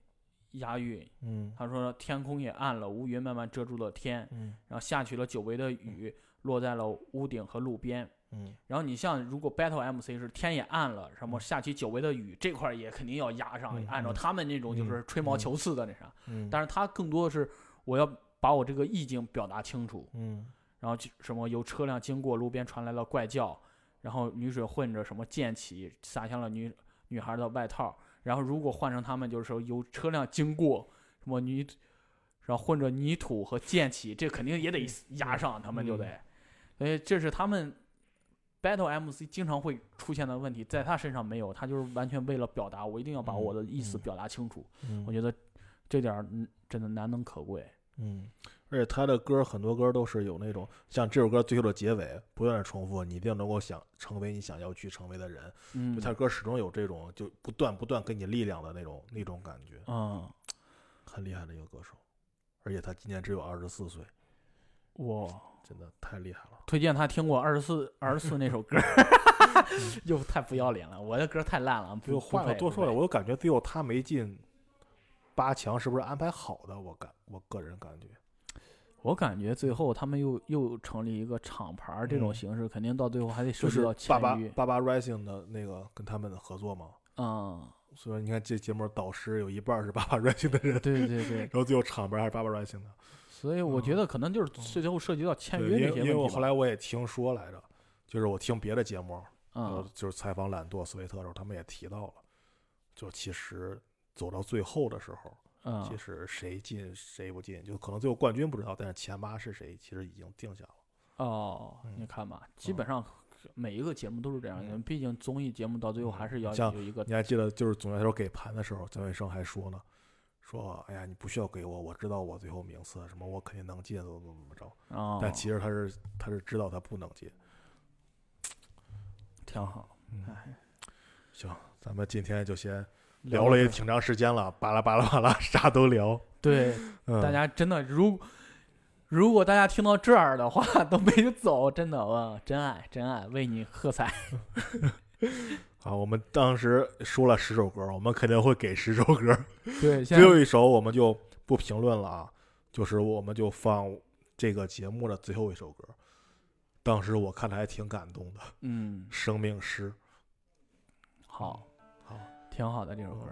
押韵。嗯他说天空也暗了，乌云慢慢遮住了天，嗯然后下起了久违的雨，落在了屋顶和路边。嗯然后你像如果 battle MC 是天也暗了，什么下起久违的雨，这块儿也肯定要压上，嗯按照嗯他们那种就是吹毛求疵的那啥。嗯，但是他更多的是我要把我这个意境表达清楚，嗯然后就什么有车辆经过，路边传来了怪叫，然后雨水混着什么溅起，洒向了女女孩的外套。然后如果换成他们，就是说有车辆经过，什么泥，然后混着泥土和溅起，这肯定也得压上，他们就得。所以这是他们 battle MC 经常会出现的问题，在他身上没有，他就是完全为了表达，我一定要把我的意思嗯表达清楚。嗯，我觉得这点嗯真的难能可贵。嗯，而且他的歌很多歌都是有那种像这首歌最后的结尾不断的重复，你一定能够想成为你想要去成为的人。嗯，就他歌始终有这种就不断不断给你力量的那种那种感觉，嗯，很厉害的一个歌手。而且他今年只有二十四岁，我真的太厉害了。推荐他听过二十四二十四那首歌，<laughs> 又太不要脸了，我的歌太烂了，不用话不可多说了，我就感觉最后他没进八强，是不是安排好的？我感我个人感觉，我感觉最后他们又又成立一个厂牌儿这种嗯形式，肯定到最后还得涉就是及到八八。八八 Rising 的那个跟他们的合作嘛。嗯，所以你看这节目导师有一半是八八 Rising 的人，对对对 <laughs> 然，后最后厂牌还是八八 Rising 的。所以我觉得可能就是最后涉及到签约些问题吧。因为我后来我也听说来着，就是我听别的节目，呃嗯，就是采访懒惰斯维特的时候，他们也提到了，就其实走到最后的时候，嗯。其实谁进谁不进，就可能最后冠军不知道，但是前八是谁，其实已经定下了。哦，嗯。你看吧，基本上每一个节目都是这样因为，毕竟综艺节目到最后还是要有一个你还记得，就是总决赛时候给盘的时候，姜卫生还说呢，说哎呀，你不需要给我，我知道我最后名次什么，我肯定能进，怎么怎么怎么着。哦，但其实他是他是知道他不能进。挺好。嗯哎，行，咱们今天就先聊聊了也挺长时间了，巴拉巴拉巴拉，啥都聊。对，<laughs> 嗯，大家真的，如如果大家听到这儿的话都没走，真的哇，真爱真爱，为你喝彩。<laughs> <laughs> 好，我们当时说了十首歌，我们肯定会给十首歌。<laughs> 对，最后一首我们就不评论了啊，就是我们就放这个节目的最后一首歌。当时我看着还挺感动的，《嗯，生命诗好，好，挺好的这首歌。》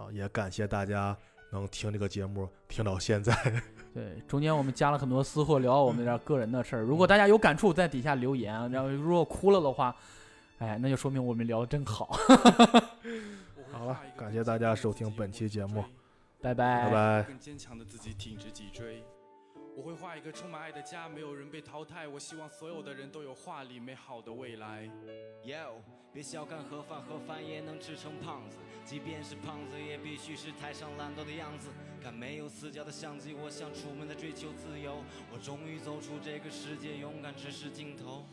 啊，也感谢大家能听这个节目听到现在。<laughs> 对，中间我们加了很多私货，聊我们点个人的事儿。如果大家有感触，在底下留言。然后如果哭了的话，哎，那就说明我们聊的真好。<laughs> 好了，感谢大家收听本期节目，拜拜拜拜。更坚强的自己挺直脊椎。我会画一个充满爱的家，没有人被淘汰。我希望所有的人都有画里美好的未来。Yo，别小看盒饭，盒饭也能吃成胖子。即便是胖子，也必须是台上懒惰的样子。看没有死角的相机，我想出门的追求自由。我终于走出这个世界，勇敢直视镜头。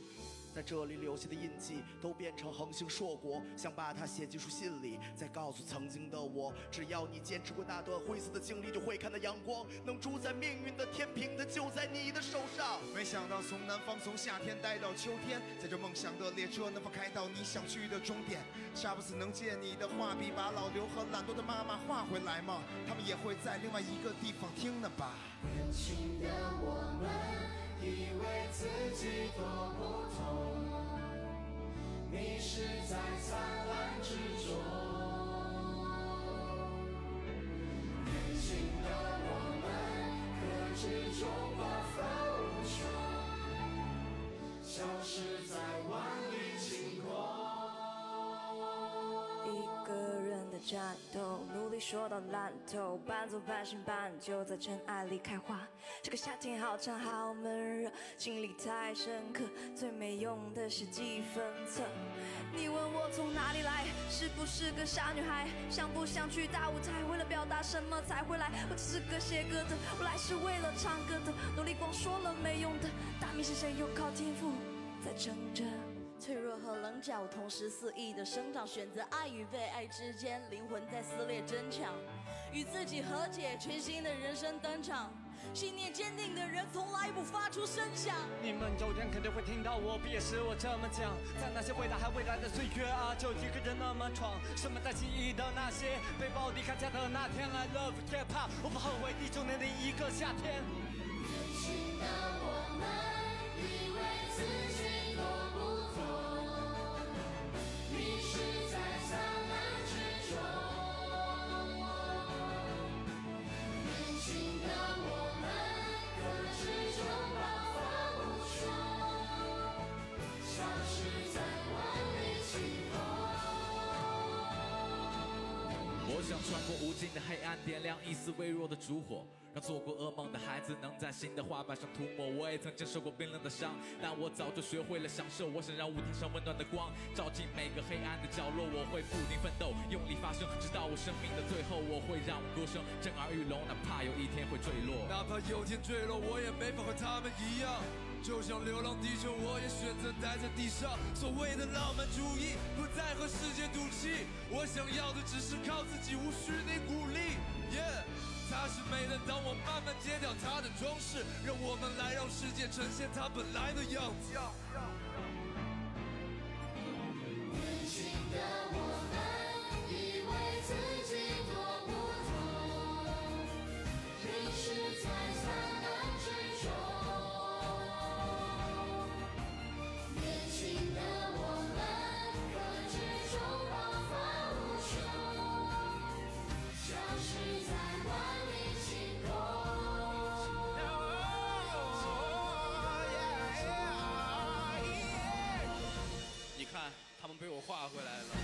在这里留下的印记都变成恒星硕果，想把它写进书信里，再告诉曾经的我，只要你坚持过那段灰色的经历，就会看到阳光。能主宰命运的天平它就在你的手上。没想到从南方从夏天待到秋天，在这梦想的列车能否开到你想去的终点？杀不死能借你的画笔把老刘和懒惰的妈妈画回来吗？他们也会在另外一个地方听呢吧。年轻的我们以为自己多不同，迷失在灿烂之中。年轻的我们可知中华风霜，消失在万里战斗，努力说到烂透，半走半醒半就在尘埃里开花。这个夏天好长好闷热，经历太深刻，最没用的是记分册。你问我从哪里来，是不是个傻女孩？想不想去大舞台？为了表达什么才会来？我只是个写歌的，我来是为了唱歌的。努力光说了没用的，大明星谁又靠天赋在撑着？脆弱和棱角同时肆意的生长，选择爱与被爱之间，灵魂在撕裂争抢，与自己和解，全新的人生登场。信念坚定的人从来不发出声响。你们有天肯定会听到我毕业时我这么讲，在那些未来还未来的岁月啊，就一个人那么闯。什么在记忆的那些背包离开家的那天，I love hip hop，我不后悔地球年的一个夏天。穿过无尽的黑暗，点亮一丝微弱的烛火，让做过噩梦的孩子能在新的画板上涂抹。我也曾经受过冰冷的伤，但我早就学会了享受。我想让屋顶上温暖的光照进每个黑暗的角落。我会不停奋斗，用力发声，直到我生命的最后。我会让歌声震耳欲聋，哪怕有一天会坠落。哪怕有天坠落，我也没法和他们一样。就像流浪地球，我也选择待在地上。所谓的浪漫主义，不再和世界赌气。我想要的只是靠自己，无需你鼓励。耶它是美的。当我慢慢揭掉它的装饰，让我们来让世界呈现它本来的样子。年轻的我们画回来了。